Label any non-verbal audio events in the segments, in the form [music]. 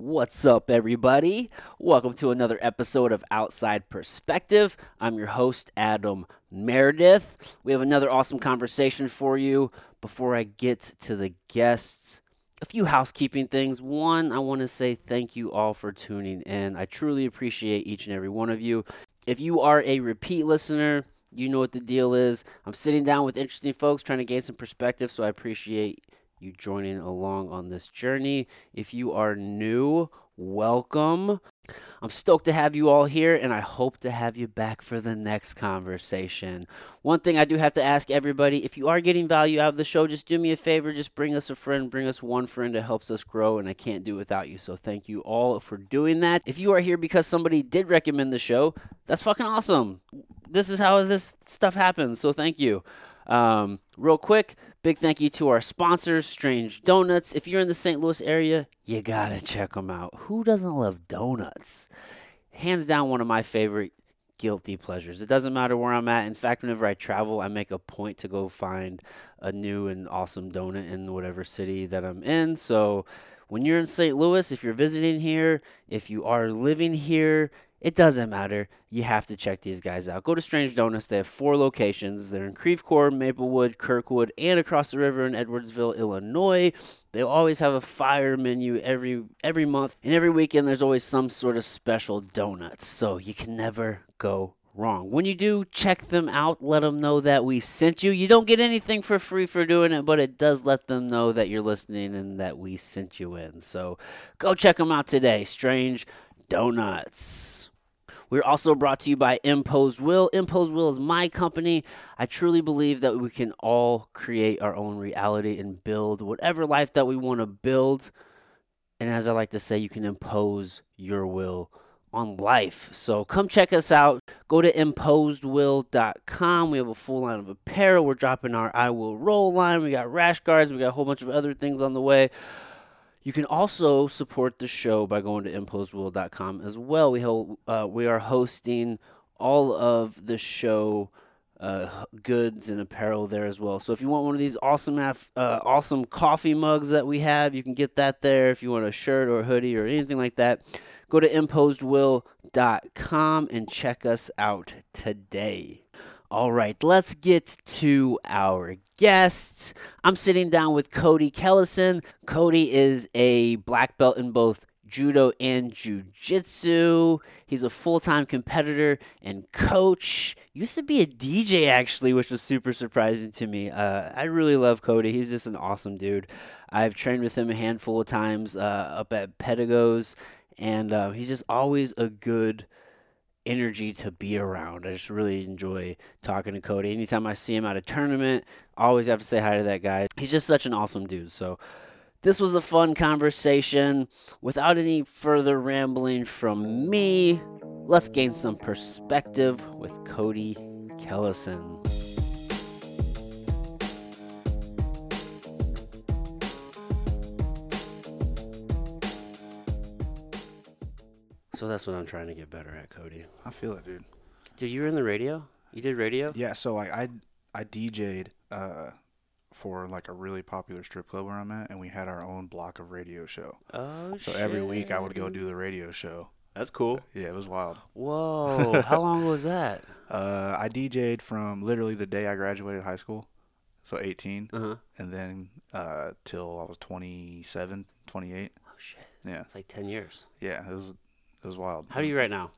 What's up, everybody? Welcome to another episode of Outside Perspective. I'm your host, Adam Meredith. We have another awesome conversation for you. Before I get to the guests, a few housekeeping things. One, I want to say thank you all for tuning in. I truly appreciate each and every one of you. If you are a repeat listener, you know what the deal is. I'm sitting down with interesting folks trying to gain some perspective, so I appreciate you joining along on this journey. If you are new, welcome. I'm stoked to have you all here, and I hope to have you back for the next conversation. One thing I do have to ask everybody if you are getting value out of the show, just do me a favor, just bring us a friend, bring us one friend. that helps us grow, and I can't do without you. So thank you all for doing that. If you are here because somebody did recommend the show, that's fucking awesome. This is how this stuff happens. So thank you. Um, real quick, big thank you to our sponsors, Strange Donuts. If you're in the St. Louis area, you gotta check them out. Who doesn't love donuts? Hands down, one of my favorite guilty pleasures. It doesn't matter where I'm at. In fact, whenever I travel, I make a point to go find a new and awesome donut in whatever city that I'm in. So when you're in St. Louis, if you're visiting here, if you are living here, it doesn't matter. You have to check these guys out. Go to Strange Donuts. They have four locations. They're in Creve Maplewood, Kirkwood, and across the river in Edwardsville, Illinois. They always have a fire menu every every month, and every weekend there's always some sort of special donuts. So you can never go wrong. When you do check them out, let them know that we sent you. You don't get anything for free for doing it, but it does let them know that you're listening and that we sent you in. So go check them out today. Strange Donuts. We're also brought to you by Imposed Will. Imposed Will is my company. I truly believe that we can all create our own reality and build whatever life that we want to build. And as I like to say, you can impose your will on life. So come check us out. Go to imposedwill.com. We have a full line of apparel. We're dropping our I Will Roll line. We got rash guards. We got a whole bunch of other things on the way. You can also support the show by going to imposedwill.com as well. We, hold, uh, we are hosting all of the show uh, goods and apparel there as well. So if you want one of these awesome, uh, awesome coffee mugs that we have, you can get that there. If you want a shirt or a hoodie or anything like that, go to imposedwill.com and check us out today. All right, let's get to our guests. I'm sitting down with Cody Kellison. Cody is a black belt in both judo and jiu-jitsu. He's a full-time competitor and coach. Used to be a DJ actually, which was super surprising to me. Uh, I really love Cody. He's just an awesome dude. I've trained with him a handful of times uh, up at Pedigo's, and uh, he's just always a good energy to be around. I just really enjoy talking to Cody. Anytime I see him at a tournament, always have to say hi to that guy. He's just such an awesome dude. So this was a fun conversation. Without any further rambling from me, let's gain some perspective with Cody Kellison. So that's what I'm trying to get better at, Cody. I feel it, dude. Dude, you were in the radio? You did radio? Yeah, so like I I DJ'd uh for like a really popular strip club where I'm at and we had our own block of radio show. Oh So every week I would go do the radio show. That's cool. Yeah, it was wild. Whoa. How [laughs] long was that? Uh I DJ'd from literally the day I graduated high school. So 18 Uh-huh. and then uh till I was 27, 28. Oh shit. Yeah. It's like 10 years. Yeah, it was it was wild. How do you right now?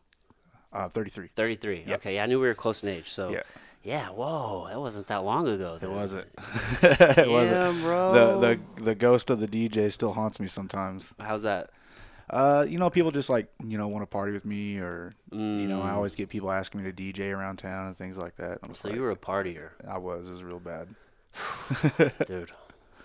Uh 33. 33. Yeah. Okay, I knew we were close in age. So Yeah. Yeah, whoa. That wasn't that long ago. It wasn't. [laughs] it wasn't. Bro. The the the ghost of the DJ still haunts me sometimes. How's that? Uh, you know, people just like you know want to party with me, or you know, I Mm. always get people asking me to DJ around town and things like that. I'm So like, you were a partier, I was. It was real bad. [sighs] dude.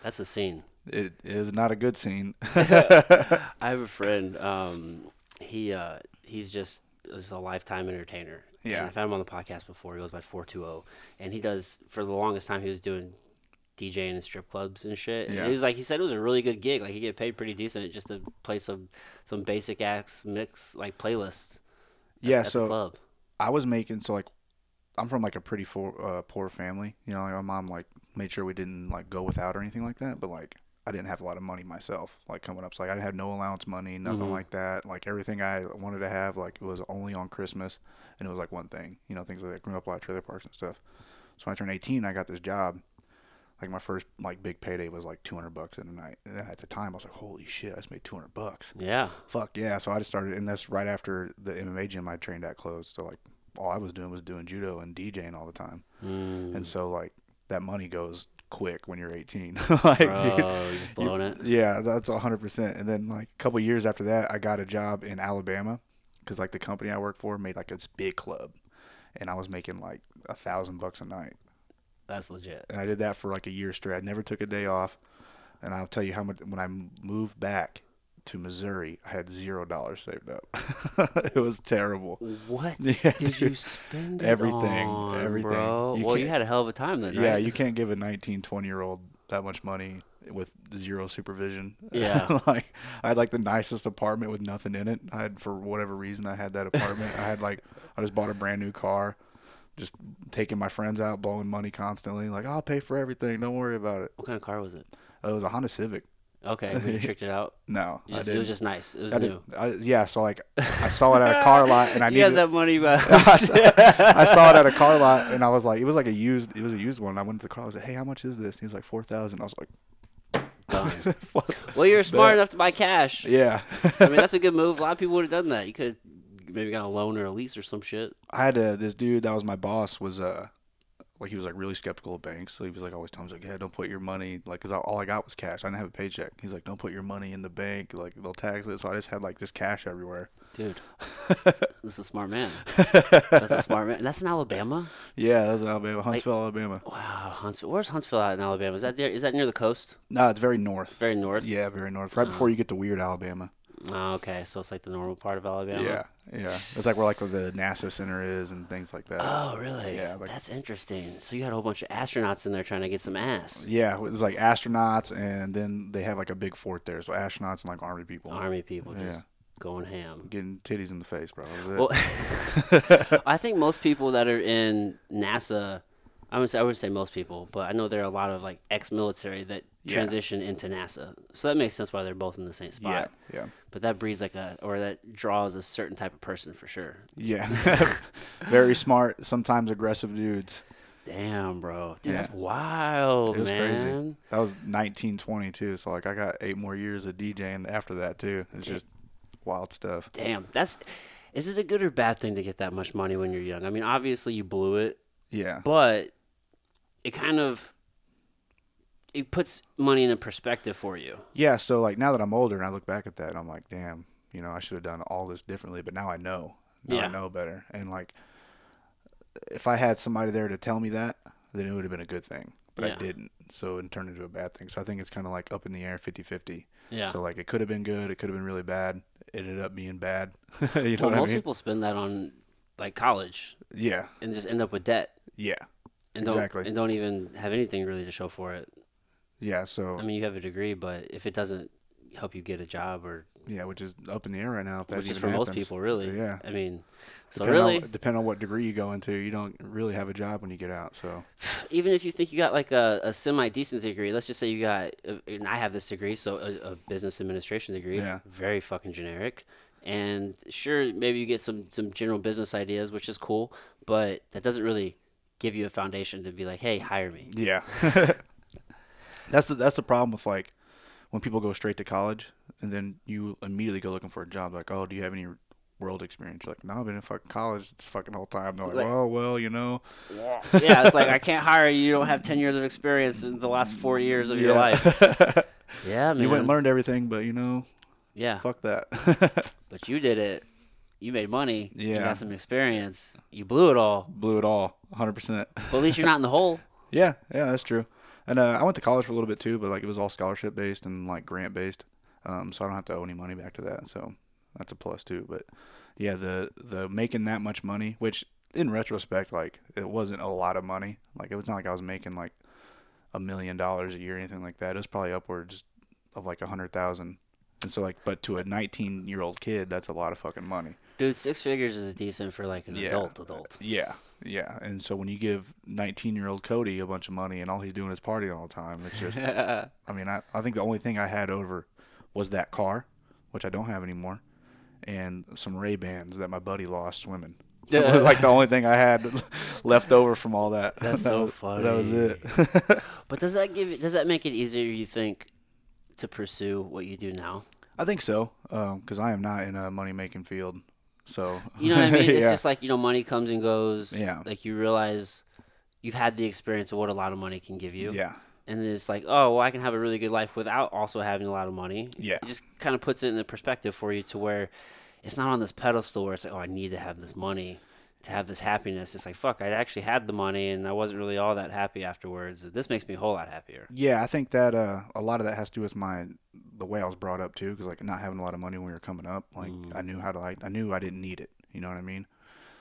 That's a scene. It is not a good scene. [laughs] I have a friend. Um, he uh, he's just is a lifetime entertainer. Yeah. And I've had him on the podcast before. He goes by four two zero, and he does for the longest time he was doing DJing in strip clubs and shit. And Yeah. he was like he said it was a really good gig. Like he get paid pretty decent just to play some some basic acts mix like playlists. yeah. at So club. I was making so like I'm from like a pretty poor, uh, poor family. You know, like my mom like made sure we didn't like go without or anything like that. But like I didn't have a lot of money myself, like coming up. So like I had no allowance money, nothing Mhm. like that. Like everything I wanted to have, like it was only on Christmas, and it was like one thing, you know, things like that. Grew up a lot of trailer parks and stuff. So when I turned 18, I got this job. Like my first like big payday was like 200 bucks in a night, and at the time I was like, holy shit, I just made 200 bucks. Yeah. Fuck yeah! So I just started, and that's right after the MMA gym I trained at closed. So like all I was doing was doing judo and DJing all the time, Mm. and so like that money goes quick when you're 18. [laughs] like Bro, you- you're just blowing it. yeah, that's hundred percent. And then like a couple years after that, I got a job in Alabama because like the company I worked for made like this big club, and I was making like a thousand bucks a night. That's legit. And I did that for like a year straight. I never took a day off. And I'll tell you how much when I moved back to Missouri, I had zero dollars saved up. [laughs] it was terrible. What [laughs] Yeah, did you spend Everything, on, everything. bro? You well, you had a hell of a time then, right? Yeah, you can't give a 19, 20 year old that much money with zero supervision. Yeah. [laughs] like I had like the nicest apartment with nothing in it. I had for whatever reason I had that apartment. I had like I just bought a brand new car, just taking my friends out, blowing money constantly. Like I'll pay for everything. Don't worry about it. What kind of car was it? it was a Honda Civic. Okay, you tricked it out. [laughs] No, You I just- it didn't. was just nice. It was I new. didn't. I, yeah, so like I [laughs] saw it at a car lot and I you needed. had that money. [laughs] I saw, I saw it at a car lot and I was like, it was like a used, it was a used one. I went to the car. I was like, hey, how much is this? And He was like four thousand. I was like. Well, you're smart enough to buy cash. yeah. I mean, that's a good move. A lot of people would have done that. You could maybe got a loan or a lease or some shit. I had a, this dude that was my boss was uh like he was like really skeptical of banks. So he was like always telling me like, yeah, don't put your money like because all I got was cash. I didn't have a paycheck. He's like, don't put your money in the bank. Like they'll tax it. So I just had like just cash everywhere. Dude, [laughs] this is a smart man. That's a smart man. That's in Alabama. Yeah, that's in Alabama, Huntsville, Alabama. Wow, Huntsville. Where's Huntsville at in Alabama? Is that there? Is that near the coast? No, it's very north. Very north. Yeah, very north. Right uh-huh. before you get to Weird, Alabama. Oh, okay, so it's like the normal part of Alabama. Yeah, yeah. It's like where like the NASA center is and things like that. Oh, really? Yeah, like- That's interesting. So you had a whole bunch of astronauts in there trying to get some ass. Yeah, it was like astronauts, and then they have like a big fort there. So astronauts and like army people Army people just Yeah. going ham. getting titties in the face, bro. That was it. Well, [laughs] I think most people that are in NASA, I would say I would say most people, but I know there are a lot of like ex-military that Yeah. transition into NASA. So that makes sense why they're both in the same yeah, spot. yeah, But that breeds like a or that draws a certain type of person for sure. yeah. [laughs] very smart, sometimes aggressive dudes. Damn, bro. Dude, Yeah. that's wild, It was man. crazy. That was 1922, so like I got eight more years of DJing after that too. It's just wild stuff. Damn, that's is it a good or bad thing to get that much money when you're young? I mean, obviously you blew it, Yeah, but it kind of it puts money in a perspective for you. yeah. So like now that I'm older and I look back at that, I'm like, damn, you know, I should have done all this differently. But now I know. Now Yeah. I know better. And like, if I had somebody there to tell me that, then it would have been a good thing. But Yeah. I didn't, so it turned into a bad thing. So I think it's kind of like up in the air, 50-50. Yeah. So like it could have been good, it could have been really bad. It ended up being bad. [laughs] you know well, what I most mean? people spend that on like college yeah, and just end up with debt yeah, and don't Exactly. and don't even have anything really to show for it. Yeah. So I mean, you have a degree, but if it doesn't help you get a job or yeah, which is up in the air right now. If that which is for most people, really. Yeah. I mean, so Depending really, on, depending on what degree you go into, you don't really have a job when you get out. So [sighs] even if you think you got like a, a semi decent degree, let's just say you got, uh, and I have this degree, so a, a business administration degree, Yeah. very fucking generic. And sure, maybe you get some some general business ideas, which is cool, but that doesn't really give you a foundation to be like, hey, hire me. yeah, [laughs] [laughs] that's the that's the problem with like when people go straight to college and then you immediately go looking for a job. Like, oh, do you have any world experience? You're like, no, I've been in fucking college this fucking whole time. They're like, Like- oh, well, you know, yeah, it's like I can't hire you. You don't have ten years of experience in the last four years of your life. [laughs] Yeah, man. you went and learned everything, but you know, yeah, fuck that. [laughs] but you did it. You made money. You Yeah. got some experience. You blew it all. Blew it all, 100%. But at least you're not in the hole. [laughs] Yeah, yeah, that's true. And uh, I went to college for a little bit too, but like it was all scholarship based and like grant based, um, so I don't have to owe any money back to that. So that's a plus too. But yeah, the the making that much money, which in retrospect, like it wasn't a lot of money. Like it was not like I was making like a million dollars a year or anything like that. It was probably upwards of like a hundred thousand. And so like, but to a 19 year old kid, that's a lot of fucking money. Dude, six figures is decent for like an Yeah. adult adult. Uh, yeah, yeah. And so when you give 19 year old Cody a bunch of money and all he's doing is partying all the time, it's just. [laughs] I mean, I, I think the only thing I had over was that car, which I don't have anymore, and some Ray Bans that my buddy lost swimming. [laughs] That was like the only thing I had [laughs] left over from all that. That's that so was, That was it. But does that give does that make it easier you think to pursue what you do now? I think so, um, because I am not in a money making field. So You know what I mean? [laughs] It's yeah. just like, you know, money comes and goes. Yeah. Like you realize you've had the experience of what a lot of money can give you. yeah, And then it's like, oh, well, I can have a really good life without also having a lot of money. Yeah. It just kind of puts it in the perspective for you to where it's not on this pedestal where it's like, oh, I need to have this money to have this happiness. It's like, fuck, I actually had the money and I wasn't really all that happy afterwards. This makes me a whole lot happier. yeah. I think that uh, a lot of that has to do with my the way I was brought up too, because like not having a lot of money when we were coming up, like I knew how to like I knew I didn't need it. You know what I mean?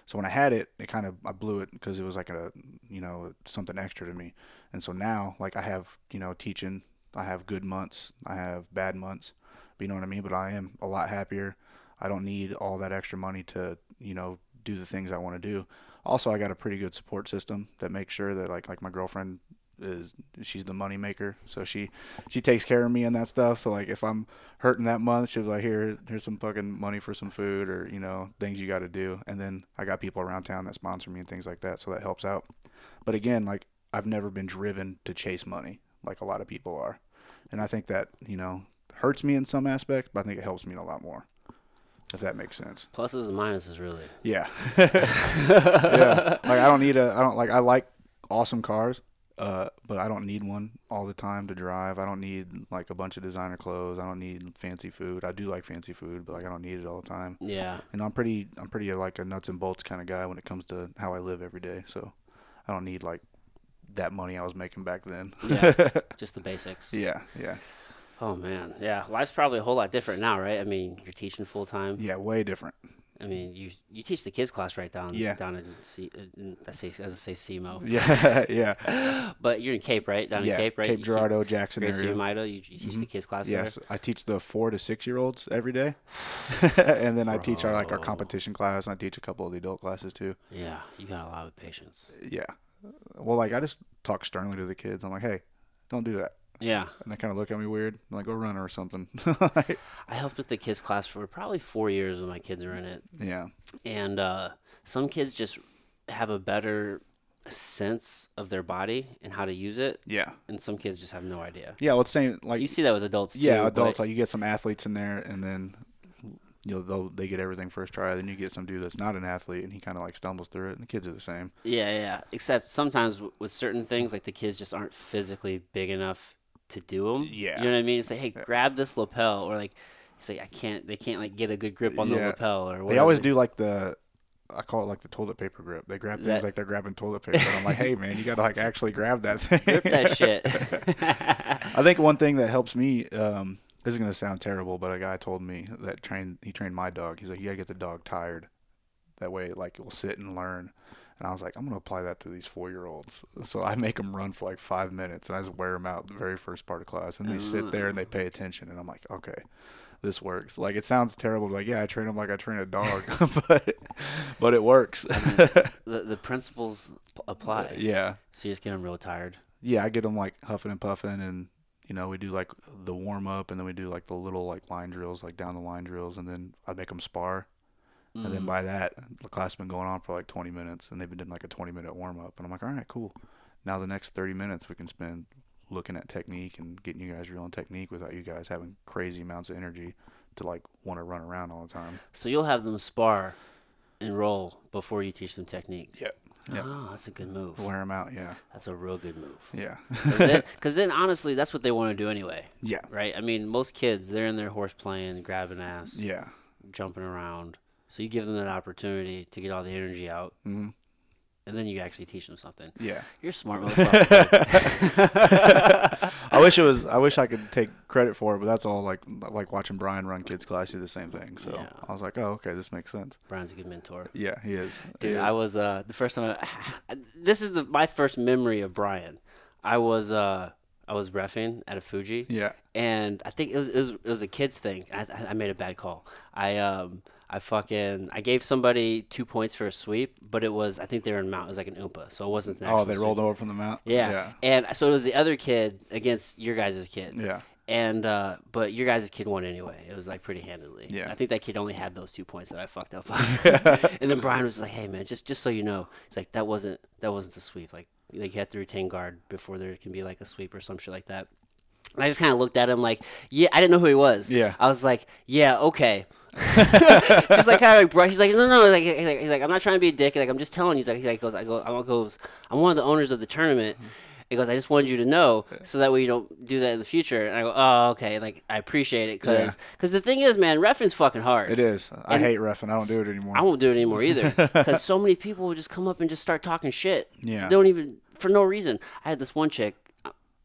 So when I had it, it kind of I blew it because it was like a you know something extra to me. And so now like I have you know teaching, I have good months, I have bad months. But you know what I mean? But I am a lot happier. I don't need all that extra money to you know do the things I want to do. Also, I got a pretty good support system that makes sure that like like my girlfriend is she's the money maker, so she she takes care of me and that stuff. So like if I'm hurting that month, she's like, here here's some fucking money for some food or you know things you got to do. And then I got people around town that sponsor me and things like that, so that helps out. But again, like I've never been driven to chase money like a lot of people are, and I think that you know hurts me in some aspect, but I think it helps me a lot more. If that makes sense. Pluses and minuses, really. Yeah. [laughs] yeah. Like I don't need a I don't like I like awesome cars, uh, but I don't need one all the time to drive. I don't need like a bunch of designer clothes. I don't need fancy food. I do like fancy food, but like I don't need it all the time. Yeah. And I'm pretty I'm pretty like a nuts and bolts kind of guy when it comes to how I live every day. So I don't need like that money I was making back then. Yeah. [laughs] Just the basics. yeah, yeah. Oh man, yeah. Life's probably a whole lot different now, right? I mean, you're teaching full time. Yeah, way different. I mean, you you teach the kids class right down Yeah. down in C. In, I say as I say SEMO, [laughs] Yeah, yeah. [laughs] but you're in Cape, right? Down yeah. in Cape, right? Cape Girardeau, Jackson Gracie area. You, you teach the mm-hmm. kids class Yes. I teach the four to six year olds every day, [sighs] [laughs] and then I teach our like our competition class, and I teach a couple of the adult classes too. Yeah, you got a lot of patience. Yeah, well, like I just talk sternly to the kids. I'm like, hey, don't do that, Yeah, and they kind of look at me weird. I'm like, go run or something. [laughs] I helped with the kids class for probably four years when my kids were in it, yeah, and uh, some kids just have a better sense of their body and how to use it, yeah, and some kids just have no idea. yeah. Well, it's same like You see that with adults too. yeah, but- adults like you get some athletes in there, and then you know they'll, they get everything first try. Then you get some dude that's not an athlete, and he kind of like stumbles through it. And the kids are the same. Yeah, yeah. Except sometimes with certain things, like the kids just aren't physically big enough to do them. Yeah. You know what I mean? It's like, hey, grab this lapel, or like, it's like I can't. They can't like get a good grip on the Yeah. lapel, or whatever. They always do like the I call it like the toilet paper grip. They grab things That- like they're grabbing toilet paper. And I'm like, hey man, you gotta like actually grab that thing. Grip that shit. [laughs] I think one thing that helps me, um, this is gonna sound terrible, but a guy told me that trained he trained my dog. He's like, you gotta get the dog tired. That way, like it will sit and learn. And I was like, I'm gonna apply that to these four year olds. [laughs] So I make them run for like five minutes, and I just wear them out the very first part of class, and they sit there and they pay attention. And I'm like, okay, this works. Like it sounds terrible, like yeah, I train them like I train a dog, [laughs] but but it works. [laughs] the the principles apply. Uh, yeah, So you just get them real tired. yeah, I get them like huffing and puffing, and you know we do like the warm up, and then we do like the little like line drills, like down the line drills, and then I make them spar, and then mm-hmm. by that the class has been going on for like 20 minutes, and they've been doing like a 20 minute warm up, and I'm like, all right, cool. Now the next 30 minutes we can spend looking at technique and getting you guys real in technique without you guys having crazy amounts of energy to like want to run around all the time. So you'll have them spar and roll before you teach them technique. Yep. Yep. Oh, that's a good move. Wear them out, yeah, That's a real good move. yeah, Because then, [laughs] then, honestly, that's what they want to do anyway, yeah, right? I mean, most kids, they're in their horse playing, grabbing ass, yeah. jumping around. So you give them that opportunity to get all the energy out, hmm and then you actually teach them something. Yeah. You're smart [laughs] motherfucker. I wish it was. I wish I could take credit for it, but that's all like like watching Brian run kids class do the same thing. So Yeah. I was like, oh, okay, this makes sense. Brian's a good mentor. Yeah, he is. He Dude, is. I was uh the first time. I, [laughs] this is the my first memory of Brian. I was uh I was refing at a Fuji. Yeah. and I think it was it was, it was a kids thing. I, I- I made a bad call. I um I fucking I gave somebody two points for a sweep, but it was I think they were in mount. It was like an upa, so it wasn't. An Oh, they sweep. rolled over from the mount. Yeah. Yeah. and so it was the other kid against your guys' kid. Yeah. And uh, but your guys' kid won anyway. It was like pretty handily. Yeah. I think that kid only had those two points that I fucked up on. [laughs] [laughs] and then Brian was like, "Hey man, just just so you know, it's like that wasn't that wasn't a sweep. Like like you have to retain guard before there can be like a sweep or some shit like that." And I just kind of looked at him like, "Yeah, I didn't know who he was." Yeah. I was like, "Yeah, okay." Just like kind of like brush. He's like, no, no. Like, he's like, he's like, I'm not trying to be a dick. Like, I'm just telling you. He's like, he like goes, I go, I goes, I'm one of the owners of the tournament. He goes, I just wanted you to know so that way you don't do that in the future. And I go, oh, okay. Like, I appreciate it because Yeah. the thing is, man, refing's fucking hard. It is. I And- hate refing. I don't do it anymore. I won't do it anymore either [laughs] because so many people will just come up and just start talking shit. Yeah. They don't even for no reason. I had this one chick.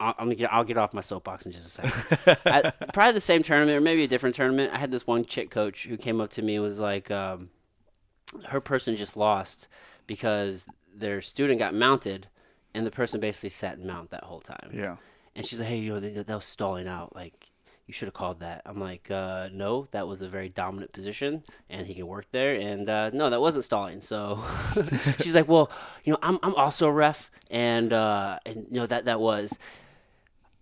I'll, I'm gonna get, I'll get off my soapbox in just a second. [laughs] I, probably the same tournament or maybe a different tournament. I had this one chick coach who came up to me and was like, um, her person just lost because their student got mounted, and the person basically sat and mount that whole time. yeah. And she's like, hey, you know, they, that was stalling out. Like, you should have called that. I'm like, uh, no, that was a very dominant position, and he can work there. And uh, no, that wasn't stalling. So [laughs] she's like, well, you know, I'm, I'm also a ref, and uh, and you know that that was.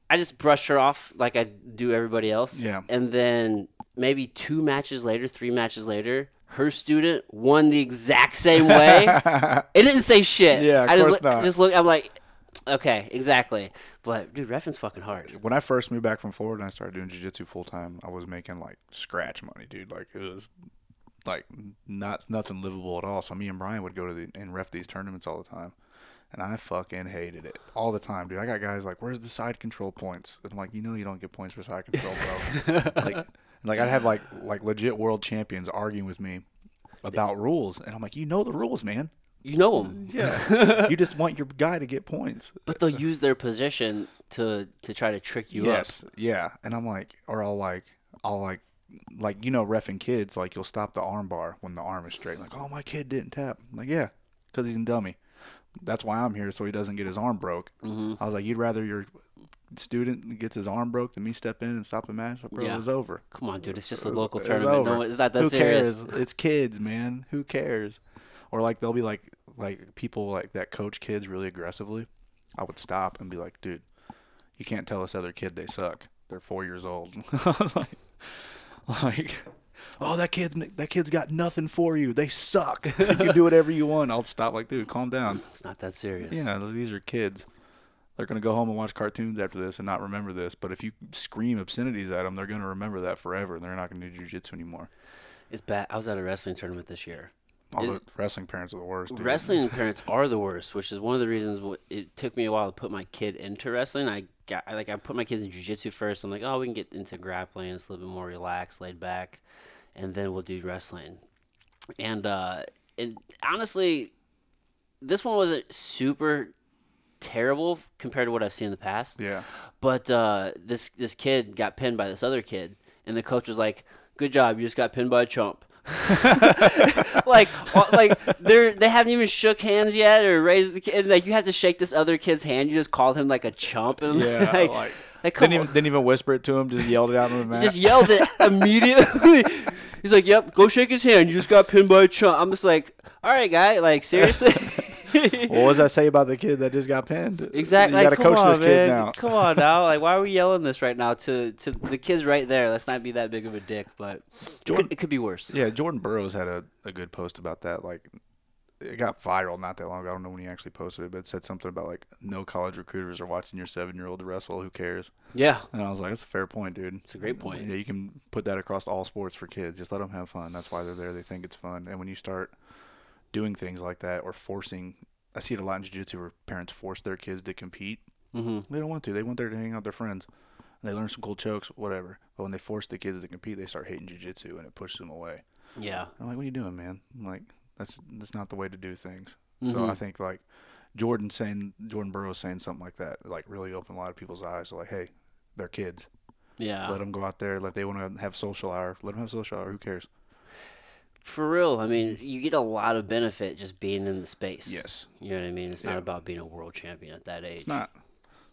I just brushed her off like I do everybody else. Yeah. And then maybe two matches later, three matches later, her student won the exact same way. [laughs] it didn't say shit. Yeah, of I just course look- not. just look. I'm like, okay, exactly. But dude, refing's fucking hard. When I first moved back from Florida and I started doing jiu-jitsu full time, I was making like scratch money, dude. Like it was like not nothing livable at all. So me and Brian would go to the and ref these tournaments all the time. And I fucking hated it all the time, dude. I got guys like, "Where's the side control points?" And I'm like, "You know, you don't get points for side control, bro." [laughs] like, like I'd have like like legit world champions arguing with me about rules, and I'm like, "You know the rules, man. You know them, Yeah, [laughs] you just want your guy to get points." but they'll use their position to to try to trick you yes, yeah. And I'm like, or I'll like, I'll like, like you know, refing kids, like you'll stop the arm bar when the arm is straight. Like, oh, my kid didn't tap. I'm like, yeah, because he's a dummy. That's why I'm here, so he doesn't get his arm broke. Mm-hmm. I was like, you'd rather your student gets his arm broke than me step in and stop a match. Bro, Yeah. it was over. Come on, dude, it's just a local it's tournament. No, it's not that Who serious. cares? It's kids, man. Who cares? Or like they'll be like like people like that coach kids really aggressively. I would stop and be like, dude, you can't tell this other kid they suck. They're four years old. [laughs] like, like, oh that kid's that kid's got nothing for you. They suck. [laughs] you can do whatever you want. I'll stop. Like, dude, calm down. It's not that serious. Yeah, these are kids. They're gonna go home and watch cartoons after this and not remember this. But if you scream obscenities at them, they're gonna remember that forever. and They're not gonna do jujitsu anymore. It's bad. I was at a wrestling tournament this year. All Is- the wrestling parents are the worst. Dude. Wrestling [laughs] parents are the worst, which is one of the reasons it took me a while to put my kid into wrestling. I got like I put my kids in jujitsu first. I'm like, oh, we can get into grappling. It's a little bit more relaxed, laid back, and then we'll do wrestling. And uh, and honestly, this one wasn't super terrible compared to what I've seen in the past. Yeah. But uh, this this kid got pinned by this other kid, and the coach was like, "Good job, you just got pinned by a chump." [laughs] like, like they're they haven't even shook hands yet or raised the kid. Like you have to shake this other kid's hand. You just called him like a chump, and Yeah. like, like, like, didn't even didn't even whisper it to him. Just yelled it out on the mat. just yelled it [laughs] immediately. He's like, "Yep, go shake his hand. You just got pinned by a chump." I'm just like, "All right, guy. Like seriously." [laughs] what does that say about the kid that just got pinned? Exactly. You got to come coach on, this kid now. Come on now. Like, why are we yelling this right now to to the kids right there? Let's not be that big of a dick, but it could, it could be worse. Yeah, Jordan Burroughs had a, a good post about that. Like, it got viral not that long ago. I don't know when he actually posted it, but it said something about like no college recruiters are watching your seven year old wrestle. Who cares? Yeah. And I was like, that's a fair point, dude. It's a great point. Yeah, you can put that across all sports for kids. Just let them have fun. That's why they're there. They think it's fun. And when you start doing things like that or forcing, I see it a lot in jiu-jitsu where parents force their kids to compete. Mm-hmm. They don't want to. They want there to hang out with their friends. And they learn some cool chokes, whatever. But when they force the kids to compete, they start hating jiu-jitsu and it pushes them away. Yeah. I'm like, what are you doing, man? I'm like, that's that's not the way to do things. So Mhm. I think like Jordan saying Jordan Burroughs saying something like that, like really opened a lot of people's eyes. They're like, hey, they're kids. Yeah. Let them go out there. Let they want to have social hour. Let them have social hour. Who cares? For real. I mean, you get a lot of benefit just being in the space. Yes. You know what I mean? It's Yeah. not about being a world champion at that age. It's not.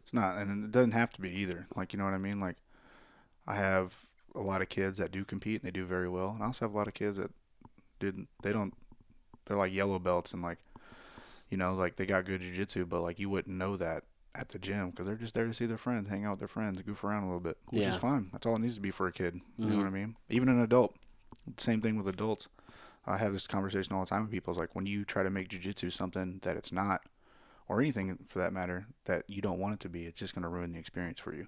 It's not, and it doesn't have to be either. Like you know what I mean? Like, I have a lot of kids that do compete and they do very well, and I also have a lot of kids that didn't. they don't. They're like yellow belts and like, you know, like they got good jujitsu, but like you wouldn't know that at the gym because they're just there to see their friends, hang out with their friends, goof around a little bit, which is fine. That's all it needs to be for a kid. You know Mhm. what I mean? Even an adult. Same thing with adults. I have this conversation all the time with people. It's like when you try to make jujitsu something that it's not, or anything for that matter that you don't want it to be, it's just going to ruin the experience for you.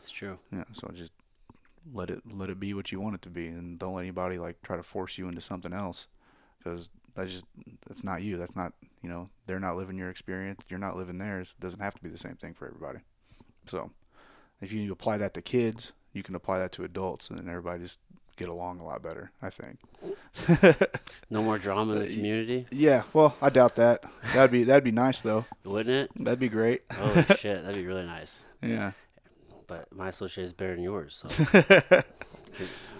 It's true. Yeah. So just let it let it be what you want it to be, and don't let anybody like try to force you into something else, because that's just that's not you. That's not you know they're not living your experience. You're not living theirs. It doesn't have to be the same thing for everybody. So if you apply that to kids, you can apply that to adults, and then everybody just get along a lot better. I think. [laughs] No more drama in the Uh, community, Yeah. Well, I doubt that. That'd be that'd be nice though. [laughs] wouldn't it? That'd be great. oh [laughs] shit, that'd be really nice. Yeah. But my associate is better than yours, so [laughs] [laughs]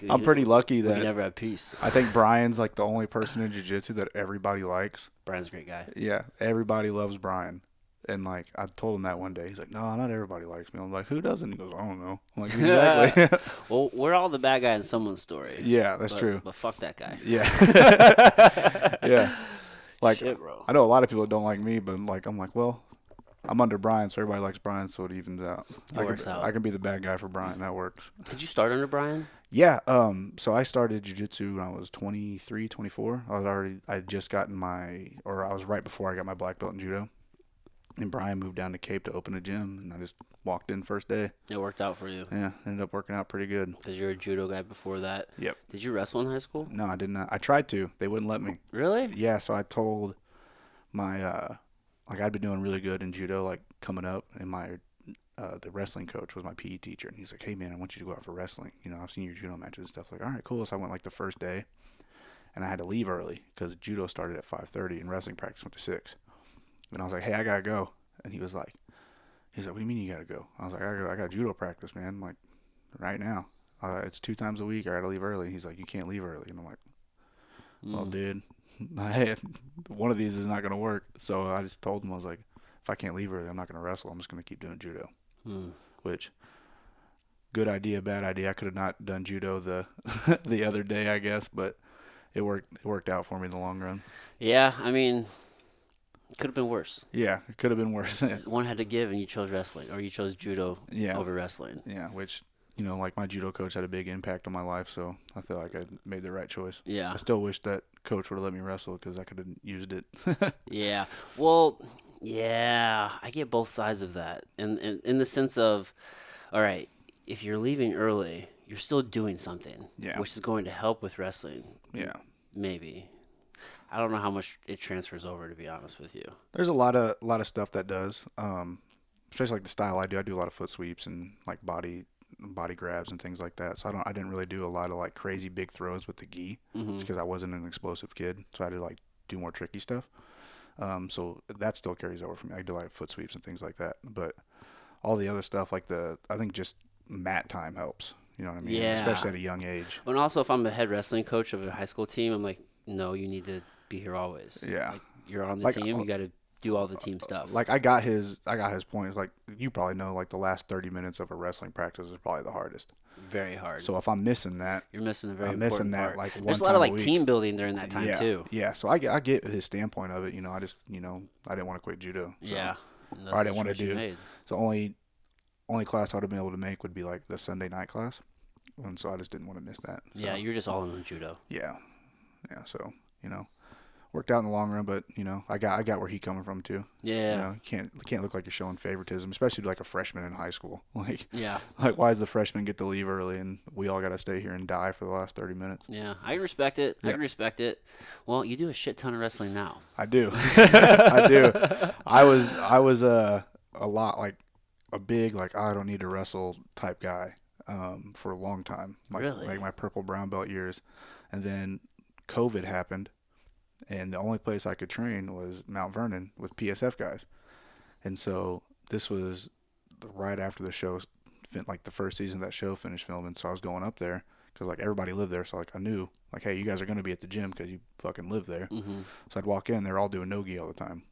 I'm could- pretty lucky We that never have peace. I think Brian's like the only person in jiu-jitsu that everybody likes. Brian's a great guy. Yeah, everybody loves Brian. And like I told him that one day, he's like, "No, not everybody likes me." I'm like, "Who doesn't?" He goes, "I don't know." I'm like, [laughs] "Exactly." Well, we're all the bad guy in someone's story. yeah, that's but, true. But fuck that guy. Yeah, yeah. Like Shit, bro. I know a lot of people don't like me, but like I'm like, well, I'm under Brian, so everybody likes Brian, so it evens out. I works can, out. I can be the bad guy for Brian. That works. Did you start under Brian? Yeah. Um. So I started jujitsu when I was 23, 24. I was already. I had just gotten my, or I was right before I got my black belt in judo. And Brian moved down to Cape to open a gym, and I just walked in first day. It worked out for you Yeah, ended up working out pretty good. because you're a judo guy before that. Yep. Did you wrestle in high school? No, I did not. I tried to. They wouldn't let me. Really? Yeah. So I told my, uh, like I'd been doing really good in judo, like coming up, and my, uh, the wrestling coach was my PE teacher, and he's like, "Hey man, I want you to go out for wrestling. You know, I've seen your judo matches and stuff." Like, all right, cool. So I went like the first day, and I had to leave early because judo started at 5:30 and wrestling practice went to six. And I was like, "Hey, I gotta go," and he was like, "He's like, what do you mean you gotta go?" I was like, "I got, I got judo practice, man. I'm like, right now. Uh, it's two times a week. I gotta leave early." He's like, "You can't leave early," and I'm like. Well, Mm. dude, [laughs] Had, one of these is not going to work. So I just told him, I was like, if I can't leave her, I'm not going to wrestle. I'm just going to keep doing judo, Mm. which good idea, bad idea. I could have not done judo the [laughs] the other day, I guess, but it worked it worked out for me in the long run. Yeah, I mean, could have been worse. Yeah, it could have been worse. [laughs] One had to give, and you chose wrestling, or you chose judo yeah. over wrestling. Yeah, which you know, like my judo coach had a big impact on my life, so I feel like I made the right choice. Yeah, I still wish that coach would have let me wrestle because I could have used it. [laughs] yeah. Well, yeah, I get both sides of that, in, in in the sense of, all right, if you're leaving early, you're still doing something, Yeah. which is going to help with wrestling, yeah. maybe. I don't know how much it transfers over, to be honest with you. There's a lot of a lot of stuff that does, um, especially like the style I do. I do a lot of foot sweeps and like body body grabs and things like that. So I don't I didn't really do a lot of like crazy big throws with the gi hmm because I wasn't an explosive kid. So I had to like do more tricky stuff. Um, so that still carries over for me. I do like foot sweeps and things like that. But all the other stuff like the I think just mat time helps. You know what I mean? Yeah. Especially at a young age. And also, if I'm a head wrestling coach of a high school team, I'm like, no, you need to be here always. Yeah. Like, you're on the Like, team. uh, You got to do all the team stuff. Like I got his I got his point. Like you probably know like the last 30 minutes of a wrestling practice is probably the hardest. Very hard. So if I'm missing that, you're missing a very I'm missing that part. like one There's a lot of like team building during that time yeah, too. Yeah, so I get I get his standpoint of it. You know, I just you know I didn't want to quit judo. so- Yeah. And I didn't choice you do- made. So only only class I would have been able to make would be like the Sunday night class, and so I just didn't want to miss that. So, Yeah, you're just all in on judo. yeah, yeah. So you know, worked out in the long run, but you know, I got I got where he coming from too. Yeah. You know, you can't can't look like you're showing favoritism, especially to like a freshman in high school. [laughs] Like Yeah. like why does the freshman get to leave early and we all got to stay here and die for the last thirty minutes? Yeah. I respect it. I Yeah. can respect it. Well, you do a shit ton of wrestling now. I do. [laughs] I do. I was I was a a lot like a big like I don't need to wrestle type guy um, for a long time. Like, Really? Like my purple brown belt years, and then COVID happened, and the only place I could train was Mount Vernon with PSF guys, and so this was right after the show, like the first season of that show finished filming. So I was going up there because like everybody lived there, so like I knew like hey you guys are gonna be at the gym because you fucking live there. hmm So I'd walk in, they're all doing no-gi all the time.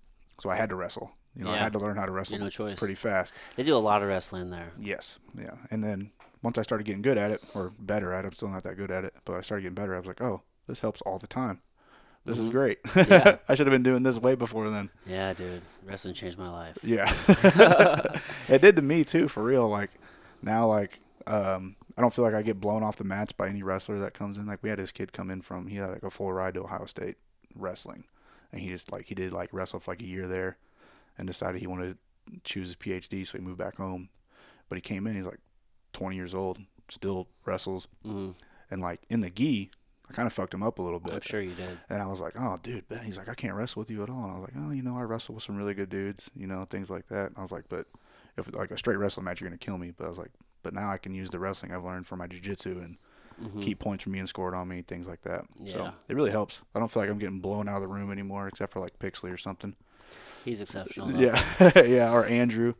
So I had to wrestle. You know, I had to learn how to wrestle no choice. pretty fast. They do a lot of wrestling there. Yes, yeah. And then once I started getting good at it, or better at it, I'm still not that good at it, but I started getting better. I was like, oh, this helps all the time. This Mhm. is great. [laughs] Yeah. I should have been doing this way before then. Yeah, dude. Wrestling changed my life. Yeah. [laughs] [laughs] it did to me too, for real. Like now, like um, I don't feel like I get blown off the mats by any wrestler that comes in. Like we had this kid come in from he had like a full ride to Ohio State wrestling, and he just like he did like wrestle for like a year there, and decided he wanted to choose his PhD, so he moved back home. But he came in, he's like 20 years old, still wrestles, Mm, and like in the gi, I kind of fucked him up a little bit. I'm sure you did. And I was like, oh, dude, Ben. He's like, I can't wrestle with you at all. And I was like, oh, you know, I wrestle with some really good dudes, you know, things like that. And I was like, but if like a straight wrestling match, you're gonna kill me. But I was like, but now I can use the wrestling I've learned from my jujitsu and Mhm. keep points from being scored on me, things like that. So it really helps. I don't feel like I'm getting blown out of the room anymore, except for like Pixley or something. He's exceptional. though. Yeah, [laughs] yeah, or Andrew,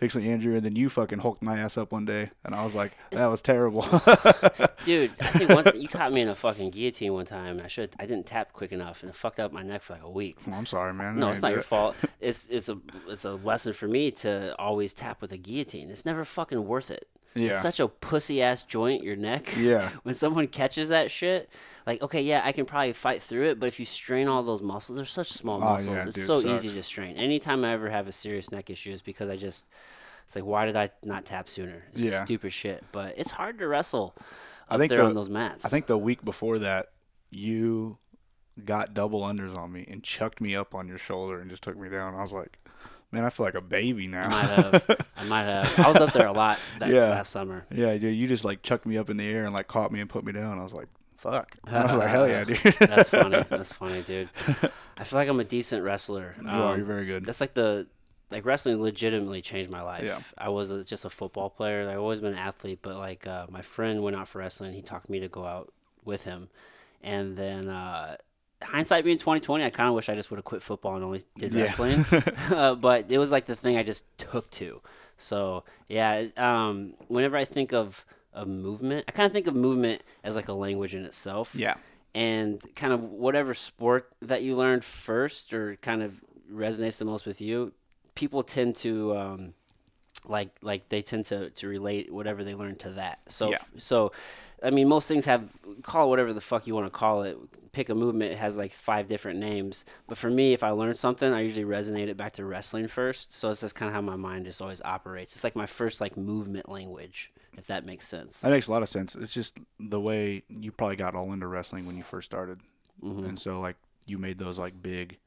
Pixley Andrew, and then you fucking hulked my ass up one day, and I was like, that was terrible. [laughs] Dude, I think one, you caught me in a fucking guillotine one time. And I should I didn't tap quick enough, and it fucked up my neck for like a week. Well, I'm sorry, man. No, I it's didn't your it. fault. [laughs] It's it's a it's a lesson for me to always tap with a guillotine. It's never fucking worth it. Yeah. It's such a pussy ass joint, your neck. Yeah. when someone catches that shit, like okay, yeah, I can probably fight through it, but if you strain all those muscles, they're such small Oh, muscles. yeah, it's dude, so easy to strain. Anytime I ever have a serious neck issue, is because I just it's like why did I not tap sooner? It's Yeah. stupid shit. But it's hard to wrestle I think the- on those mats. I think the week before that, you got double unders on me and chucked me up on your shoulder and just took me down. I was like, man, I feel like a baby now. I might have. I might have. I was up there a lot that [laughs] Yeah. last summer. yeah, dude, you just like chucked me up in the air and like caught me and put me down. I was like, fuck. [laughs] I was like, hell yeah, dude. That's funny. That's funny, [laughs] dude. I feel like I'm a decent wrestler. you are. Um, You're very good. That's like the like wrestling legitimately changed my life. Yeah. I was a, just a football player. I've always been an athlete, but like uh, my friend went out for wrestling. He talked me to go out with him, and then uh, hindsight being 2020, I kind of wish I just would have quit football and only did Yeah. wrestling. [laughs] uh, but it was like the thing I just took to. So yeah, um, whenever I think of of movement, I kind of think of movement as like a language in itself. Yeah. and kind of whatever sport that you learned first or kind of resonates the most with you people tend to um, like like they tend to, to relate whatever they learn to that. So Yeah. so i mean most things have call it whatever the fuck you want to call it. Pick a movement it has like five different names. But for me if i learn something i usually resonate it back to wrestling first. So it's just kind of how my mind just always operates. It's like my first like movement language if that makes sense That makes a lot of sense. It's just the way you probably got all into wrestling when you first started. Mhm. And so, like, you made those, like, big,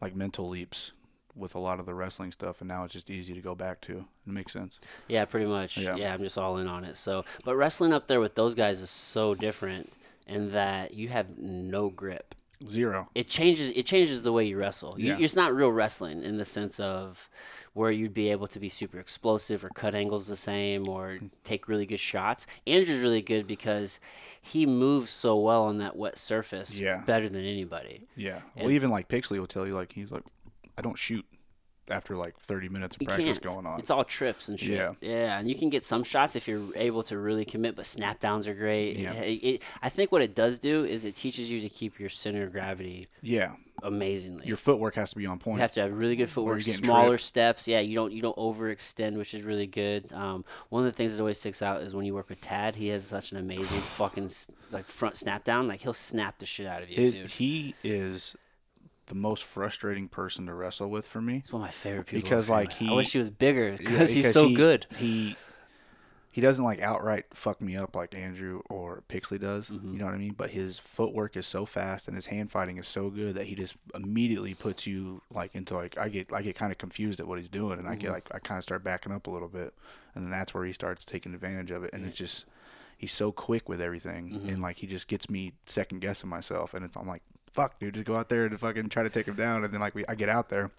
like, mental leaps with a lot of the wrestling stuff. And now it's just easy to go back to. It makes sense. Yeah, pretty much. Yeah. Yeah. I'm just all in on it. So, but wrestling up there with those guys is so different in that you have no grip. Zero. It changes. It changes the way you wrestle. You, Yeah. It's not real wrestling in the sense of where you'd be able to be super explosive or cut angles the same or Hmm. take really good shots. Andrew's really good because he moves so well on that wet surface. Yeah. Better than anybody. Yeah. Well, And- even like Pixley will tell you, like, he's like, I don't shoot after like 30 minutes of You practice can't. going on. It's all trips and shit. Yeah. Yeah, and you can get some shots if you're able to really commit, but snap downs are great. Yeah. It- it- I think what it does do is it teaches you to keep your center of gravity yeah. amazingly. Your footwork has to be on point. you have to have really good footwork, smaller tripped. steps. Yeah, you don't you don't overextend, which is really good. Um, one of the things that always sticks out is when you work with Tad. He has such an amazing [sighs] fucking like front snap down. Like he'll snap the shit out of you, His, he is the most frustrating person to wrestle with for me. It's one of my favorite people. Because, like, he- I wish he was bigger Yeah, because he's so he- good. He he doesn't like outright fuck me up like Andrew or Pixley does. Mm-hmm. You know what I mean? But his footwork is so fast and his hand fighting is so good that he just immediately puts you like into like I get I get kind of confused at what he's doing and I Mm-hmm. get like I kind of start backing up a little bit and then that's where he starts taking advantage of it and it's just he's so quick with everything Mm-hmm. and like he just gets me second guessing myself and it's I'm like fuck dude just go out there and fucking try to take him down and then like we I get out there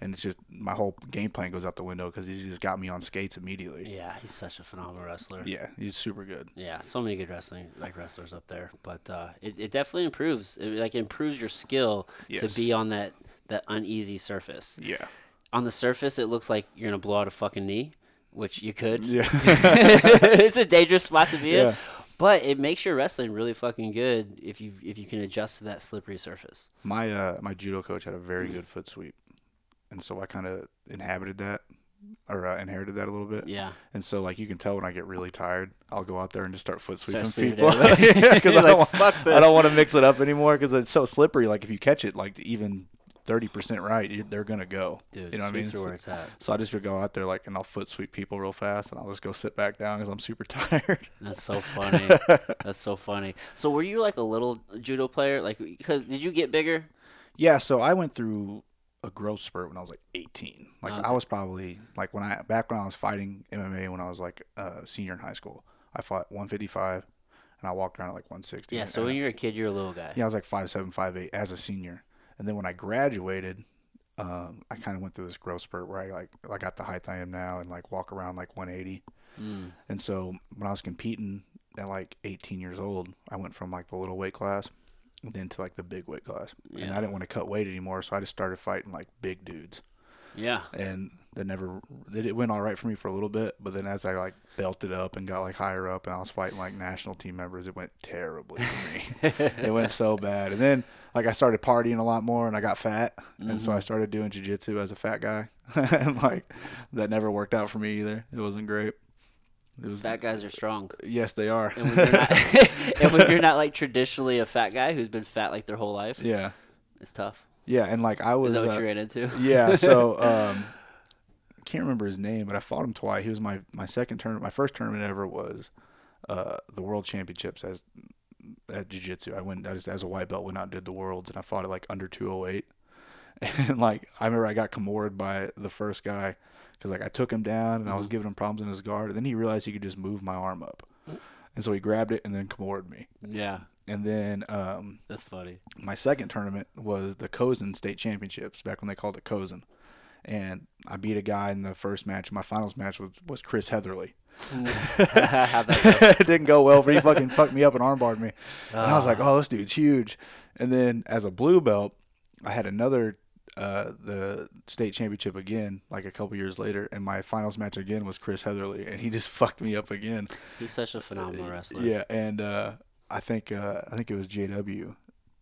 and it's just my whole game plan goes out the window because he's just got me on skates immediately. Yeah, he's such a phenomenal wrestler. Yeah, he's super good. Yeah, so many good wrestling like wrestlers up there, but uh, it, it definitely improves. It, like improves your skill Yes. to be on that that uneasy surface. Yeah. On the surface, it looks like you're gonna blow out a fucking knee, which you could. Yeah. [laughs] it's a dangerous spot to be Yeah. in, but it makes your wrestling really fucking good if you if you can adjust to that slippery surface. my uh my judo coach had a very good foot sweep. And so I kind of inhabited that or uh, inherited that a little bit. Yeah. And so like you can tell when I get really tired, I'll go out there and just start foot Start sweeping sweeping people because [laughs] [laughs] I don't like, want, I don't want to mix it up anymore because it's so slippery. Like if you catch it like even thirty percent right, they're gonna go. Dude, you know what I mean? So- where it's at. So I just would go out there like and I'll foot sweep people real fast and I'll just go sit back down because I'm super [laughs] tired. That's so [laughs] funny. That's so funny. So were you like a little judo player? Like, because did you get bigger? Yeah, so I went through a growth spurt when I was like 18. Like Okay. I was probably like when I back when I was fighting MMA when I was like a senior in high school. I fought 155 and I walked around at like 160. Yeah. So when you were a kid, you're a little guy. yeah, I was like five seven, five eight as a senior. And then when I graduated, um, I kind of went through this growth spurt where I like I got the height I am now and like walk around like 180. Mm. And so when I was competing at like 18 years old, I went from like the little weight class and then to like the big weight class. And I didn't want to cut weight anymore, so I just started fighting like big dudes. Yeah. And that never it went all right for me for a little bit, but then as I like belted up and got like higher up and I was fighting like national team members, it went terribly for me. [laughs] it went so bad. And then like I started partying a lot more and I got fat, and so I started doing jujitsu as a fat guy, [laughs] and like that never worked out for me either. It wasn't great. It was Fat guys are strong. yes, they are. And when you're not, [laughs] [laughs] and when you're not like traditionally a fat guy who's been fat like their whole life, yeah, it's you're yeah, and like I was. Is that what uh, you ran into? yeah, so um, I can't remember his name, but I fought him twice. He was my my second tournament. My first tournament ever was uh, the World Championships as at Jiu Jitsu. I went I just as a white belt went out and did the worlds, and I fought at like under 208. [laughs] And like I remember I got Kimura by the first guy because like I took him down and I was Mhm. giving him problems in his guard, and then he realized he could just move my arm up, and so he grabbed it and then Kimura'd me. yeah, And then um, that's funny. my second tournament was the Cozen State Championships back when they called it Cozen. And I beat a guy in the first match. My finals match was, was Chris Heatherly. How'd that go? it didn't go well, but he fucking fucked me up and armbarred me. And I was like, Ah. oh, this dude's huge. And then as a blue belt, I had another uh, the state championship again, like a couple years later, and my finals match again was Chris Heatherly, and he just [laughs] fucked me up again. he's such a phenomenal wrestler. Yeah, and uh, I think uh, I think it was JW.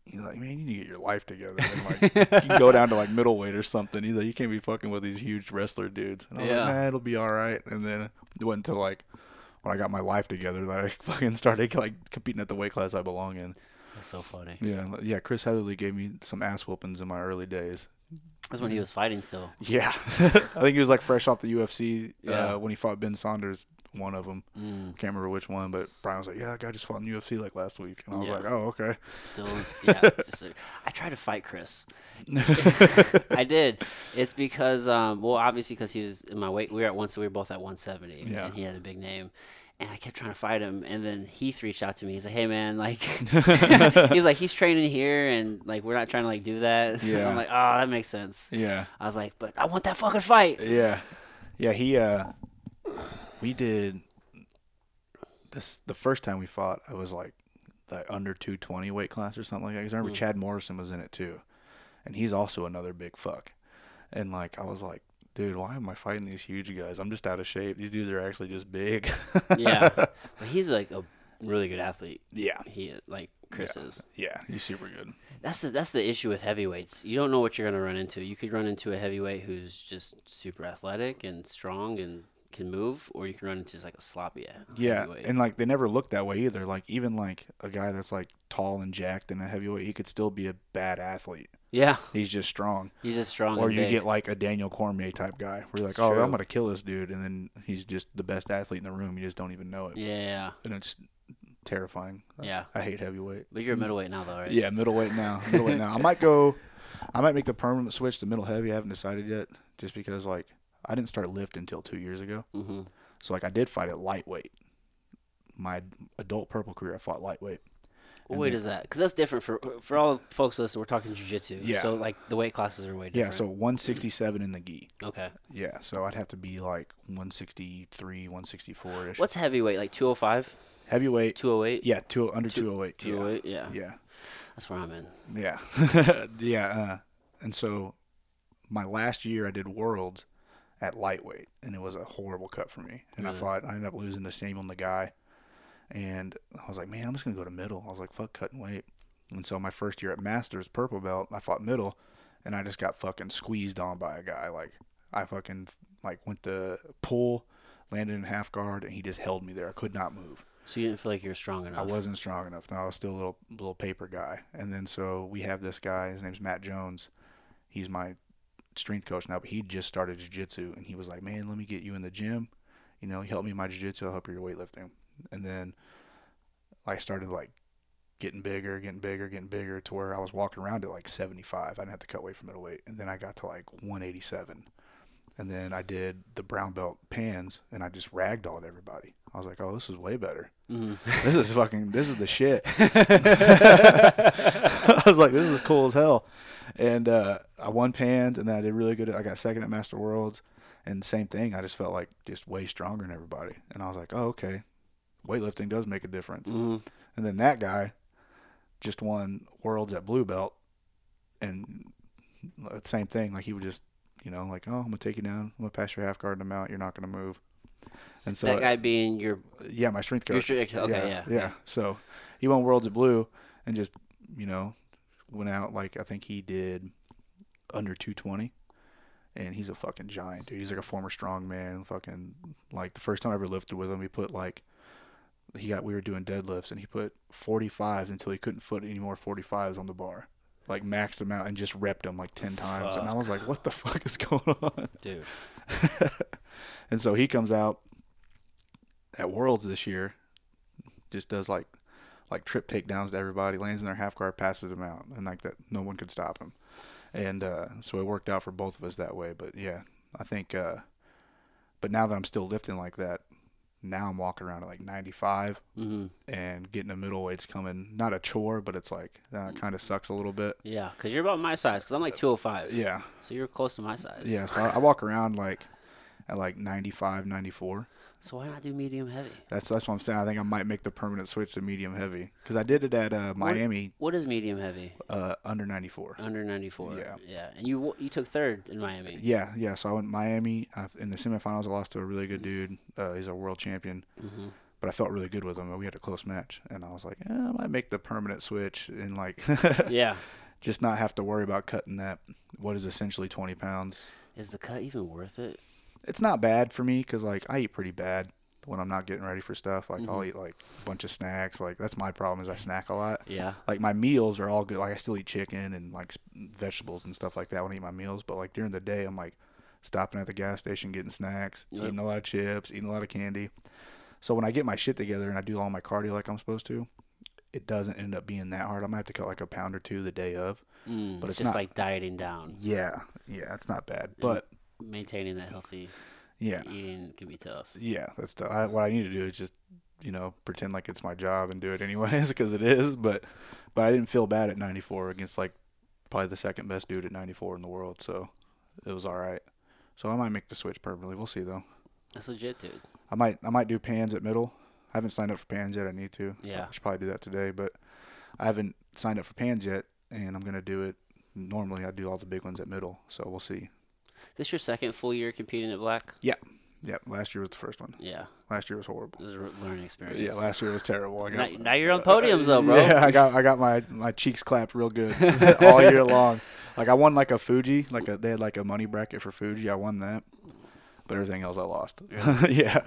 He's like, man, you need to get your life together. And like, you can go [laughs] down to like middleweight or something. He's like, you can't be fucking with these huge wrestler dudes. And I was Yeah. like, nah, it'll be all right. And then it wasn't until like when I got my life together that I [laughs] fucking started like competing at the weight class I belong in. That's so funny. Yeah, yeah. Chris Heatherly gave me some ass whoopings in my early days. That's when he was fighting still. Yeah, [laughs] I think he was like fresh off the UFC Yeah. uh, when he fought Ben Saunders. One of them, Mm, can't remember which one, but Brian was like, "Yeah, that guy just fought in UFC like last week," and I was Yeah. like, "Oh, okay." still, [laughs] yeah. it's just a- I tried to fight Chris. [laughs] I did. It's because, um, well, obviously because he was in my weight. We were at one, so we were both at 170, Yeah. and he had a big name. And I kept trying to fight him, and then Heath reached out to me. He's like, "Hey, man, like, [laughs] he's like, he's training here, and like, we're not trying to like do that." Yeah. I'm like, "Oh, that makes sense." Yeah, I was like, "But I want that fucking fight." yeah, yeah. He, uh, we did this the first time we fought. I was like the under two twenty weight class or something like that. Because I remember Mm. Chad Morrison was in it too, and he's also another big fuck. And like I was like, dude, why am I fighting these huge guys? I'm just out of shape. These dudes are actually just big. yeah, [laughs] but he's like a really good athlete. yeah, He like Chris Yeah. is. yeah. He's super good. That's the that's the issue with heavyweights. You don't know what you're gonna run into. You could run into a heavyweight who's just super athletic and strong and can move, or you can run into just like a sloppy Yeah, heavyweight. and like they never look that way either. Like even like a guy that's like tall and jacked and a heavyweight, he could still be a bad athlete. yeah, He's just strong. he's just strong. Or you big. get like a Daniel Cormier type guy, where you're like, oh. I'm gonna kill this dude, and then he's just the best athlete in the room. You just don't even know it, yeah, and it's terrifying. yeah. I hate heavyweight. But you're a middleweight now, though, right? Yeah, middleweight now. Middleweight now. I might go. I might make the permanent switch to middle heavy. I haven't decided yet, just because like I didn't start lifting until two years ago. hmm So like I did fight at lightweight. My adult purple career, I fought lightweight. What then- is that? Because that's different for for all folks listening. We're talking jujitsu. Yeah. So like the weight classes are way different. Yeah, so 167 in the gi. okay. Yeah, so I'd have to be like 163, 164 ish. What's heavyweight? Like 205, heavyweight? 208, Yeah, two under Two- 208. 208. Yeah. Yeah, That's where I'm in. yeah, [laughs] yeah. Uh, and so my last year, I did worlds at lightweight, and it was a horrible cut for me. And I fought. I ended up losing to Samuel the guy, and I was like, man, I'm just gonna go to middle. I was like, fuck cutting weight. And so my first year at Masters purple belt, I fought middle, and I just got fucking squeezed on by a guy. Like I fucking like went to pull, landed in half guard, and he just held me there. I could not move. So you didn't feel like you were strong enough. I wasn't strong enough. No, I was still a little little paper guy. And then so we have this guy. His name's Matt Jones. He's my strength coach now, but he just started jiu-jitsu and he was like, "Man, let me get you in the gym. You know, help me my jiu-jitsu. I'll help you your weightlifting." And then I started like getting bigger, getting bigger, getting bigger to where I was walking around at like 75. I didn't have to cut weight from middleweight. And then I got to like 187. And then I did the brown belt pans and I just ragdolled everybody. I was like, oh, this is way better. Mhm. [laughs] This is fucking, this is the shit. [laughs] [laughs] I was like, this is cool as hell. And uh, I won pans and then I did really good. I got second at Master Worlds. And same thing, I just felt like just way stronger than everybody. And I was like, oh, okay. Weightlifting does make a difference. Mhm. And then that guy just won worlds at blue belt, and uh, same thing. Like he would just, you know, like, oh, I'm gonna take you down. I'm gonna pass your half guard and mount. You're not gonna move. And so, that guy being your yeah, my strength your coach. strength- okay, yeah, yeah, So he won worlds at blue, and just, you know, went out like I think he did under 220. And he's a fucking giant, dude. He's like a former strongman. Fucking like the first time I ever lifted with him, he put like he got we were doing deadlifts and he put 45s until he couldn't put any more 45s on the bar like maxed them out and just repped them like 10 times and i was like what the fuck is going on [laughs] dude. [laughs] and so he comes out at worlds this year just does like like trip takedowns to everybody lands in their half guard passes them out and like that no one could stop him and uh, so it worked out for both of us that way but yeah i think uh, but now that i'm still lifting like that now i'm walking around at like 95 hmm and getting a middleweight's coming not a chore but it's like uh, kind of sucks a little bit Yeah, because you're about my size. Because I'm like 205. yeah So you're close to my size. yeah so I, I walk around like at like 95 94 So why not do medium heavy? that's that's what i'm saying i think i might make the permanent switch to medium heavy because i did it at uh, miami What is medium heavy? uh, under 94 Under 94. Yeah. Yeah. And you you took third in Miami. yeah yeah so i went miami I, in the semifinals i lost to a really good dude uh, he's a world champion hmm but I felt really good with him. We had a close match, and I was like, eh, I might make the permanent switch and like [laughs] Yeah. just not have to worry about cutting that what is essentially 20 pounds. Is the cut even worth it? It's not bad for me because like I eat pretty bad when I'm not getting ready for stuff. Like I'll Mhm. eat like a bunch of snacks. Like that's my problem is I snack a lot. Yeah. Like my meals are all good. Like I still eat chicken and like vegetables and stuff like that when I eat my meals. But like during the day, I'm like stopping at the gas station getting snacks, Yep. eating a lot of chips, eating a lot of candy. So when I get my shit together and I do all my cardio like I'm supposed to, it doesn't end up being that hard. I might have to cut like a pound or two the day of. Mm, But it's it's just not- like dieting down. Yeah, yeah, it's not bad. But Maintaining that healthy yeah, eating can be tough. yeah, that's the, I, what I need to do is just you know pretend like it's my job and do it anyways [laughs] because it is. But but I didn't feel bad at 94 against like probably the second best dude at 94 in the world, so it was all right. So I might make the switch permanently. We'll see though. That's legit, dude. I might I might do pans at middle. I haven't signed up for pans yet. I need to. Yeah. I should probably do that today, but I haven't signed up for pans yet, and I'm gonna do it. Normally, I do all the big ones at middle, so we'll see. This your second full year competing at Black? Yeah, Yeah, last year was the first one. Yeah. Last year was horrible. It was a learning experience. Yeah, last year was terrible. I now, got now you're on podiums though, bro. Yeah, I got I got my my cheeks clapped real good [laughs] all year long. Like I won like a Fuji, like a they had like a money bracket for Fuji. I won that, but everything else I lost. [laughs] yeah,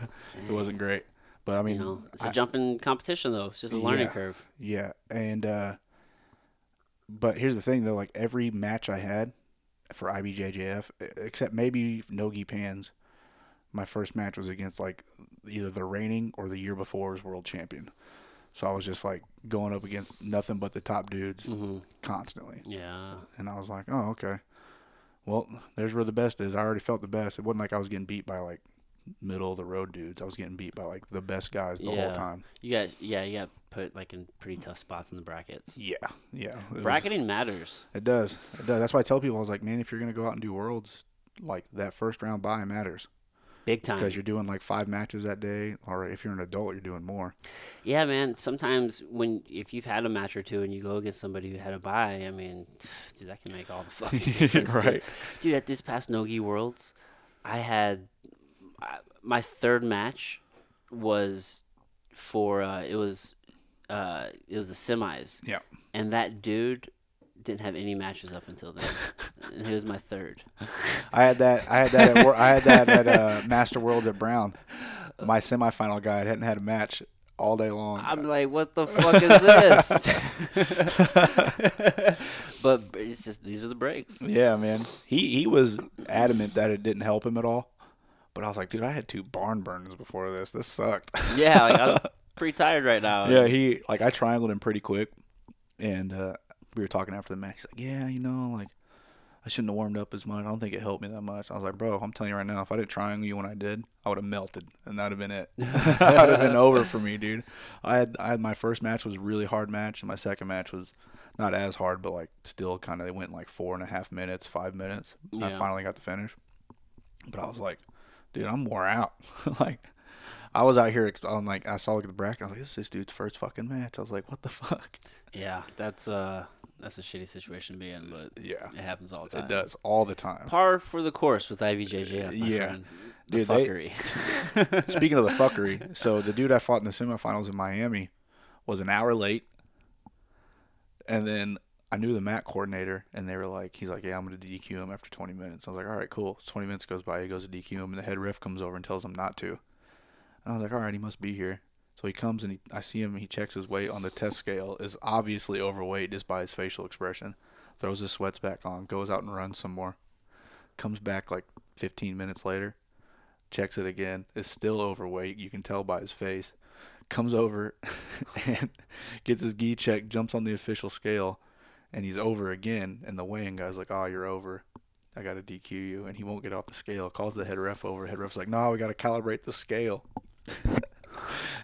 it wasn't great. But I mean, you know, it's a I- jumping competition though. It's just a learning Yeah. curve. Yeah, and uh but here's the thing though, like every match I had for IBJJF, except maybe Nogi Pans, my first match was against like either the reigning or the year before was world champion. So I was just like going up against nothing but the top dudes hmm constantly. Yeah. And I was like, "Oh, okay. Well, there's where the best is. I already felt the best. It wasn't like I was getting beat by like middle of the road dudes. I was getting beat by like the best guys the Yeah. whole time. You got yeah, you got put like in pretty tough spots in the brackets. Yeah, yeah. It was- Bracketing matters. It does. It does. That's why I tell people I was like, man, if you're gonna go out and do worlds, like that first round bye matters Big time. because you're doing like five matches that day, or if you're an adult, you're doing more. Yeah, man. Sometimes when if you've had a match or two and you go against somebody who had a bye, I mean, [sighs] dude, that can make all the fucking [laughs] difference. dude. right. Dude, at this past Nogi Worlds, I had I- my third match was for uh, it was uh, it was the semis. Yeah. And that dude didn't have any matches up until then. and [laughs] he was my third. I had that. I had that. At, I had that at uh, [laughs] Master Worlds at Brown. My semifinal guy hadn't had a match all day long. I'm like, what the fuck is this? [laughs] but it's just these are the breaks. yeah, man. He he was adamant that it didn't help him at all. But I was like, dude, I had two barn burners before this. This sucked. Yeah, like, I'm pretty tired right now. yeah, he like I triangled him pretty quick, and uh, we were talking after the match. He's like, yeah, you know, like I shouldn't have warmed up as much. I don't think it helped me that much. I was like, bro, I'm telling you right now, if I didn't triangle you when I did, I would have melted, and that'd have been it. [laughs] that would have been over for me, dude. I had I had my first match was a really hard match, and my second match was not as hard, but like still kind of they went like four and a half minutes, five minutes. I finally got the finish, but I was like, dude, I'm wore out. [laughs] like. I was out here on like I saw look at the bracket. I was like, "This is this dude's first fucking match." I was like, "What the fuck?" Yeah, that's uh that's a shitty situation to be in, but Yeah, it happens all the time. it does all the time. Par for the course with IBJJF, my Yeah. friend. The Dude, they- [laughs] [laughs] Speaking of the fuckery, so the dude I fought in the semifinals in Miami was an hour late, and then I knew the mat coordinator, and they were like, "He's like, yeah, I'm gonna DQ him after 20 minutes." I was like, "All right, cool." So 20 minutes goes by, he goes to DQ him, and the head ref comes over and tells him not to. And I was like, "All right, he must be here." So he comes and he, I see him. He checks his weight on the test scale. Is obviously overweight just by his facial expression. Throws his sweats back on. Goes out and runs some more. Comes back like 15 minutes later. Checks it again. Is still overweight. You can tell by his face. Comes over [laughs] and gets his gi check. Jumps on the official scale, and he's over again. And the weighing guy's like, "Oh, you're over." I got to DQ you, and he won't get off the scale. Calls the head ref over. Head ref's like, "No, we got to calibrate the scale." [laughs]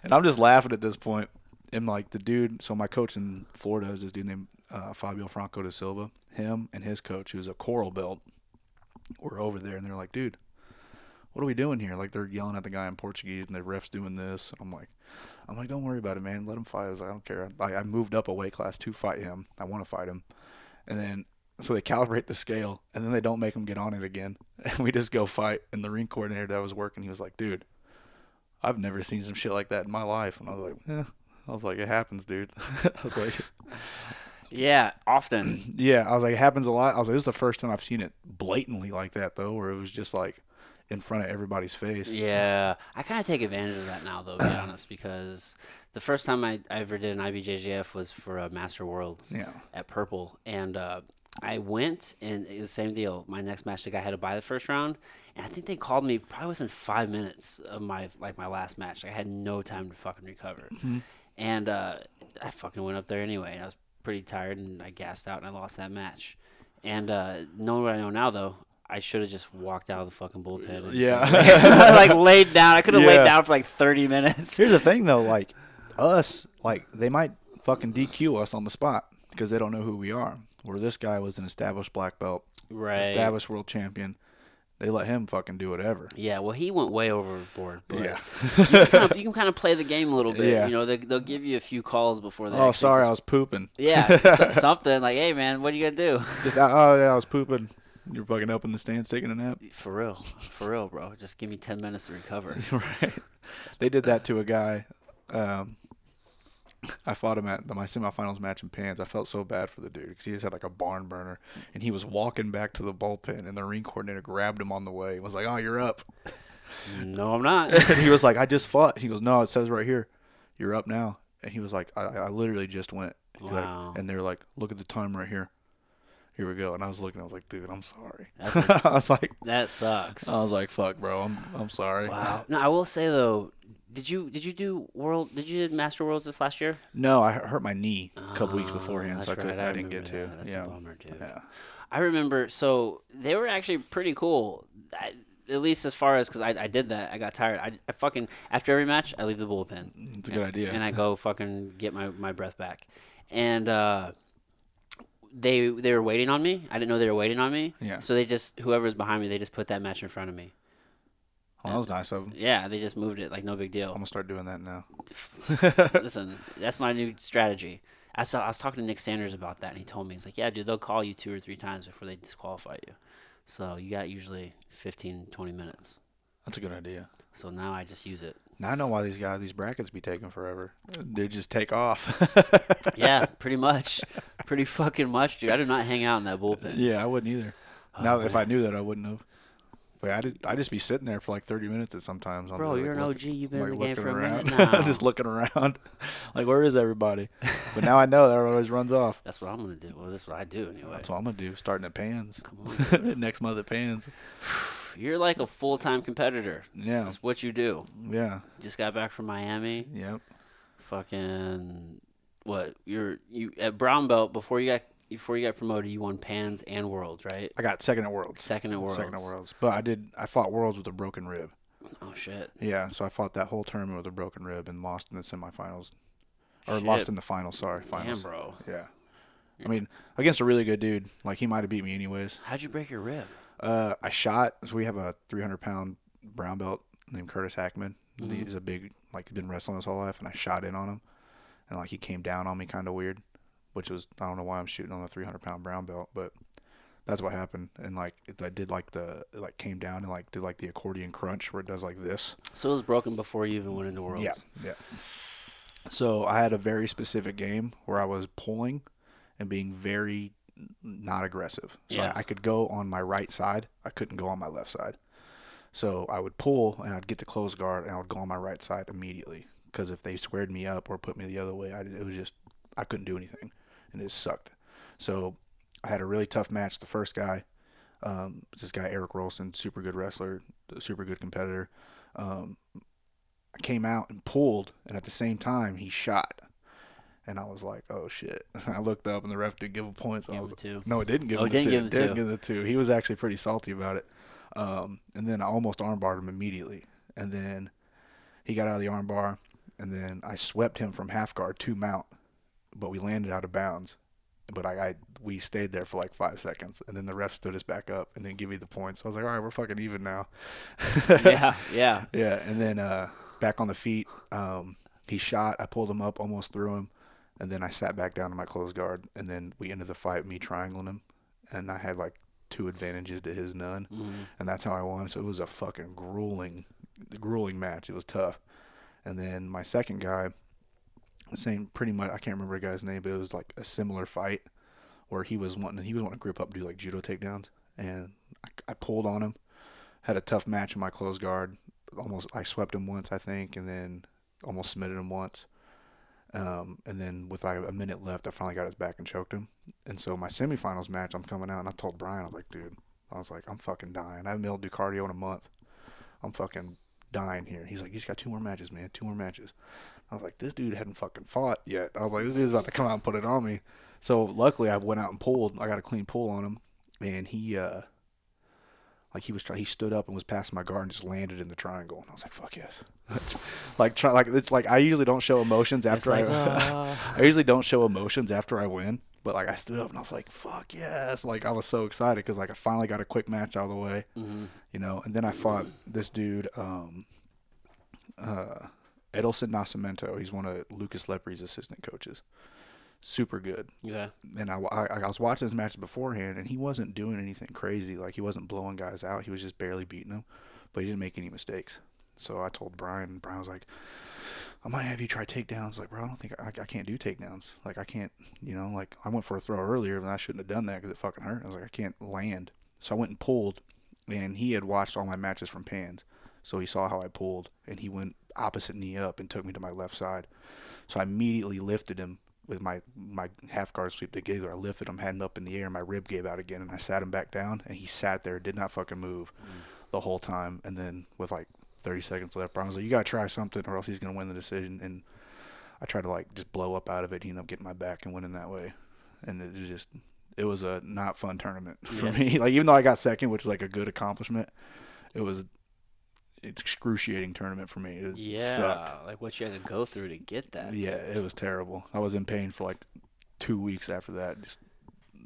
and I'm just laughing at this point. And like the dude, so my coach in Florida is this dude named uh, Fabio Franco da Silva. Him and his coach, who's a coral belt, were over there, and they're like, "Dude, what are we doing here?" Like they're yelling at the guy in Portuguese, and the refs doing this. I'm like, I'm like, don't worry about it, man. Let him fight. I like, I don't care. Like I moved up a weight class to fight him. I want to fight him, and then so they calibrate the scale, and then they don't make him get on it again, [laughs] and we just go fight. And the ring coordinator that was working, he was like, "Dude, I've never seen some shit like that in my life." And I was like, "Yeah." I was like, "It happens, dude." [laughs] I was like, [laughs] yeah, often. [clears throat] "Yeah." I was like, "It happens a lot." I was like, "This is the first time I've seen it blatantly like that, though, where it was just like in front of everybody's face." Yeah, I kind of take advantage of that now, though, to be [clears throat] honest, because the first time I, I ever did an IBJJF was for uh, Master Worlds Yeah. at Purple, and uh, I went, and it was the same deal. My next match, the guy had to buy the first round, and I think they called me probably within five minutes of my like my last match. I had no time to fucking recover, and uh, I fucking went up there anyway. And I was pretty tired, and I gassed out, and I lost that match. And uh, knowing what I know now, though. I should have just walked out of the fucking bullpen. Yeah. like, [laughs] [laughs] like laid down. I could have laid down for like thirty minutes. Here's the thing, though, [laughs] like us, like they might fucking DQ us on the spot because they don't know who we are. Where this guy was an established black belt, Right. established world champion. They let him fucking do whatever. Yeah. Well, he went way overboard. But Yeah. you, can kind of, you can kind of play the game a little bit. Yeah. You know, they, they'll give you a few calls before they. Oh, sorry, I was pooping. Yeah, [laughs] so- something like, hey man, what are you gonna do? Just oh yeah, I was pooping. You're fucking up in the stands taking a nap. For real, for real, bro. Just give me ten minutes to recover. [laughs] right. They did that to a guy. Um, I fought him at the, my semifinals match in Pans. I felt so bad for the dude because he just had like a barn burner, and he was walking back to the bullpen, and the ring coordinator grabbed him on the way and was like, "Oh, you're up." no, I'm not. [laughs] and he was like, "I just fought." He goes, "No, it says right here, you're up now." And he was like, "I, I literally just went." He's like- Wow. and they're like, "Look at the time right here. Here we go." And I was looking, I was like, "Dude, I'm sorry." That's [laughs] I was like, That sucks. I was like, "Fuck, bro, I'm I'm sorry." wow. No, I will say though, did you did you do world? Did you do Master Worlds this last year? No, I hurt my knee a couple weeks Oh, beforehand, so I couldn't. right, I, didn't get remember to. That's yeah. a bummer, dude. Yeah. I remember. So they were actually pretty cool. I, at least as far as because I, I did that. I got tired. I, I fucking after every match I leave the bullpen. It's a good idea. And I go [laughs] fucking get my, my breath back. And uh, they they were waiting on me. I didn't know they were waiting on me. Yeah. So they just whoever's behind me, they just put that match in front of me. Oh, that was nice of them. Yeah, they just moved it like no big deal. I'm gonna start doing that now. [laughs] [laughs] Listen, that's my new strategy. I saw I was talking to Nick Sanders about that, and he told me he's like, "Yeah, dude, they'll call you two or three times before they disqualify you. So you got usually 15, 20 minutes. That's a good idea. So now I just use it. Now I know why these guys, these brackets, be taking forever. They just take off. [laughs] Yeah, pretty much, pretty fucking much, dude. I do not hang out in that bullpen. yeah, I wouldn't either. Oh, now, if I knew that, I wouldn't have. But I did. I just be sitting there for like 30 minutes at sometimes. Bro, be, you're like, an OG. You've been like in the game looking for a around, minute [laughs] now. just looking around, [laughs] like where is everybody? But now I know that always runs off. [laughs] That's what I'm gonna do. Well, that's what I do anyway. That's what I'm gonna do. Starting at pans. Come on. Next month at pans. [sighs] You're like a full time competitor. Yeah. That's what you do. Yeah. Just got back from Miami. Yep. Fucking what? You're you at brown belt before you got before you got promoted. You won pans and worlds, right? I got second at worlds. Second at worlds. Second at worlds. But I did. I fought worlds with a broken rib. Oh shit. Yeah. So I fought that whole tournament with a broken rib and lost in the semifinals, or Shit. lost in the final. Sorry, finals. Damn, bro. Yeah. I mean, against a really good dude. Like he might have beat me anyways. How'd you break your rib? Uh, I shot. So we have a 300 pound brown belt named Curtis Hackman. Mhm. He's a big, like, been wrestling his whole life, and I shot in on him, and like he came down on me kind of weird, which was I don't know why I'm shooting on a 300 pound brown belt, but that's what happened. And like it, I did like the it, like came down and like did like the accordion crunch where it does like this. So it was broken before you even went into worlds. Yeah, yeah. So I had a very specific game where I was pulling and being very not aggressive. So Yeah. I, I could go on my right side. I couldn't go on my left side. So I would pull and I'd get the close guard and I would go on my right side immediately. Because if they squared me up or put me the other way, I, it was just I couldn't do anything, and it sucked. So I had a really tough match. The first guy, um, this guy Eric Rolson, super good wrestler, super good competitor. Um, I came out and pulled, and at the same time he shot, and I was like, "Oh shit!" [laughs] I looked up, and the ref didn't give him points. Give was, him two. no, it didn't give Oh, him didn't two. give him didn't two. give him the two. He was actually pretty salty about it. Um, and then I almost armbarred him immediately, and then he got out of the armbar, and then I swept him from half guard to mount, but we landed out of bounds. But I, I we stayed there for like five seconds, and then the ref stood us back up and didn't give me the points. I was like, all right, we're fucking even now. [laughs] yeah, yeah. Yeah, and then uh, back on the feet, um, he shot. I pulled him up, almost threw him, and then I sat back down to my close guard, and then we ended the fight me triangling him, and I had like two advantages to his none, Mhm. and that's how I won. So it was a fucking grueling, grueling match. It was tough, and then my second guy, same pretty much. I can't remember the guy's name, but it was like a similar fight where he was wanting he was wanting to grip up, do like judo takedowns, and I, I pulled on him. Had a tough match in my close guard. Almost I swept him once, I think, and then almost submitted him once. Um, and then with like a minute left, I finally got his back and choked him. And so my semifinals match, I'm coming out, and I told Brian, I was like, dude, I was like, I'm fucking dying. I haven't been able to do cardio in a month. I'm fucking dying here. He's like, you just got two more matches, man. Two more matches. I was like, this dude hadn't fucking fought yet. I was like, this dude's about to come out and put it on me. So luckily, I went out and pulled. I got a clean pull on him, and he, uh, like he was trying, he stood up and was past my guard and just landed in the triangle. And I was like, fuck yes. [laughs] like try, like it's like I usually don't show emotions after like, I. [laughs] uh, I usually don't show emotions after I win, but like I stood up and I was like, "Fuck yes!" Like I was so excited because like I finally got a quick match out of the way, mhm. you know. And then I fought this dude, um, uh, Edelson Nascimento. He's one of Lucas Lepri's assistant coaches. Super good. Yeah. And I, I, I was watching his matches beforehand, and he wasn't doing anything crazy. Like he wasn't blowing guys out. He was just barely beating them, but he didn't make any mistakes. So I told Brian, and Brian was like, I might have you try takedowns. Like, bro, I don't think I, I can't do takedowns. Like, I can't, you know, like I went for a throw earlier, and I shouldn't have done that because it fucking hurt. I was like, I can't land. So I went and pulled, and he had watched all my matches from pans. So he saw how I pulled, and he went opposite knee up and took me to my left side. So I immediately lifted him with my my half guard sweep together. I lifted him, had him up in the air, and my rib gave out again, and I sat him back down, and he sat there, did not fucking move mm. the whole time. And then with like 30 seconds left, Brian was like, "You gotta try something, or else he's gonna win the decision." And I tried to like just blow up out of it. He ended up getting my back and winning that way. And it was just it was a not fun tournament [laughs] for Yeah. me. Like even though I got second, which is like a good accomplishment, it was excruciating tournament for me. It Yeah. sucked. Like what you had to go through to get that. Yeah, it was terrible. I was in pain for like two weeks after that, just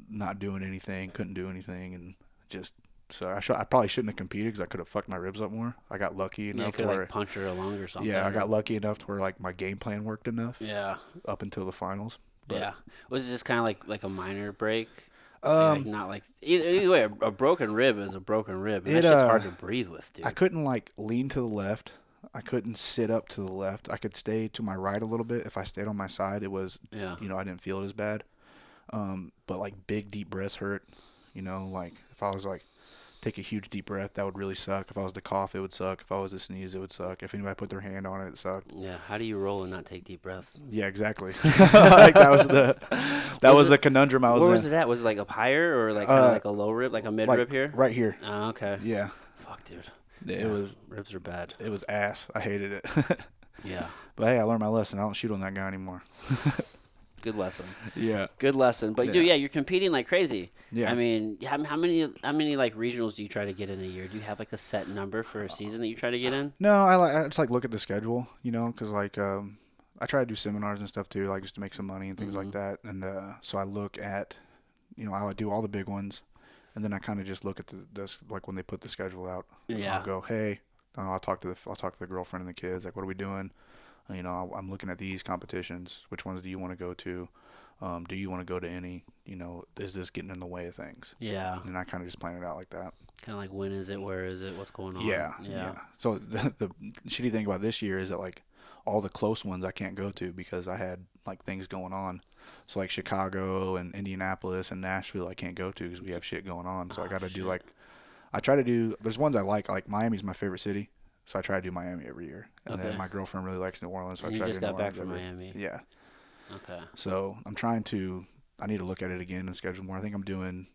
not doing anything, couldn't do anything, and just so I, sh- I probably shouldn't have competed because I could have fucked my ribs up more. I got lucky enough could to where like punch her along or something. yeah, I got lucky enough to where like my game plan worked enough Yeah. up until the finals. But, yeah. Was it just kind of like like a minor break? Like Um, not like either, either way, a, a broken rib is a broken rib. And It, that's just uh, hard to breathe with, dude. I couldn't like lean to the left. I couldn't sit up to the left. I could stay to my right a little bit. If I stayed on my side, it was yeah. you know I didn't feel it as bad. Um, but like big deep breaths hurt. You know, like if I was like take a huge deep breath, that would really suck. If I was to cough, it would suck. If I was to sneeze, it would suck. If anybody put their hand on it, it sucked. Yeah. How do you roll and not take deep breaths? Yeah, exactly. [laughs] [laughs] like that was the that Was was, it- the conundrum I was Where in. was it at? Was it like up higher or like Uh, like a low rib, like a mid Like, rib here? Right here. Oh, okay. Yeah. Fuck, dude. It Yeah, was ribs are bad. it was ass. I hated it. [laughs] Yeah. but hey, I learned my lesson. I don't shoot on that guy anymore. Good lesson. Yeah. Good lesson. But Yeah. dude, yeah, you're competing like crazy. Yeah. I mean, how, how many how many like regionals do you try to get in a year? Do you have like a set number for a season that you try to get in? No, I like I just like look at the schedule, you know, because like um, I try to do seminars and stuff too, like just to make some money and things like Mhm. that. And uh, so I look at, you know, I do all the big ones, and then I kind of just look at the this like when they put the schedule out. Yeah. I'll go, hey, I'll talk to the I'll talk to the girlfriend and the kids. Like, what are we doing? You know, I- I'm looking at these competitions. Which ones do you want to go to? Um, do you want to go to any? You know, is this getting in the way of things? Yeah. And I kind of just plan it out like that. Kind of like when is it? Where is it? What's going on? Yeah, Yeah. yeah. So [laughs] the, the shitty thing about this year is that like all the close ones I can't go to because I had like things going on. So like Chicago and Indianapolis and Nashville I can't go to because we have shit going on. So I Oh, got to do like I try to do. There's ones I like. Like Miami's my favorite city, so I try to do Miami every year. And Okay. then my girlfriend really likes New Orleans, so And I try to do got New back from Orleans every- Miami. Yeah. Okay. So I'm trying to. I need to look at it again and schedule more. I think I'm doing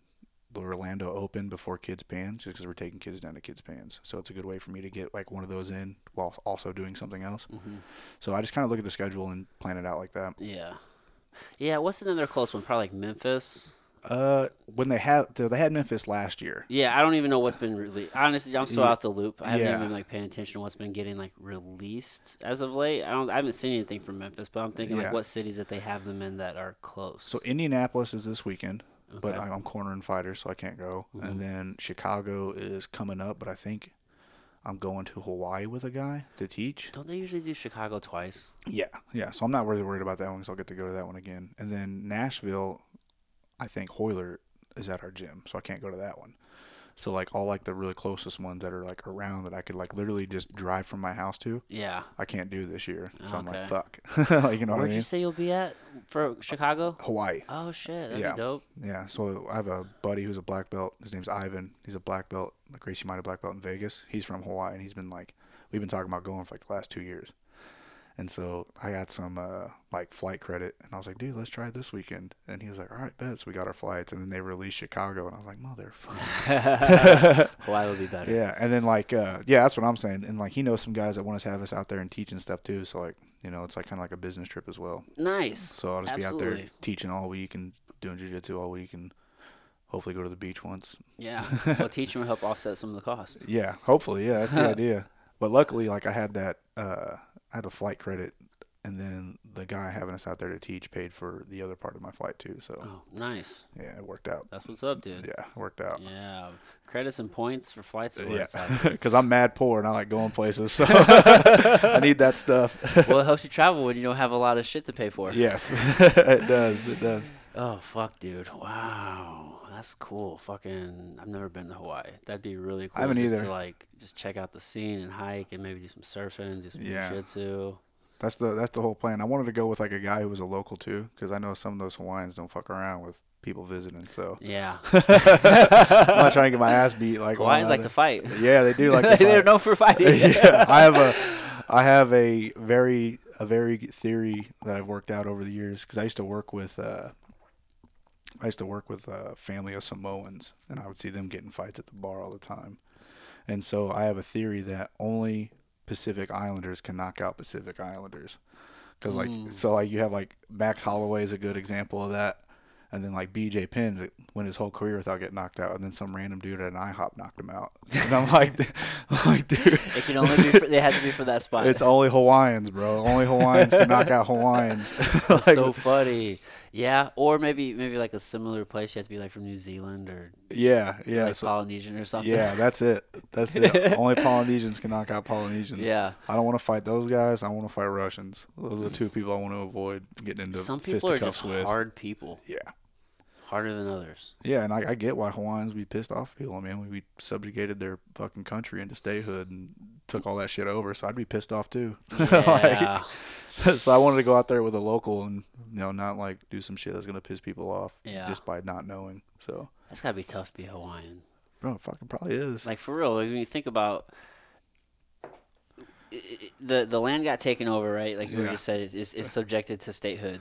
the Orlando Open before Kids Pans, just because we're taking kids down to Kids Pans. So it's a good way for me to get like one of those in while also doing something else. hmm So I just kind of look at the schedule and plan it out like that. Yeah. Yeah. What's another close one? Probably like Memphis. Uh, when they had they had Memphis last year. Yeah, I don't even know what's been released. Honestly, I'm so Yeah. out the loop. I haven't Yeah. even like paying attention to what's been getting like released as of late. I don't. I haven't seen anything from Memphis, but I'm thinking like what cities that they have them in that are close. So Indianapolis is this weekend, but Okay. I'm I'm cornering fighters, so I can't go. Mhm. And then Chicago is coming up, but I think I'm going to Hawaii with a guy to teach. don't they usually do Chicago twice? Yeah, yeah. So I'm not really worried about that one because I'll get to go to that one again. And then Nashville, I think Royler is at our gym, so I can't go to that one. So like all like the really closest ones that are like around that I could like literally just drive from my house to, Yeah. I can't do this year. So I'm like fuck, [laughs] like you know what I Where'd mean? you say you'll be at for Chicago? Hawaii. Oh shit, that'd Yeah. be dope. Yeah. So I have a buddy who's a black belt. His name's Ivan. He's a black belt, a Gracie Humaitá black belt in Vegas. He's from Hawaii, and he's been like, we've been talking about going for like the last two years. And so I got some uh, like flight credit, and I was like, dude, let's try it this weekend. And he was like, all right, bet. So we got our flights, and then they released Chicago, and I was like, motherfucker. [laughs] Hawaii would be better. yeah. And then like, uh, yeah, that's what I'm saying. And like, he knows some guys that want us to have us out there and teaching stuff too. So like, you know, it's like kind of like a business trip as well. Nice. So I'll just be out there teaching all week and doing jujitsu all week, and hopefully go to the beach once. Yeah. [laughs] Well, teaching will help offset some of the cost. Yeah, hopefully, yeah, that's the [laughs] idea. But luckily, like I had that, uh, I had the flight credit, and then the guy having us out there to teach paid for the other part of my flight too. So Oh, nice. yeah, it worked out. That's what's up, dude. Yeah, it worked out. Yeah. Credits and points for flights. Yeah, it's at, dude. [laughs] because I'm mad poor and I like going places, so [laughs] [laughs] I need that stuff. well, it helps you travel when you don't have a lot of shit to pay for. yes, it does. It does. Oh fuck, dude! Wow, that's cool. Fucking, I've never been to Hawaii. That'd be really cool. I haven't just either. To like, just check out the scene and hike, and maybe do some surfing, do some Yeah. jiu-jitsu. That's the that's the whole plan. I wanted to go with like a guy who was a local too, because I know some of those Hawaiians don't fuck around with people visiting. So Yeah, [laughs] I'm not trying to get my ass beat. Like Hawaiians like to fight. Yeah, they do like to [laughs] They're known for fighting. [laughs] yeah, I have a, I have a very a very theory that I've worked out over the years because I used to work with, uh, I used to work with a family of Samoans, and I would see them getting fights at the bar all the time, and so I have a theory that only Pacific Islanders can knock out Pacific Islanders, because like Mm. so like you have like Max Holloway is a good example of that. And then like BJ Penn went his whole career without getting knocked out, and then some random dude at an IHOP knocked him out. [laughs] And I'm like, I'm [laughs] like dude, It can only be. For, they had to be for that spot. it's only Hawaiians, bro. Only Hawaiians can knock out Hawaiians. [laughs] That's Like, so funny. Yeah, or maybe maybe like a similar place. You have to be like from New Zealand or yeah, yeah, like so- Polynesian or something. yeah. That's it. That's it. [laughs] only Polynesians can knock out Polynesians. Yeah. I don't want to fight those guys. I want to fight Russians. Those are the two people I want to avoid getting into Some people are just with. hard people. Yeah, harder than others. Yeah, and I, I get why Hawaiians be pissed off people. I mean, we, we subjugated their fucking country into statehood and took all that shit over, so I'd be pissed off too. [laughs] Yeah. [laughs] so I wanted to go out there with a local and you know not like do some shit that's gonna piss people off Yeah. just by not knowing. So, That's gotta be tough to be Hawaiian. bro, it fucking probably is. Like for real, like, when you think about i- i- the the land got taken over, right? Like we Yeah. just said, it's, it's, it's subjected to statehood.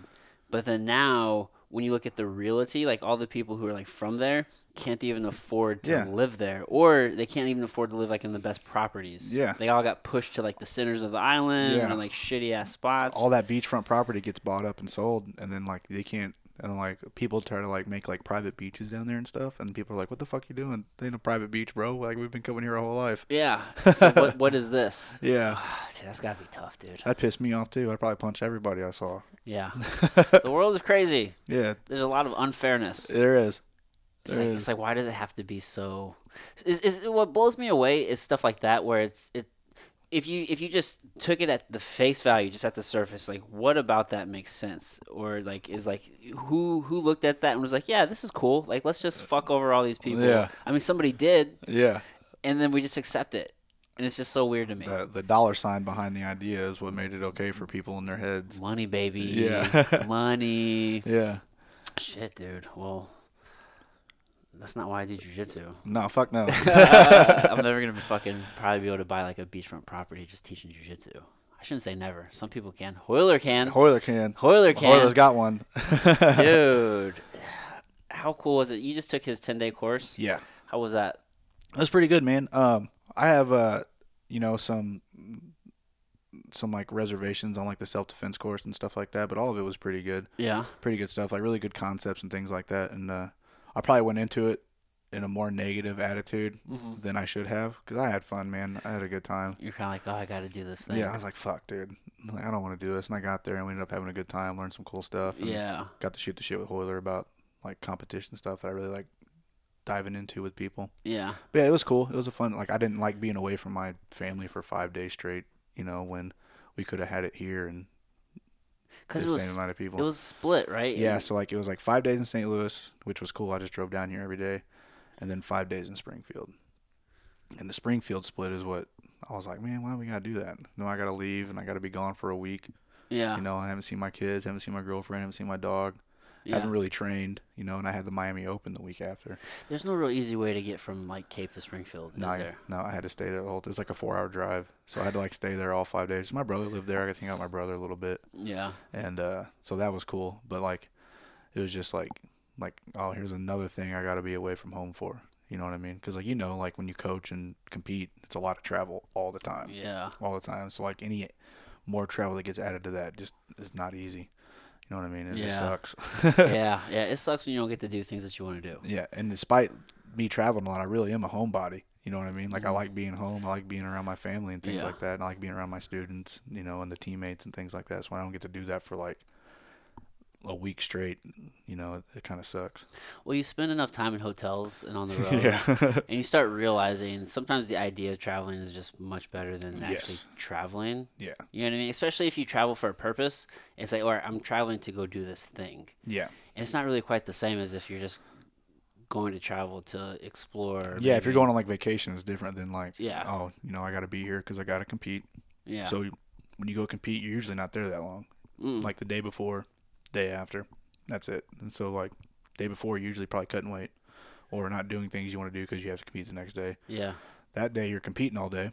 But then now, when you look at the realty, like all the people who are like from there can't even afford to Yeah. live there, or they can't even afford to live like in the best properties. Yeah. they all got pushed to like the centers of the island Yeah. and like shitty ass spots. all that beachfront property gets bought up and sold, and then like they can't. And like people try to like make like private beaches down there and stuff, and people are like, "What the fuck you doing? They ain't a private beach, bro. Like we've been coming here our whole life." Yeah. [laughs] So what what is this? [laughs] Yeah, [sighs] Dude, that's gotta be tough, dude. that pissed me off too. I'd probably punch everybody I saw. Yeah. [laughs] the world is crazy. Yeah, There's a lot of unfairness. there is. It's There like, is. it's like why does it have to be so? Is, is what blows me away is stuff like that where it's it. If you if you just took it at the face value, just at the surface, like what about that makes sense, or like is like who who looked at that and was like, yeah, this is cool. Like let's just uh, fuck over all these people. Yeah. I mean, somebody did, Yeah, and then we just accept it, and it's just so weird to me. the the dollar sign behind the idea is what made it okay for people in their heads. Money, baby. Yeah. [laughs] Money. Yeah. Shit, dude. Well, that's not why I do jujitsu. No, fuck no. [laughs] [laughs] I'm never gonna be fucking probably be able to buy like a beachfront property just teaching jujitsu. I shouldn't say never. Some people can. Royler can. Royler can. Royler can. Royler's got one. [laughs] Dude, how cool was it? You just took his 10 day course. Yeah. How was that? That's pretty good, man. Um, I have uh, you know, some some like reservations on like the self defense course and stuff like that, but all of it was pretty good. Yeah. Pretty good stuff, like really good concepts and things like that. And uh, I probably went into it in a more negative attitude Mhm. than I should have because I had fun, man. I had a good time. You're kind of like, oh, I got to do this thing. Yeah, I was like, fuck, dude. Like, I don't want to do this. And I got there and we ended up having a good time, learned some cool stuff. And Yeah. Got to shoot the shit with Royler about like competition stuff that I really like diving into with people. Yeah. But yeah, it was cool. It was a fun. Like I didn't like being away from my family for five days straight. You know, when we could have had it here and Because the it same amount of people. it was split, right? yeah, And- so like it was like five days in St. Louis, which was cool. I just drove down here every day, and then five days in Springfield. And the Springfield split is what I was like, man, why do we gotta do that? No, I gotta leave and I gotta be gone for a week. Yeah. You know, I haven't seen my kids, haven't seen my girlfriend, haven't seen my dog, yeah. haven't really trained. You know, and I had the Miami Open the week after. There's no real easy way to get from like Cape to Springfield, is No, I, there? no, I had to stay there the whole. It was like a four-hour drive, so I had to like stay there all five days. My brother lived there. I got to hang out with my brother a little bit, Yeah. and uh, so that was cool. But like, it was just like, like, oh, here's another thing I got to be away from home for. You know what I mean? Because like you know, like when you coach and compete, it's a lot of travel all the time, Yeah. all the time. So like any more travel that gets added to that just is not easy. You know what I mean? It just sucks. yeah. [laughs] Yeah. It sucks when you don't get to do things that you want to do. Yeah, and despite me traveling a lot, I really am a homebody. You know what I mean? Like I Mhm. like being home. I like being around my family and things Yeah. like that. And I like being around my students, you know, and the teammates and things like that. So I don't get to do that for like a week straight, you know, it, it kind of sucks. Well, you spend enough time in hotels and on the [laughs] road. yeah. And you start realizing sometimes the idea of traveling is just much better than actually traveling. yeah. You know what I mean? Especially if you travel for a purpose. It's like, all right, I'm traveling to go do this thing. Yeah. And it's not really quite the same as if you're just going to travel to explore. Yeah. If you're going on like vacation, it's different than like, Yeah. oh, you know, I got to be here because I got to compete. Yeah. So when you go compete, you're usually not there that long. Mm. Like the day before, day after. That's it. And so like day before, you're usually probably cutting weight or not doing things you want to do because you have to compete the next day. yeah. that day you're competing all day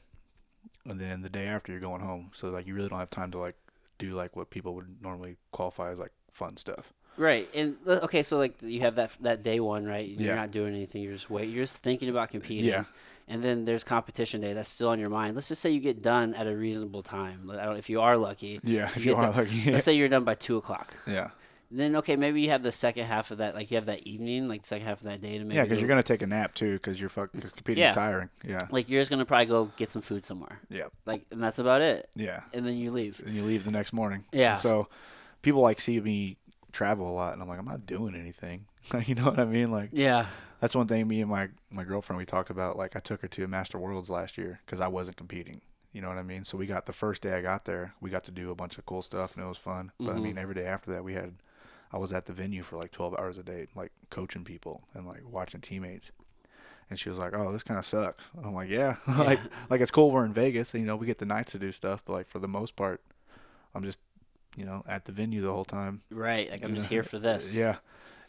and then the day after you're going home so like you really don't have time to like do like what people would normally qualify as like fun stuff Right. And uh, okay, so like you have that that day one, right? You're Yeah. not doing anything. You're just wait. You're just thinking about competing. Yeah. And then there's competition day. That's still on your mind. Let's just say you get done at a reasonable time. I don't, if you are lucky. yeah if You you are the- lucky Let's say you're done by two o'clock. yeah Then okay, maybe you have the second half of that. Like you have that evening, like the second half of that day to maybe. yeah because you're gonna take a nap too because you're fucking competing Yeah. is tiring yeah Like you're just gonna probably go get some food somewhere. yeah Like, and that's about it. yeah And then you leave. and you leave the next morning Yeah. so people like see me travel a lot and i'm like i'm not doing anything Like [laughs] you know what i mean like Yeah. That's one thing me and my my girlfriend we talked about like i took her to master worlds last year because i wasn't competing you know what i mean so we got the first day i got there we got to do a bunch of cool stuff and it was fun but i Mhm. mean every day after that we had I was at the venue for like 12 hours a day, like coaching people and like watching teammates. And she was like, "Oh, this kind of sucks." And I'm like, [laughs] "Yeah, like like it's cool we're in Vegas, and you know we get the nights to do stuff, but like for the most part, I'm just you know at the venue the whole time. Right. Like I'm You just know, here for this. [laughs] Yeah,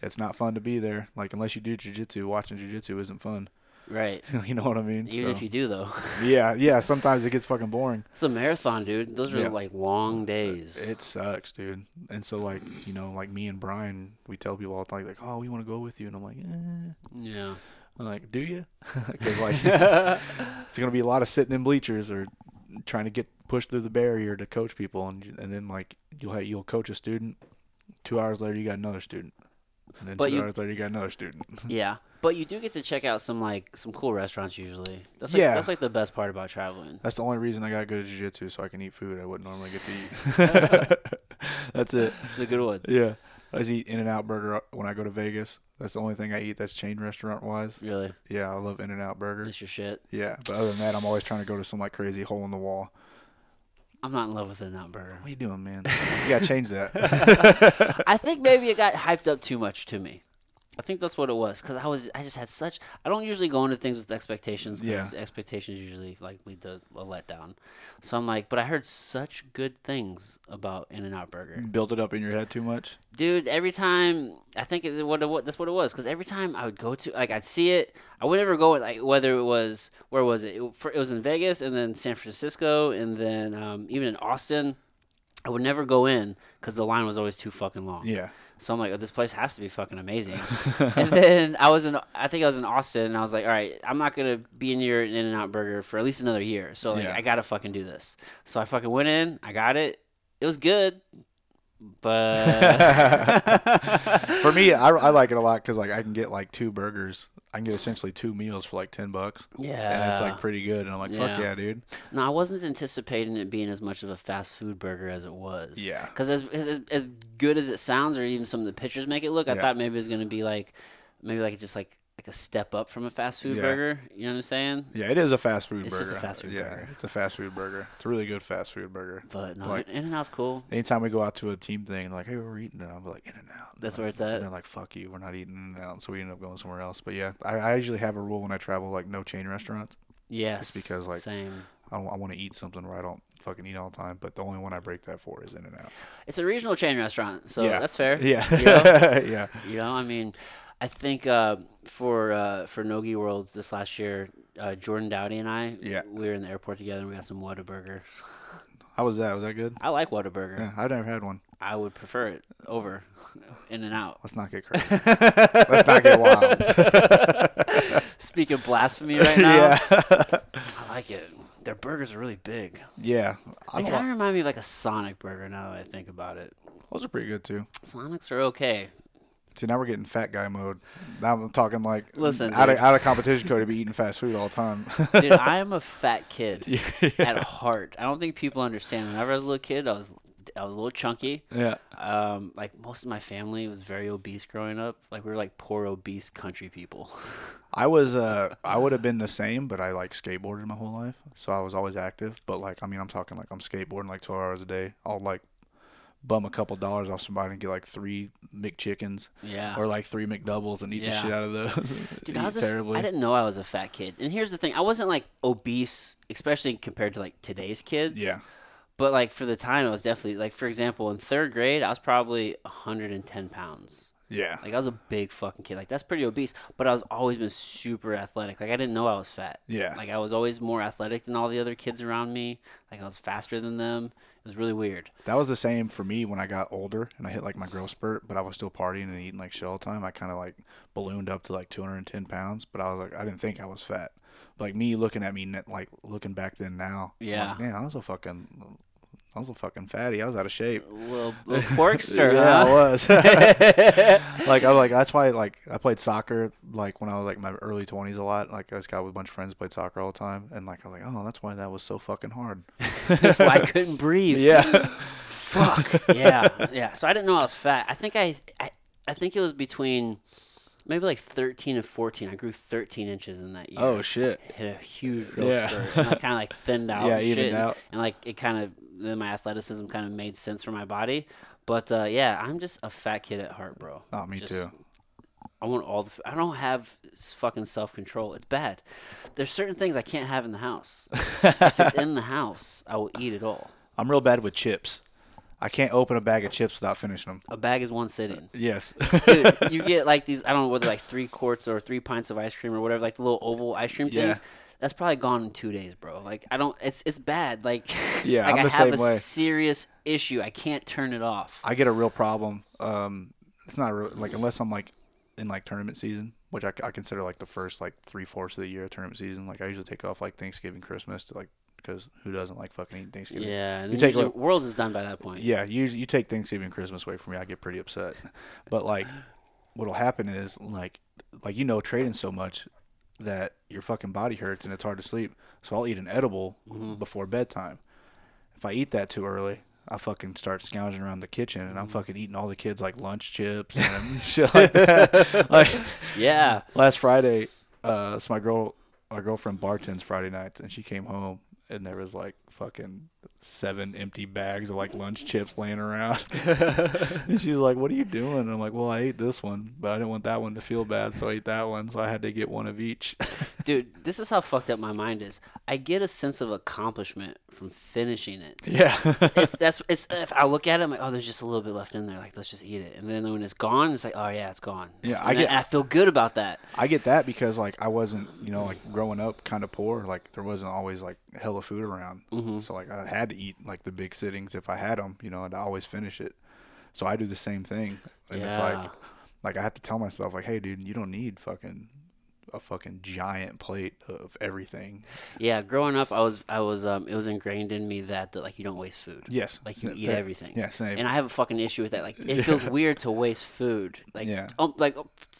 it's not fun to be there. Like unless you do jujitsu, watching jujitsu isn't fun. Right. [laughs] you know what I mean? Even So, if you do though. [laughs] yeah, yeah. Sometimes it gets fucking boring. It's a marathon, dude. Those are Yeah. like long days. It sucks, dude. And so like you know like me and Brian, we tell people all the time like, oh, we want to go with you, and I'm like, eh. yeah. I'm like, do you? [laughs] Because like it's gonna be a lot of sitting in bleachers or trying to get pushed through the barrier to coach people, and and then like you'll have, you'll coach a student. Two hours later, you got another student, and then But two you- hours later, you got another student. [laughs] Yeah. But you do get to check out some like some cool restaurants usually. That's like, Yeah. that's like the best part about traveling. That's the only reason I got good at jiu-jitsu, so I can eat food I wouldn't normally get to eat. [laughs] [laughs] That's it. It's a good one. Yeah. I just eat In and Out Burger uh, when I go to Vegas. That's the only thing I eat that's chain restaurant wise. Really. Yeah, I love In and Out Burger. That's your shit. Yeah, but other than that, I'm always trying to go to some like crazy hole in the wall. I'm not in love with out burger. What are you doing, man? You gotta change that. [laughs] I think maybe it got hyped up too much to me. I think that's what it was because I was I just had such I don't usually go into things with expectations because expectations usually like lead to a letdown. So I'm like, but I heard such good things about In and Out Burger, Build it up in your head too much. dude. Every time I think it, what, it, what that's what it was because every time I would go to like I'd see it, I would never go with like whether it was where was it? It, for, it was in Vegas and then San Francisco and then um, even in Austin. I would never go in because the line was always too fucking long. Yeah. So I'm like, oh, this place has to be fucking amazing. [laughs] and then I was in, I think I was in Austin, and I was like, all right, I'm not gonna be in your In and Out Burger for at least another year. So like, Yeah. I gotta fucking do this. So I fucking went in, I got it. It was good, but [laughs] For me, I, I like it a lot because like I can get like two burgers. I can get essentially two meals for like ten bucks, yeah, and it's like pretty good. And I'm like, fuck Yeah. yeah, dude. no, I wasn't anticipating it being as much of a fast food burger as it was. Yeah. because as, as as good as it sounds, or even some of the pictures make it look, I Yeah. thought maybe it was gonna be like, maybe like just like like a step up from a fast food Yeah. burger. You know what I'm saying? Yeah, it is a fast food It's burger. just a fast food yeah, burger. it's a fast food burger. It's a really good fast food burger. But no, Like- In and Out's cool. Anytime we go out to a team thing, like, hey, we're eating it, I'm like, In and Out. That's where it's And at. they're like, fuck you, we're not eating In and Out. So we end up going somewhere else. But yeah, I, I usually have a rule when I travel, like, no chain restaurants. Yes, because, like, same. I, I want to eat something where I don't fucking eat all the time. But the only one I break that for is In and Out. It's a regional chain restaurant, so Yeah. that's fair. Yeah. You know? [laughs] yeah. You know, I mean, I think uh, for uh, for Nogi Worlds this last year, uh, Jordan Dowdy and I, Yeah. we were in the airport together and we got some Whataburger. How was that? Was that good? I like Whataburger. Yeah, I've never had one. I would prefer it over In and Out. Let's not get crazy. Let's not get wild. [laughs] Speaking of blasphemy right now. [laughs] yeah. I like it. Their burgers are really big. yeah. I They kind of remind me of like a Sonic burger now that I think about it. Those are pretty good too. Sonics are okay. See, now we're getting fat guy mode. Now I'm talking like Listen, out of out of competition code to be eating fast food all the time. [laughs] Dude, [laughs] I am a fat kid. yeah. at heart. I don't think people understand. Whenever I was a little kid, I was I was a little chunky. yeah. Um, like most of my family was very obese growing up. Like we were like poor obese country people. [laughs] I was uh I would have been the same, but I like skateboarded my whole life, so I was always active. But like I mean, I'm talking like I'm skateboarding like 12 hours a day. I'll like bum a couple dollars off somebody and get like three McChickens Yeah. or like three McDoubles and eat the shit out of those. [laughs] Dude, I was terribly. I didn't know I was a fat kid. And here's the thing: I wasn't like obese, especially compared to like today's kids. yeah. But like for the time, I was definitely like, for example, in third grade, I was probably 110 pounds. Yeah. Like I was a big fucking kid. Like that's pretty obese. But I was always been super athletic. Like I didn't know I was fat. Yeah. Like I was always more athletic than all the other kids around me. Like I was faster than them. It was really weird. That was the same for me when I got older and I hit like my growth spurt, but I was still partying and eating like shit all the time. I kind of like ballooned up to like 210 pounds, but I was like, I didn't think I was fat. Like me looking at me, like looking back then now. Yeah. Like, Man, I was a fucking, I was a fucking fatty. I was out of shape. Little, little [laughs] porkster, yeah, I was. [laughs] [laughs] like I was like that's why like I played soccer like when I was like my early 20s a lot. Like I just got with a bunch of friends played soccer all the time, and like I was like, oh, that's why that was so fucking hard. That's why I couldn't breathe. yeah. Fuck. yeah. Yeah. So I didn't know I was fat. I think I, I, I think it was between maybe like 13 and 14. I grew 13 inches in that year. Oh shit. hit a huge growth Yeah. spurt. And I [laughs] kind of like thinned out Yeah, and shit. and- out. And, like it kind of then my athleticism kind of made sense for my body. But uh, yeah, I'm just a fat kid at heart, bro. Oh, me Just- too. I want all the. f- I don't have fucking self control. It's bad. There's certain things I can't have in the house. if it's [laughs] in the house, I will eat it all. I'm real bad with chips. I can't open a bag of chips without finishing them. A bag is one sitting. Yes. [laughs] Dude, you [laughs] get like these. I don't know whether like three quarts or three pints of ice cream or whatever, like the little oval ice cream Yeah. things. That's probably gone in two days, bro. Like I don't. It's it's bad. Like [laughs] Yeah, like I have a way. serious issue. I can't turn it off. I get a real problem. Um, it's not real, like unless I'm like in like tournament season, which I, I consider like the first like three fourths of the year tournament season. Like I usually take off like Thanksgiving, Christmas, to like because who doesn't like fucking eating Thanksgiving? Yeah, and You take, like- Worlds is done by that point. Yeah, you you take Thanksgiving, Christmas away from me, I get pretty upset. But like, what'll happen is like like you know trading so much that your fucking body hurts and it's hard to sleep. So I'll eat an edible Mm-hmm. before bedtime. If I eat that too early, I fucking start scounging around the kitchen and Mm-hmm. I'm fucking eating all the kids like lunch chips [laughs] and shit like that. [laughs] like Yeah. last Friday, uh, so my girl, my girlfriend bartends Friday nights, and she came home, and there was like fucking seven empty bags of like lunch chips laying around. [laughs] [laughs] and she's like, "What are you doing?" And I'm like, "Well, I ate this one, but I didn't want that one to feel bad, so I ate that one. So I had to get one of each." [laughs] Dude, this is how fucked up my mind is. I get a sense of accomplishment from finishing it. yeah, It's that's it's if I look at it, I'm like, oh, there's just a little bit left in there. Like, let's just eat it. And then when it's gone, it's like, oh yeah, it's gone. Yeah, And I get- I feel good about that. I get that because like I wasn't, you know, like growing up kind of poor. Like there wasn't always like hella food around, Mm-hmm. So like I had to eat like the big sittings if I had them, you know, and I always finish it. So I do the same thing, and it's like, like I have to tell myself like, hey, dude, you don't need fucking a fucking giant plate of everything. Yeah, growing up, I was I was um it was ingrained in me that, that like you don't waste food. Yes, Like you sa- eat that- everything. Yeah, same. And I have a fucking issue with that. Like it feels [laughs] weird to waste food. Like Yeah. um, like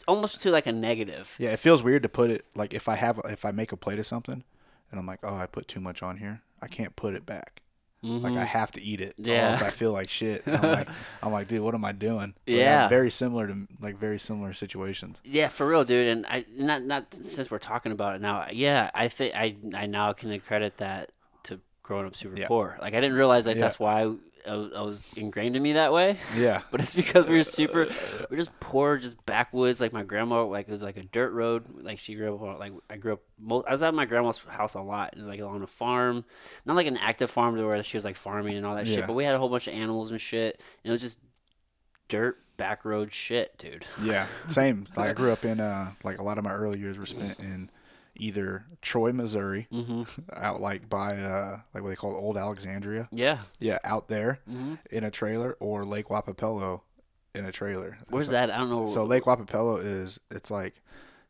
almost to like a negative. yeah, it feels weird to put it like if I have if I make a plate of something, and I'm like, oh, I put too much on here, I can't put it back. Like I have to eat it, Mm-hmm. Yeah. else I feel like shit. I'm like, [laughs] I'm like, dude, what am I doing? But Yeah. very similar to like very similar situations. Yeah, for real, dude. And I not not since we're talking about it now. Yeah, I think I I now can credit that to growing up super Yeah. poor. Like I didn't realize like Yeah. that's why I, was- I was ingrained in me that way. Yeah, [laughs] But it's because we were super, we're just poor, just backwoods. Like my grandma, like it was like a dirt road. Like she grew up on, like I grew up. Mo- I was at my grandma's house a lot. It was like on a farm, not like an active farm to where she was like farming and all that shit. But we had a whole bunch of animals and shit. And it was just dirt back road shit, dude. yeah, [laughs] same. Like I grew up in uh like a lot of my early years were spent in either Troy, Missouri, Mm-hmm. [laughs] out like by uh like what they call Old Alexandria. Yeah. Yeah, out there Mm-hmm. in a trailer, or Lake Wappapello in a trailer. Where's so, that? I don't know. So Lake Wappapello is it's like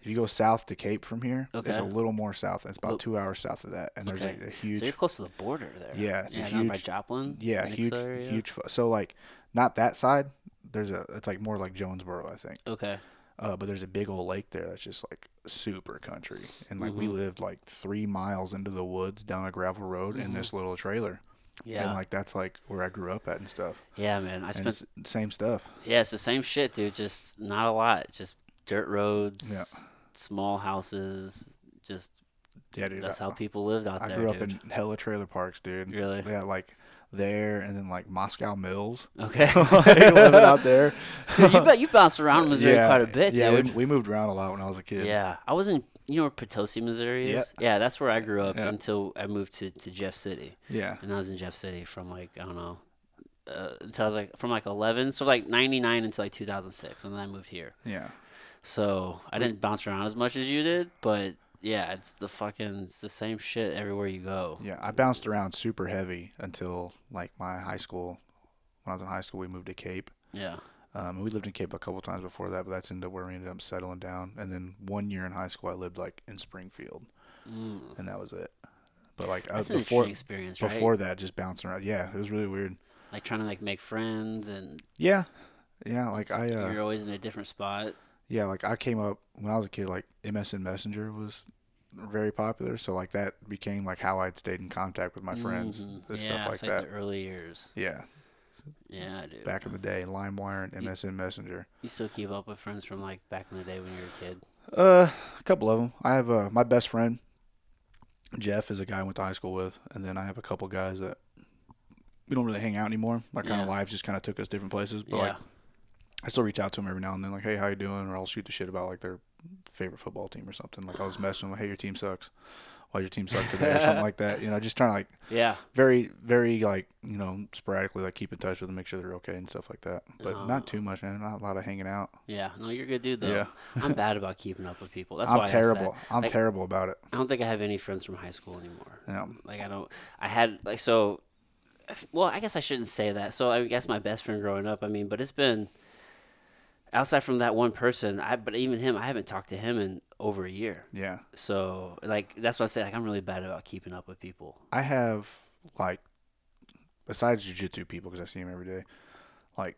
if you go south to Cape from here, it's a little more south. It's about two hours south of that, and there's Okay. a, a huge So you're close to the border there. Yeah, it's a yeah, down by Joplin. Yeah, huge, area? huge. So like, not that side. There's a. It's like more like Jonesboro, I think. Okay. Uh, but there's a big old lake there that's just like super country, and like Mm-hmm. we lived like three miles into the woods down a gravel road in this little trailer, Mm-hmm. Yeah. and like that's like where I grew up at and stuff. yeah, man. I And spent. the same stuff. Yeah, it's the same shit, dude. Just not a lot. Just dirt roads. Yeah. Small houses. Just Yeah, dude. that's I, how people lived out I there, I grew up dude. in hella trailer parks, dude. Really? Yeah, like there, and then like Moscow Mills. Okay. [laughs] like, living out there. [laughs] you bet you bounced around [laughs] Missouri yeah, quite a bit, yeah, dude. We, we moved around a lot when I was a kid. Yeah, I was in. You know where Potosi, Missouri is? Yeah. Yeah, that's where I grew up Yeah. until I moved to, to Jeff City, Yeah. and I was in Jeff City from like I don't know, uh, until I was like from like 11, so like 99 until like 2006, and then I moved here. Yeah. So I didn't bounce around as much as you did, but yeah, it's the fucking it's the same shit everywhere you go. Yeah, I bounced around super heavy until like my high school. When I was in high school, we moved to Cape. Yeah. Um, we lived in Cape a couple times before that, but that's into where we ended up settling down. And then one year in high school, I lived like in Springfield, Mm. and that was it. But like uh, That's an before experience, right? before that, just bouncing around. Yeah, it was really weird. like trying to like make friends and Yeah, yeah. Like I, uh, you're always in a different spot. Yeah, like I came up when I was a kid. Like MSN Messenger was very popular, so like that became like how I'd stayed in contact with my friends Mhm. and yeah, stuff like like that. the early years. Yeah, Yeah, dude. back in the day, LimeWire and MSN Messenger. You still keep up with friends from like back in the day when you were a kid. Uh, a couple of them. I have uh, my best friend, Jeff, is a guy I went to high school with, and then I have a couple guys that we don't really hang out anymore. Our kind of lives just kind of took us different places. But yeah. like, I still reach out to them every now and then, like, hey, how you doing? Or I'll shoot the shit about like their favorite football team or something. Like I was messing with, hey, your team sucks. Why your team suck today or something like that. You know, just trying to like [laughs] yeah. very, very like you know sporadically like keep in touch with them, make sure they're okay and stuff like that. But Oh. not too much, man. Not a lot of hanging out. Yeah. No, you're a good dude though. Yeah. I'm bad about keeping up with people. That's why I'm asked terrible. I'm Like, terrible about it. I don't think I have any friends from high school anymore. Yeah. Like I don't. I had like so. Well, I guess I shouldn't say that. So I guess my best friend growing up. I mean, but it's been outside from that one person. I but even him, I haven't talked to him in over a year. Yeah. So like that's what I say. Like I'm really bad about keeping up with people. I have like besides jiu-jitsu people because I see them every day, like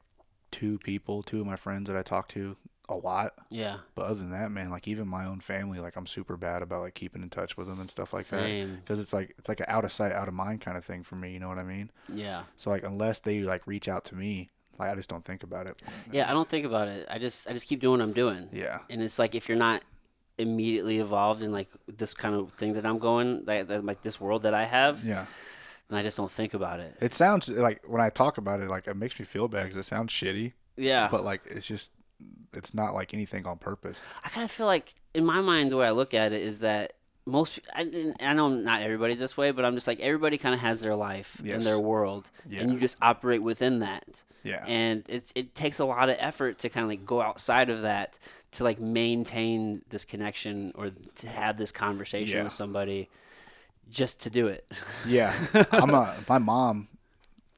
two people, two of my friends that I talk to a lot. Yeah. But other than that, man, like even my own family, like I'm super bad about like keeping in touch with them and stuff like that. Same. Because it's like it's like an out of sight, out of mind kind of thing for me. You know what I mean? Yeah. So like unless they like reach out to me, like I just don't think about it. Yeah. I don't think about it. I just I just keep doing what I'm doing. Yeah. And it's like if you're not immediately involved in like this kind of thing that I'm going like like this world that I have, Yeah. and I just don't think about it. It sounds like when I talk about it, like it makes me feel bad because it sounds shitty. Yeah. But like it's just, it's not like anything on purpose. I kind of feel like, in my mind, the way I look at it is that most, I, I know not everybody's this way, but I'm just like, everybody kind of has their life Yes. and their world, Yeah. and you just operate within that. Yeah. And it's, it takes a lot of effort to kind of like go outside of that to like maintain this connection or to have this conversation Yeah. with somebody just to do it. [laughs] Yeah, I'm a my mom.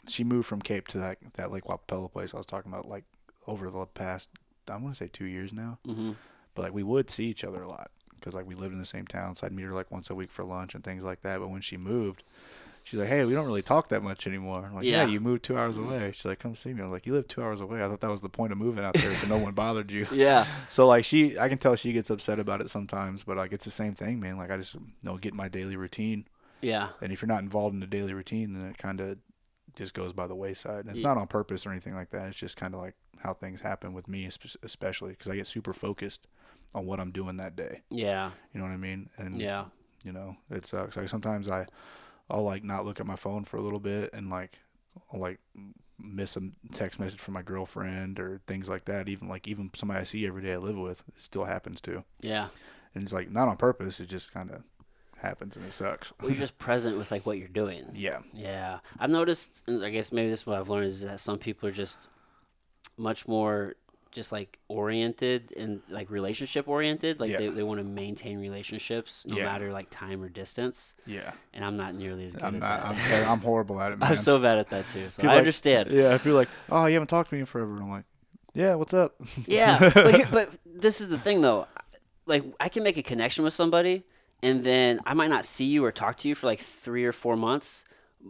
She moved from Cape to that that Lake Wappapello place I was talking about, like over the past I want to say two years now. hmm But like we would see each other a lot because like we lived in the same town, so I'd meet her like once a week for lunch and things like that. But when she moved, she's like, "Hey, we don't really talk that much anymore." I'm like, Yeah. "Yeah, you moved two hours away." She's like, "Come see me." I'm like, "You live two hours away." I thought that was the point of moving out there, so no one bothered you. [laughs] Yeah. [laughs] So like she, I can tell she gets upset about it sometimes, but like it's the same thing, man. Like I just you know get my daily routine. Yeah. And if you're not involved in the daily routine, then it kind of just goes by the wayside. And it's Ye- not on purpose or anything like that. It's just kind of like how things happen with me, especially because I get super focused on what I'm doing that day. Yeah. You know what I mean? And Yeah. you know, it sucks. Like sometimes I, I'll like not look at my phone for a little bit and like, I'll like miss a text message from my girlfriend or things like that. Even like even somebody I see every day I live with, it still happens too. Yeah. And it's like not on purpose. It just kind of happens and it sucks. Well, you're just [laughs] present with like what you're doing. yeah. Yeah, I've noticed. and I guess maybe this is what I've learned is that some people are just much more just like oriented and like relationship oriented. Like Yeah. they, they want to maintain relationships no Yeah. matter like time or distance. Yeah. And I'm not nearly as good I'm at not. that. I'm, ter- I'm horrible at it, [laughs] man. I'm so bad at that too. So People I like- understand. Yeah, if you're like, oh, you haven't talked to me in forever, I'm like, yeah, what's up? [laughs] Yeah, but, here, but this is the thing though. Like I can make a connection with somebody, and then I might not see you or talk to you for like three or four months.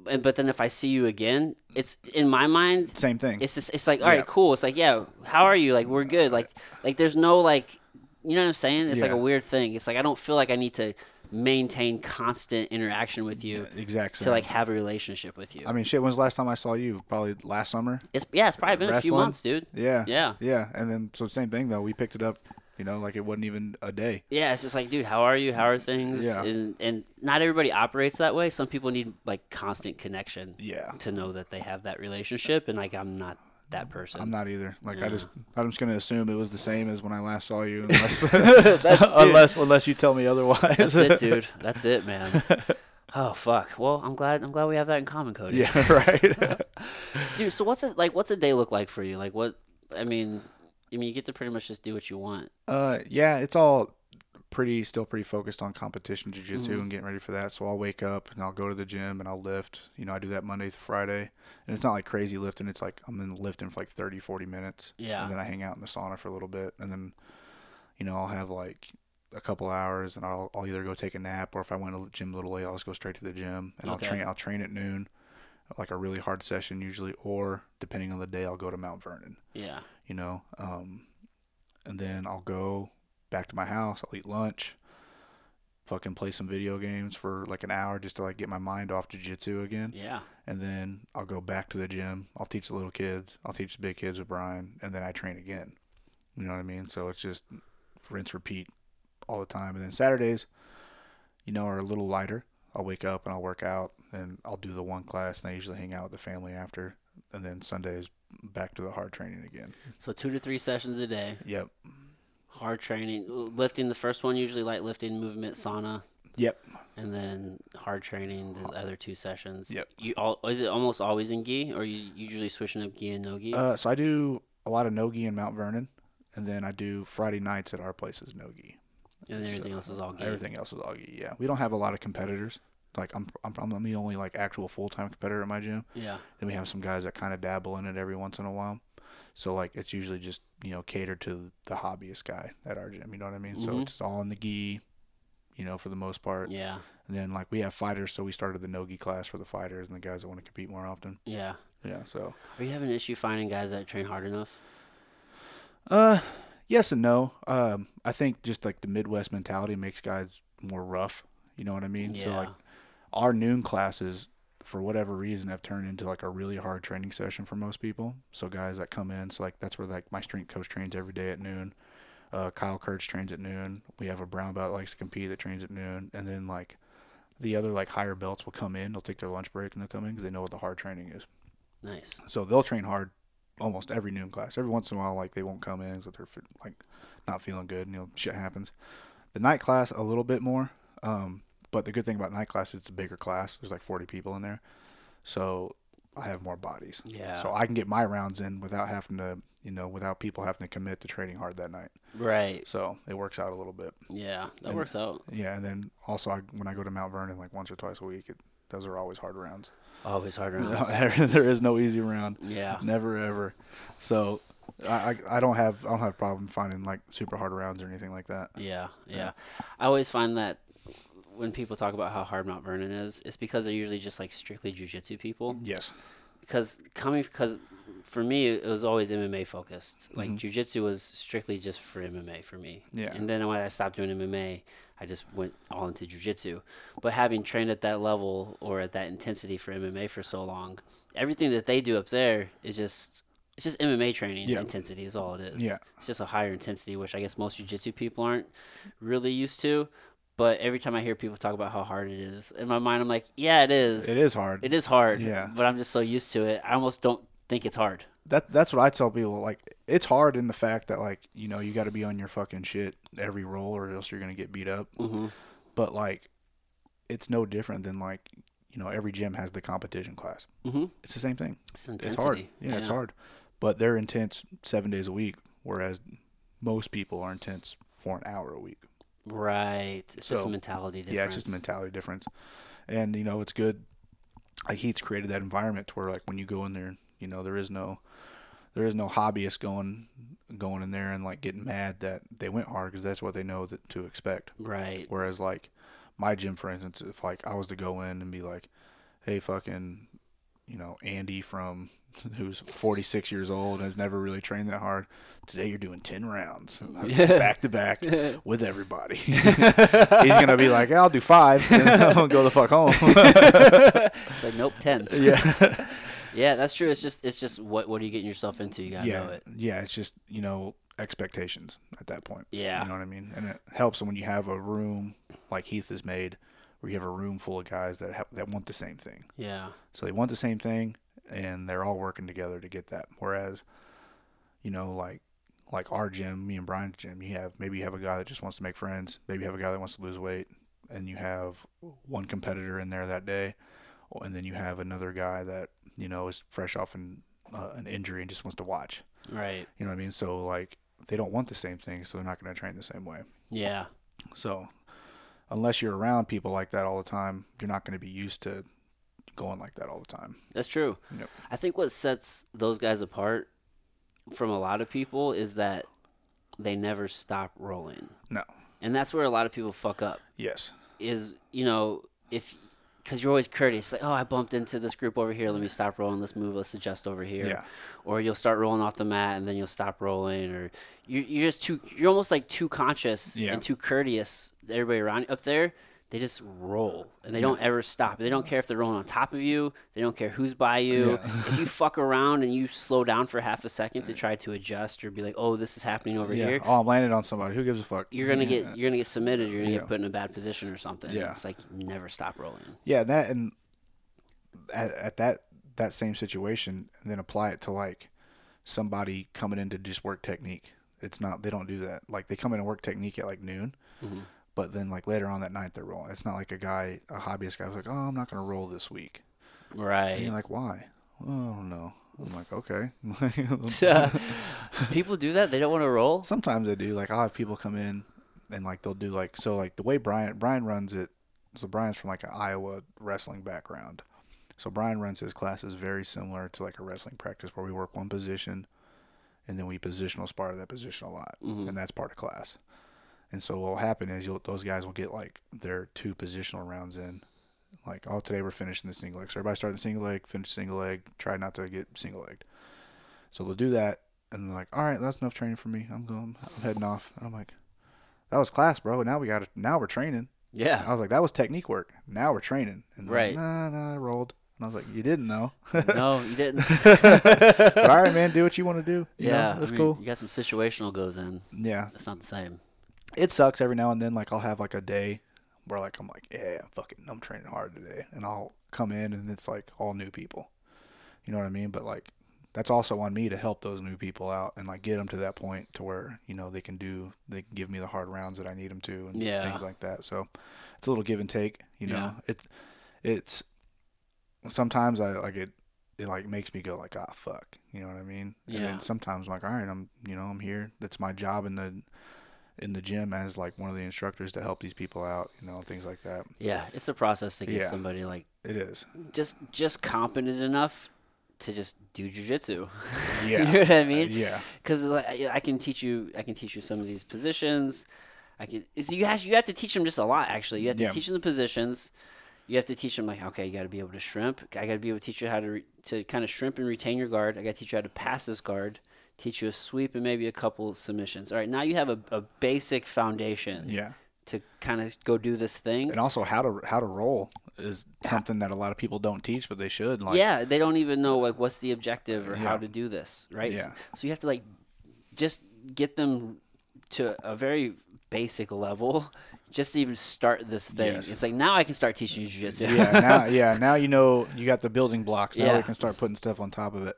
And but then if I see you again, it's in my mind Same thing. it's just it's like all right Yeah. cool it's like yeah how are you like we're good like like there's no like you know what i'm saying it's like a weird thing it's like i don't feel like i need to maintain constant interaction with you exactly to like have a relationship with you I mean, shit. When's the last time I saw you? Probably last summer. it's yeah it's probably been a few months dude Yeah. Yeah. Yeah. And then so same thing though. We picked it up. You know, like it wasn't even a day. yeah it's just like dude how are you how are things Yeah. and, and not everybody operates that way some people need like constant connection Yeah. to know that they have that relationship and like i'm not that person I'm not either. Like I just, I'm just gonna assume it was the same as when I last saw you, [laughs] unless, [laughs] unless, unless you tell me otherwise. That's it, [laughs] dude. That's it, man. Oh fuck. Well, I'm glad. I'm glad we have that in common, Cody. yeah. Right. Dude. So what's it like? What's a day look like for you? Like what? I mean, I mean, you get to pretty much just do what you want. Uh, yeah, it's all pretty still pretty focused on competition jiu-jitsu Mhm. and getting ready for that. So I'll wake up and I'll go to the gym and I'll lift. You know, I do that Monday through Friday. And it's not like crazy lifting. It's like I'm in lifting for like 30, 40 minutes. Yeah. And then I hang out in the sauna for a little bit and then you know, I'll have like a couple hours and I'll I'll either go take a nap or if I went to the gym a little late, I'll just go straight to the gym and Okay. I'll train I'll train at noon. Like a really hard session usually or depending on the day I'll go to Mount Vernon Yeah. you know. Um, and then I'll go back to my house. I'll eat lunch. Fucking play some video games for like an hour just to like get my mind off jujitsu again. Yeah. And then I'll go back to the gym. I'll teach the little kids. I'll teach the big kids with Brian, and then I train again. You know what I mean? So it's just rinse repeat all the time. And then Saturdays, you know, are a little lighter. I'll wake up and I'll work out and I'll do the one class and I usually hang out with the family after and then Sundays back to the hard training again. So two to three sessions a day. Yep. Hard training, lifting. The first one usually light lifting, movement, sauna. Yep. And then hard training the other two sessions. Yep. You all is it almost always in gi, or you usually switching up gi and no gi? Uh, so I do a lot of nogi in Mount Vernon, and then I do Friday nights at our place is nogi. And everything so else is all gi. Everything else is all gi. Yeah, we don't have a lot of competitors. Like I'm, I'm, I'm the only like actual full time competitor at my gym. Yeah. Then we have some guys that kind of dabble in it every once in a while. So like it's usually just you know catered to the hobbyist guy at our gym. You know what I mean? So Mhm. it's all in the gi, you know, for the most part. Yeah. And then like we have fighters, so we started the nogi class for the fighters and the guys that want to compete more often. Yeah. Yeah. So Are you having an issue finding guys that train hard enough? uh, yes and no. Um, I think just like the Midwest mentality makes guys more rough. You know what I mean? Yeah. So like our noon classes for whatever reason have turned into like a really hard training session for most people. So guys that come in, so like that's where like my strength coach trains every day at noon. Uh, Kyle Kurtz trains at noon. We have a brown belt that likes to compete that trains at noon, and then like the other like higher belts will come in. They'll take their lunch break and they'll come in because they know what the hard training is. Nice. So they'll train hard almost every noon class. Every once in a while, like they won't come in because they're like not feeling good. And, you know, shit happens. The night class a little bit more. Um, but the good thing about night class, it's a bigger class. There's like 40 people in there, so I have more bodies. Yeah. So I can get my rounds in without having to, you know, without people having to commit to training hard that night. Right. So it works out a little bit. Yeah. That And- works out. Yeah, and then also I, when I go to Mount Vernon like once or twice a week, it, those are always hard rounds. Always hard rounds. [laughs] there is no easy round. yeah. Never ever. So I, I don't have I don't have a problem finding like super hard rounds or anything like that. Yeah, yeah. Yeah. I always find that when people talk about how hard Mount Vernon is, it's because they're usually just like strictly jujitsu people. Yes. Because coming, because for me, it was always MMA focused. Like Mhm. jujitsu was strictly just for MMA for me. Yeah. And then when I stopped doing MMA, I just went all into jujitsu. But having trained at that level or at that intensity for MMA for so long, everything that they do up there is just. It's just MMA training Yeah. intensity is all it is. Yeah. It's just a higher intensity, which I guess most jiu-jitsu people aren't really used to. But every time I hear people talk about how hard it is, in my mind, I'm like, yeah, it is. It is hard. It is hard. Yeah. But I'm just so used to it. I almost don't think it's hard. That that's what I tell people. Like it's hard in the fact that like you know you got to be on your fucking shit every roll or else you're gonna get beat up. Mm-hmm. But like it's no different than like you know every gym has the competition class. Mm-hmm. It's the same thing. It's. It's hard. Yeah, it's hard. But they're intense seven days a week, whereas most people are intense for an hour a week. Right. It's just a mentality difference. Yeah, it's just a mentality difference. And you know, it's good. Like Heath's created that environment to where like when you go in there, you know, there is no there is no hobbyist going going in there and like getting mad that they went hard because that's what they know that to expect. Right. Whereas like my gym, for instance, if like I was to go in and be like, hey, fucking, you know, Andy from [laughs] who's 46 years old and has never really trained that hard. Today you're doing 10 rounds back to back with everybody. [laughs] He's gonna be like, I'll do five, and then I'll go the fuck home. [laughs] It's like nope, ten. yeah, Yeah, that's true. It's just it's just what what are you getting yourself into? You gotta yeah, know it. yeah. It's just you know expectations at that point. Yeah. You know what I mean? And it helps when you have a room like Heath has made, where you have a room full of guys that have, that want the same thing. Yeah. So they want the same thing, and they're all working together to get that. Whereas, you know, like like our gym, me and Brian's gym, you have maybe you have a guy that just wants to make friends, maybe you have a guy that wants to lose weight, and you have one competitor in there that day, and then you have another guy that you know is fresh off an uh, an injury and just wants to watch. Right. You know what I mean? So like they don't want the same thing, so they're not going to train the same way. Yeah. So unless you're around people like that all the time, you're not going to be used to going like that all the time. That's true. Yep. I think what sets those guys apart from a lot of people is that they never stop rolling. No. And that's where a lot of people fuck up. Yes. Is, you know, if because you're always courteous, like, oh, I bumped into this group over here. Let me stop rolling. Let's move. Let's adjust over here. Yeah. Or you'll start rolling off the mat and then you'll stop rolling. Or you're, you're just too, you're almost like too conscious Yeah. and too courteous to everybody around you up there they just roll and they don't ever stop. They don't care if they're rolling on top of you. They don't care who's by you. Yeah. [laughs] if you fuck around and you slow down for half a second to try to adjust or be like, "Oh, this is happening over yeah. here," Oh, I'm landing on somebody. Who gives a fuck? you're gonna yeah. get you're gonna get submitted. You're gonna get put in a bad position or something. Yeah. It's like never stop rolling. Yeah, that and at, at that that same situation, and then apply it to like somebody coming in to just work technique. It's not they don't do that. Like they come in and work technique at like noon, Mhm. But then like later on that night they're rolling. It's not like a guy, a hobbyist guy, was like, oh, I'm not gonna roll this week. And Right. you're like, why? Oh no. I'm like, okay. [laughs] People do that. They don't want to roll. Sometimes they do. Like I'll have people come in and like they'll do like so like the way Brian Brian runs it. So Brian's from like an Iowa wrestling background. So Brian runs his classes very similar to like a wrestling practice where we work one position and then we positional spar that position a lot. Mhm. And that's part of class. And so what'll happen is you'll those guys will get like their two positional rounds in. Like, oh today we're finishing the single leg. So everybody start the single leg, finish single leg, try not to get single legged. So they'll do that and they're like, All right, that's enough training for me. I'm going I'm heading off. And I'm like, That was class, bro. Now we got to now we're training. Yeah. I was like, that was technique work. Now we're training. And Right. Like, nah, nah, I rolled. And I was like, you didn't though. [laughs] no, you didn't. [laughs] All right, man, do what you want to do. You know, yeah, that's I mean, cool. You got some situational goes in. Yeah, That's not the same. It sucks every now and then. Like I'll have like a day where like I'm like, yeah, fucking, I'm training hard today, and I'll come in and it's like all new people. You know what I mean? But like that's also on me to help those new people out and like get them to that point to where you know they can do they can give me the hard rounds that I need them to and Yeah. things like that. So it's a little give and take. You know, Yeah. it it's sometimes I like it. It like makes me go like ah fuck, you know what I mean? And Yeah. then sometimes I'm like, all right, I'm you know I'm here. That's my job in the in the gym as like one of the instructors to help these people out, you know, things like that. Yeah, it's a process to get Yeah. somebody like It is. just just competent enough to just do jujitsu. [laughs] Yeah. you know what I Uh, mean? yeah. Because like, I I can teach you, I can teach you some of these positions. I can. So you have you have to teach them just a lot. Actually, you have to Yeah. teach them the positions. You have to teach them like, okay, you got to be able to shrimp. I got to be able to teach you how to re- to kind of shrimp and retain your guard. I got to teach you how to pass this guard. Teach you a sweep and maybe a couple submissions. All right, now you have a, a basic foundation Yeah. to kind of go do this thing. And also how to how to roll is something that a lot of people don't teach, but they should. Like, yeah, they don't even know like what's the objective or how to do this, right? Yeah. So you have to like just get them to a very basic level [laughs] just to even start this thing. Yes. It's like now I can start teaching you jiu-jitsu. yeah, now [laughs] yeah, now you know you got the building blocks. Now Yeah. we can start putting stuff on top of it.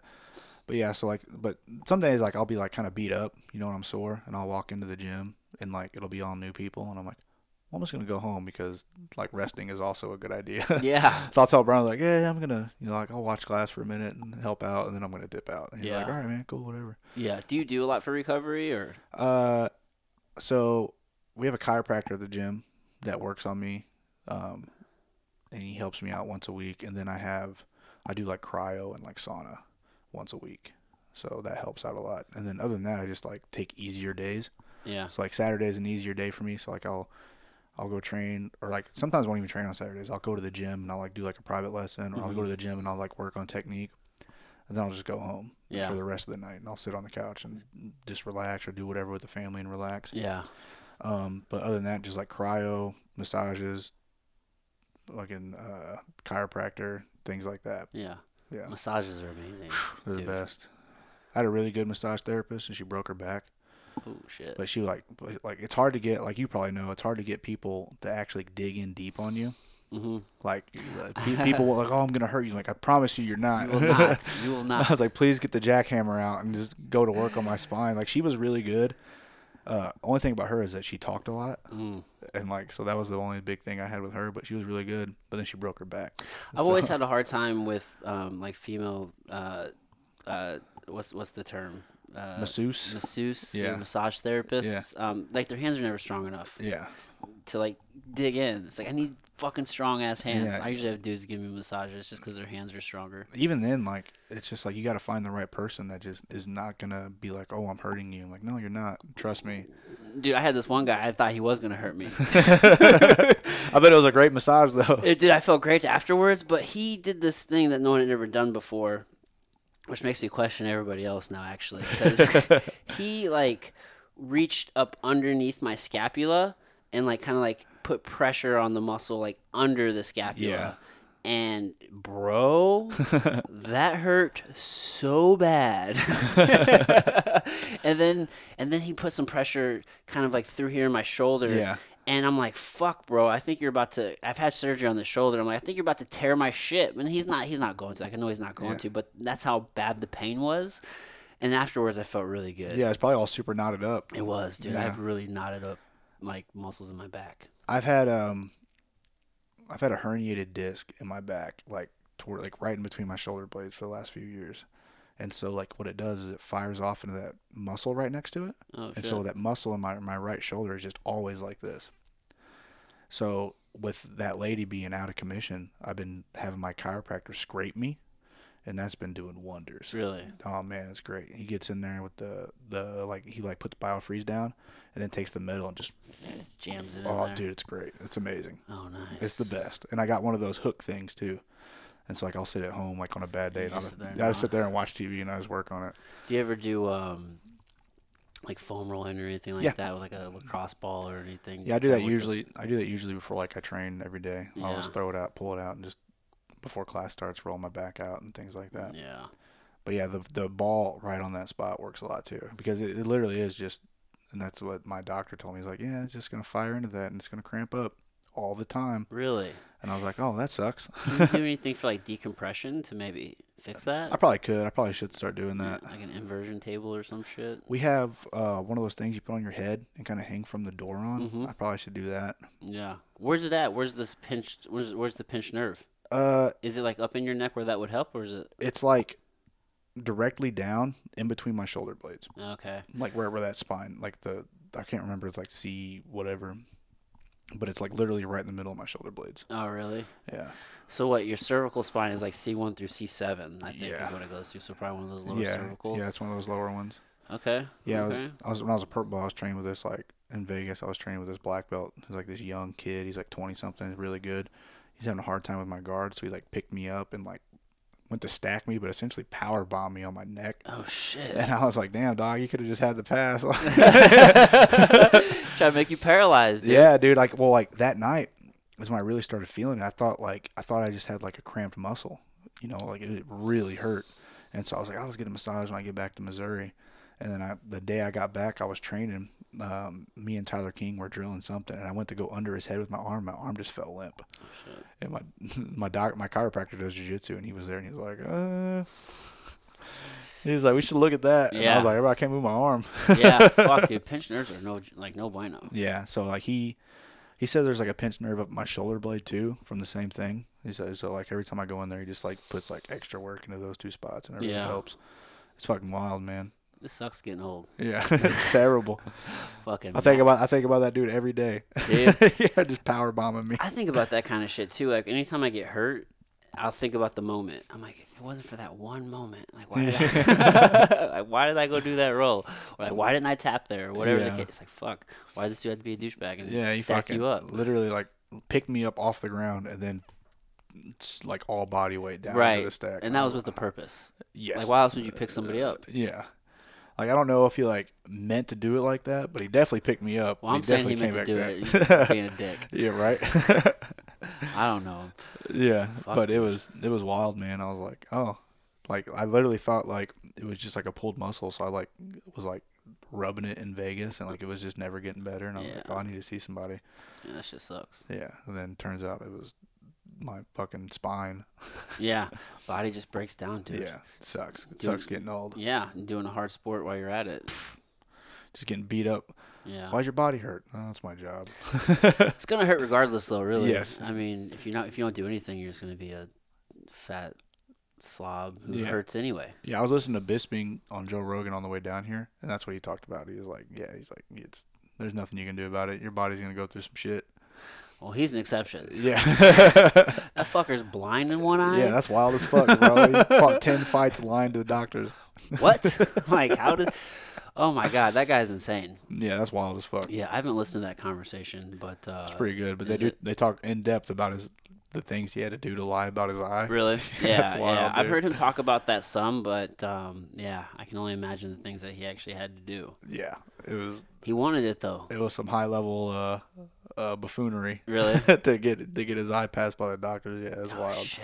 But yeah, so like but some days like I'll be like kind of beat up, you know, when I'm sore and I'll walk into the gym and like it'll be all new people and I'm like, well, I'm just gonna go home because like resting is also a good idea. [laughs] yeah. so I'll tell Brian like, yeah, I'm gonna you know like I'll watch class for a minute and help out and then I'm gonna dip out. And he's like, all right, man, cool, whatever. Yeah. Do you do a lot for recovery or Uh, so we have a chiropractor at the gym that works on me, um, and he helps me out once a week. And then I have, I do like cryo and like sauna once a week, so that helps out a lot. And then other than that, I just like take easier days. yeah. So like Saturday is an easier day for me. So like I'll, I'll go train or like sometimes I won't even train on Saturdays. I'll go to the gym and I'll like do like a private lesson, or I'll go to the gym and I'll like work on technique. And then I'll just go home Yeah. for the rest of the night, and I'll sit on the couch and just relax or do whatever with the family and relax. Yeah. Um, but other than that, just like cryo, massages, fucking uh, chiropractor, things like that. Yeah. Yeah, Massages are amazing. they're the best. I had a really good massage therapist, and she broke her back. Oh shit. But she like, like it's hard to get, like you probably know, it's hard to get people to actually dig in deep on you. hmm Like [laughs] uh, people were like, "Oh, I'm gonna hurt you." Like I promise you, you're not. You will not. [laughs] You will I was like, please get the jackhammer out and just go to work on my spine. Like she was really good. Uh, only thing about her is that she talked a lot, Mm. and like so that was the only big thing I had with her. But she was really good. But then she broke her back. I've So- always had a hard [laughs] time with um, like female. Uh, uh, what's what's the term? Uh, masseuse. masseuse, Yeah. massage therapists. Um, like their hands are never strong enough Yeah, to like dig in. It's like I need fucking strong ass hands. Yeah. I usually have dudes give me massages just because their hands are stronger. even then, like it's just like you got to find the right person that just is not gonna be like, "Oh, I'm hurting you." I'm like, "No, you're not. Trust me." Dude, I had this one guy. I thought he was gonna hurt me. [laughs] I bet it was a great massage though. it did. I felt great afterwards, but he did this thing that no one had ever done before, which makes me question everybody else now. Actually, because [laughs] he like reached up underneath my scapula and like kind of like put pressure on the muscle like under the scapula. Yeah. And bro, [laughs] that hurt so bad. [laughs] and then and then he put some pressure kind of like through here in my shoulder. Yeah. And I'm like, fuck, bro. I think you're about to. I've had surgery on the shoulder. I'm like, I think you're about to tear my shit. And he's not. He's not going to. Like, I know he's not going Yeah. to. But that's how bad the pain was. And afterwards, I felt really good. Yeah, it's probably all super knotted up. It was, dude. I've really knotted up like muscles in my back. I've had um, I've had a herniated disc in my back, like toward like right in between my shoulder blades for the last few years, and so like what it does is it fires off into that muscle right next to it, Oh and shit. so that muscle in my my right shoulder is just always like this. So with that lady being out of commission, I've been having my chiropractor scrape me, and that's been doing wonders. really. Oh man, it's great. He gets in there with the the like he like puts biofreeze down, and then takes the metal and just Jams it in oh dude, it's great. It's amazing. Oh, nice. It's the best. And I got one of those hook things too. And so like I'll sit at home like on a bad day and I'll just sit there and I watch. sit there and watch TV and I just work on it. Do you ever do um, like foam rolling or anything like Yeah. that with like a lacrosse ball or anything? Yeah, I do that usually. I do that usually before like I train every day. I always Yeah. throw it out, pull it out, and just before class starts, roll my back out and things like that. Yeah. But yeah, the the ball right on that spot works a lot too because it, it literally is just, and that's what my doctor told me. He's like, yeah, it's just gonna fire into that and it's gonna cramp up all the time. Really? And I was like, oh, that sucks. Can you do [laughs] anything for like decompression to maybe fix that? I probably could. I probably should start doing that. Like an inversion table or some shit. We have uh, one of those things you put on your head and kind of hang from the door on. Mhm. I probably should do that. Yeah. Where's it at? Where's this pinched? Where's where's the pinched nerve? Uh, Is it like up in your neck where that would help, or is it it's like directly down in between my shoulder blades, okay? like where where that spine, like the I can't remember. It's like C whatever, but it's like literally right in the middle of my shoulder blades. Oh, really? Yeah, So what? Your cervical spine is like C one through C seven, I think Yeah. is what it goes to. So probably one of those lower yeah, cervicals. yeah. It's one of those lower ones. Okay. Yeah, Okay. I was, I was when I was a purple. I was training with this like in Vegas. I was training with this black belt. He's like this young kid. He's like twenty something. He's really good. He's having a hard time with my guard, so he like picked me up and like went to stack me, but essentially power bombed me on my neck. oh shit. And I was like, "Damn, dog, you could have just had the pass." [laughs] Try to make you paralyzed. Dude. yeah, dude. Like, well, like that night is when I really started feeling it. I thought like I thought I just had like a cramped muscle. You know, like it really hurt. And so I was like, I'll just get a massage when I get back to Missouri. And then I, the day I got back, I was training. Um, me and Tyler King were drilling something, and I went to go under his head with my arm. My arm just felt limp. Oh, shit. And my [laughs] my doc, my chiropractor does jujitsu, and he was there, and he was like, uh. He was like, we should look at that. And I was like, I can't move my arm. yeah, [laughs] fuck, dude. Pinched nerves are no like no bueno. Yeah, so like he he said there's like a pinched nerve up my shoulder blade too from the same thing. He said so like every time I go in there he just like puts like extra work into those two spots and everything Yeah. helps. It's fucking wild, man. This sucks getting old. Yeah, [laughs] it's terrible. [laughs] Fucking. I think about I think about that dude every day. Dude. [laughs] yeah, just power bombing me. I think about that kind of shit too. Like anytime I get hurt, I'll think about the moment. I'm like, if it wasn't for that one moment, like why did I, like, why did I go do that roll? Or like why didn't I tap there? Or whatever Yeah. the case. It's like fuck. Why did this dude have to be a douchebag and Yeah, he stack fucking you up? literally like picked me up off the ground and then s- like all body weight down Right. into the stack. And that was oh. with a purpose. yes. Like why else would you pick somebody up? Yeah. Like I don't know if he like meant to do it like that, but he definitely picked me up. Well, He I'm saying he definitely meant to do back it. being a [laughs] dick. yeah, right. [laughs] I don't know. [laughs] yeah, Fuck, but it was it was wild, man. I was like, oh, like I literally thought like it was just like a pulled muscle, so I like was like rubbing it in Vegas, and like it was just never getting better, and I was like, oh, I need to see somebody. Yeah, that shit sucks. Yeah, and then turns out it was my fucking spine. Yeah, [laughs] body just breaks down, dude. Yeah, it sucks. It Dude. sucks getting old. Yeah, and doing a hard sport while you're at it. [sighs] Just getting beat up. Yeah. Why's your body hurt? Oh, that's my job. [laughs] It's gonna hurt regardless, though. Really. Yes. I mean, if you're not, if you don't do anything, you're just gonna be a fat slob who Yeah. hurts anyway. Yeah, I was listening to Bisping on Joe Rogan on the way down here, and that's what he talked about. He was like, "Yeah, he's like, it's there's nothing you can do about it. Your body's gonna go through some shit." Well, he's an exception. Yeah, [laughs] That fucker's blind in one eye. yeah, that's wild as fuck, bro. He fought ten [laughs] fights lying to the doctors. what? [laughs] like, how did? Oh my god, that guy's insane. Yeah, that's wild as fuck. Yeah, I haven't listened to that conversation, but uh, It's pretty good, but they do it- they talk in depth about his the things he had to do to lie about his eye. Really? That's Yeah, wild, yeah. I've heard him talk about that some, but um, yeah, I can only imagine the things that he actually had to do. Yeah, it was He wanted it though. it was some high level uh uh, buffoonery. Really? [laughs] to get to get his eye passed by the doctors. Yeah, it's Oh, wild. shit.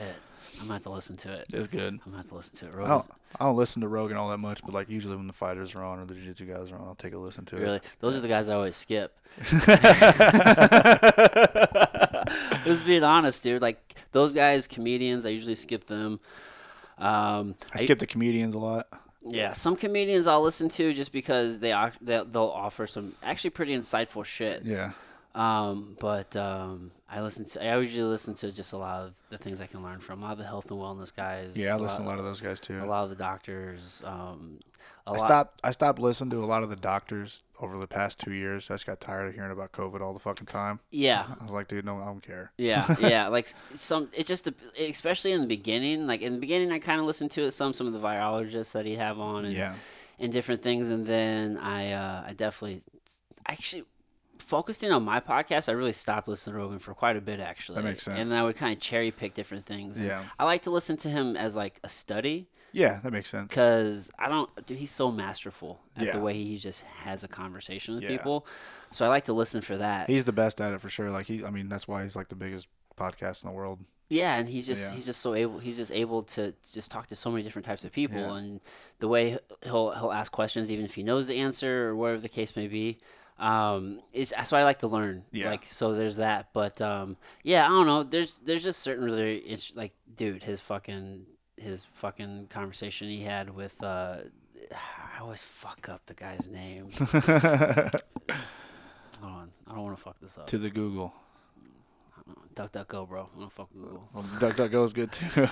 I'm gonna have to listen to it. It's good. I'm gonna have to listen to it. I don't, I don't listen to Rogan all that much, but like usually when the fighters are on or the jiu-jitsu guys are on, I'll take a listen to it. Really? Those are the guys I always skip. [laughs] [laughs] Just being honest, dude. Like those guys, comedians, I usually skip them. Um, I skip the comedians a lot. yeah, some comedians I'll listen to just because they they, they'll offer some actually pretty insightful shit. Yeah. Um, but um, I listen to I usually listen to just a lot of the things I can learn from a lot of the health and wellness guys. Yeah, I listen to a lot of those guys too. a lot of the doctors. Um, I lot, stopped. I stopped listening to a lot of the doctors over the past two years. I just got tired of hearing about COVID all the fucking time. Yeah, [laughs] I was like, dude, no, I don't care. Yeah, [laughs] yeah, like some. It just especially in the beginning. Like in the beginning, I kind of listened to it some some of the virologists that he'd have on and Yeah. and different things, and then I uh, I definitely actually focused in on my podcast. I really stopped listening to Rogan for quite a bit actually. That makes sense. And then I would kind of cherry pick different things. and Yeah. I like to listen to him as like a study Yeah, that makes sense. because I don't. Dude, he's so masterful at Yeah. the way he just has a conversation with Yeah. people. So I like to listen for that. He's the best at it for sure. Like he, I mean, that's why he's like the biggest podcast in the world. Yeah, and he's just Yeah. he's just so able he's just able to just talk to so many different types of people and the way he'll he'll ask questions even if he knows the answer or whatever the case may be. Um is so I like to learn. Yeah. Like so there's that. But um yeah, I don't know. There's there's just certain really it's like dude, his fucking his fucking conversation he had with uh [sighs] I always fuck up the guy's name. [laughs] Hold on. I don't want to fuck this up. to the Google. Duck duck go, bro. I don't fuck Google. Well, DuckDuckGo is good too. [laughs] [laughs] to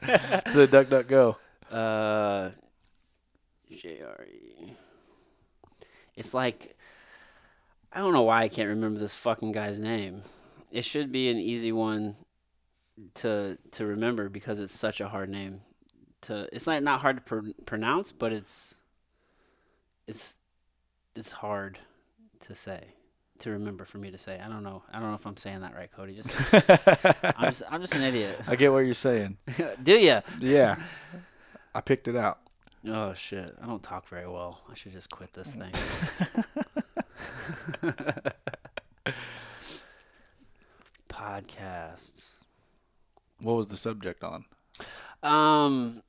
the DuckDuckGo. Uh, JRE. It's like I don't know why I can't remember this fucking guy's name. It should be an easy one to to remember because it's such a hard name. To it's not not hard to pr- pronounce, but it's it's it's hard to say to remember for me to say. I don't know. I don't know if I'm saying that right, Cody. Just [laughs] I'm just I'm just an idiot. I get what you're saying. [laughs] Do you? Yeah, I picked it out. Oh shit! I don't talk very well. I should just quit this thing. [laughs] [laughs] Podcasts. What was the subject on? Um,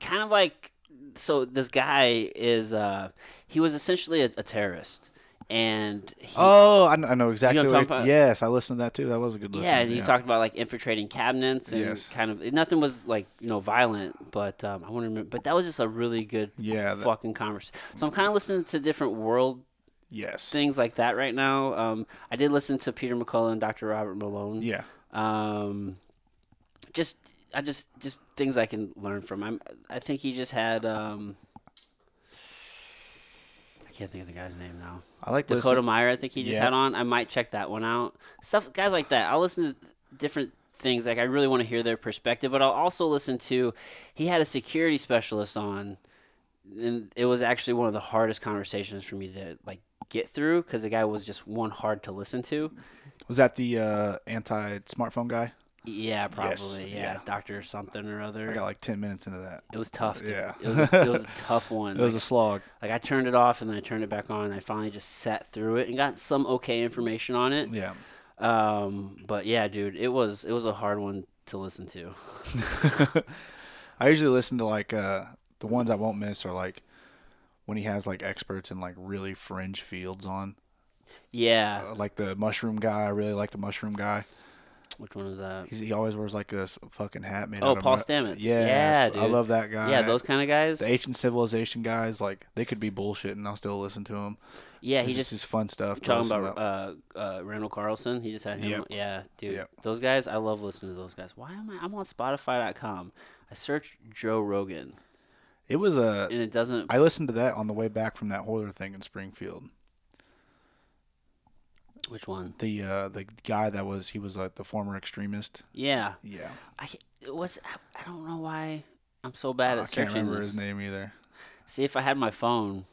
kind of like so. This guy is uh, he was essentially a, a terrorist, and he, Oh, I know, I know exactly. what I'm what about? yes, I listened to that too. That was a good listen. yeah, and he talked about like infiltrating cabinets and Yes. kind of nothing was like you know violent, but um, I want to remember. But that was just a really good Yeah, that, fucking conversation. So I'm kind of listening to different world yes. things like that right now. Um, I did listen to Peter McCullough and Dr. Robert Malone. Yeah, Um, just I just just things I can learn from. I'm I think he just had um, I can't think of the guy's name now. I like Dakota listening. Meyer, I think he just Yeah. had on. I might check that one out. Stuff guys like that. I'll listen to different things. Like I really want to hear their perspective, but I'll also listen to. He had a security specialist on, and it was actually one of the hardest conversations for me to like get through because the guy was just one hard to listen to. Was that the uh, anti-smartphone guy? Yeah, Yes, probably. yeah, yeah. Doctor something or other. I got like ten minutes into that. it was tough. Dude. Yeah. it was a, it was a [laughs] tough one. It was like, a slog. like I turned it off and then I turned it back on and I finally just sat through it and got some okay information on it. Yeah. Um, but yeah, dude, it was it was a hard one to listen to. [laughs] I usually listen to like uh, the ones I won't miss are like when he has like experts in like really fringe fields on. Yeah, Uh, like the mushroom guy, I really like the mushroom guy. which one was that? He's, he always wears like a fucking hat made Oh, Paul Stamets. Yes, Yeah, dude. I love that guy. yeah, those kind of guys. the ancient civilization guys, like they could be bullshit, and I'll still listen to them. yeah, It's he just just fun stuff. talking listen about uh, uh, Randall Carlson. He just had him. Yep. Yeah, dude, Yep. those guys. I love listening to those guys. Why am I? I'm on Spotify.com. I searched Joe Rogan, It was a. and it doesn't. I listened to that on the way back from that horror thing in Springfield. which one? The uh, the guy that was he was like the former extremist. Yeah, Yeah, I it was. I, I don't know why I'm so bad I at can't searching remember this. his name either. See, if I had my phone,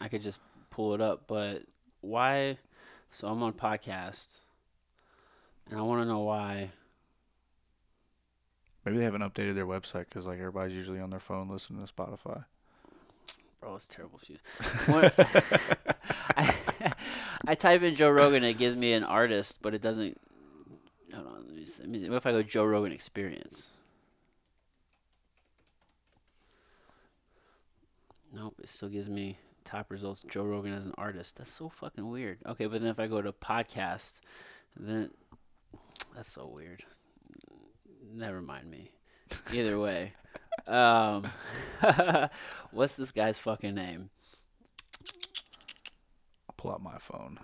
I could just pull it up. But why? So I'm on podcasts, and I want to know why. Maybe they haven't updated their website because like everybody's usually on their phone listening to Spotify. Bro, it's terrible shoes. [laughs] I, [laughs] I type in Joe Rogan, it gives me an artist, but it doesn't. Hold on, let me see. What if I go Joe Rogan Experience? Nope, it still gives me top results. Joe Rogan as an artist. That's so fucking weird. Okay, but then if I go to podcast, then that's so weird. Never mind me. Either way, um, [laughs] what's this guy's fucking name? I'll pull out my phone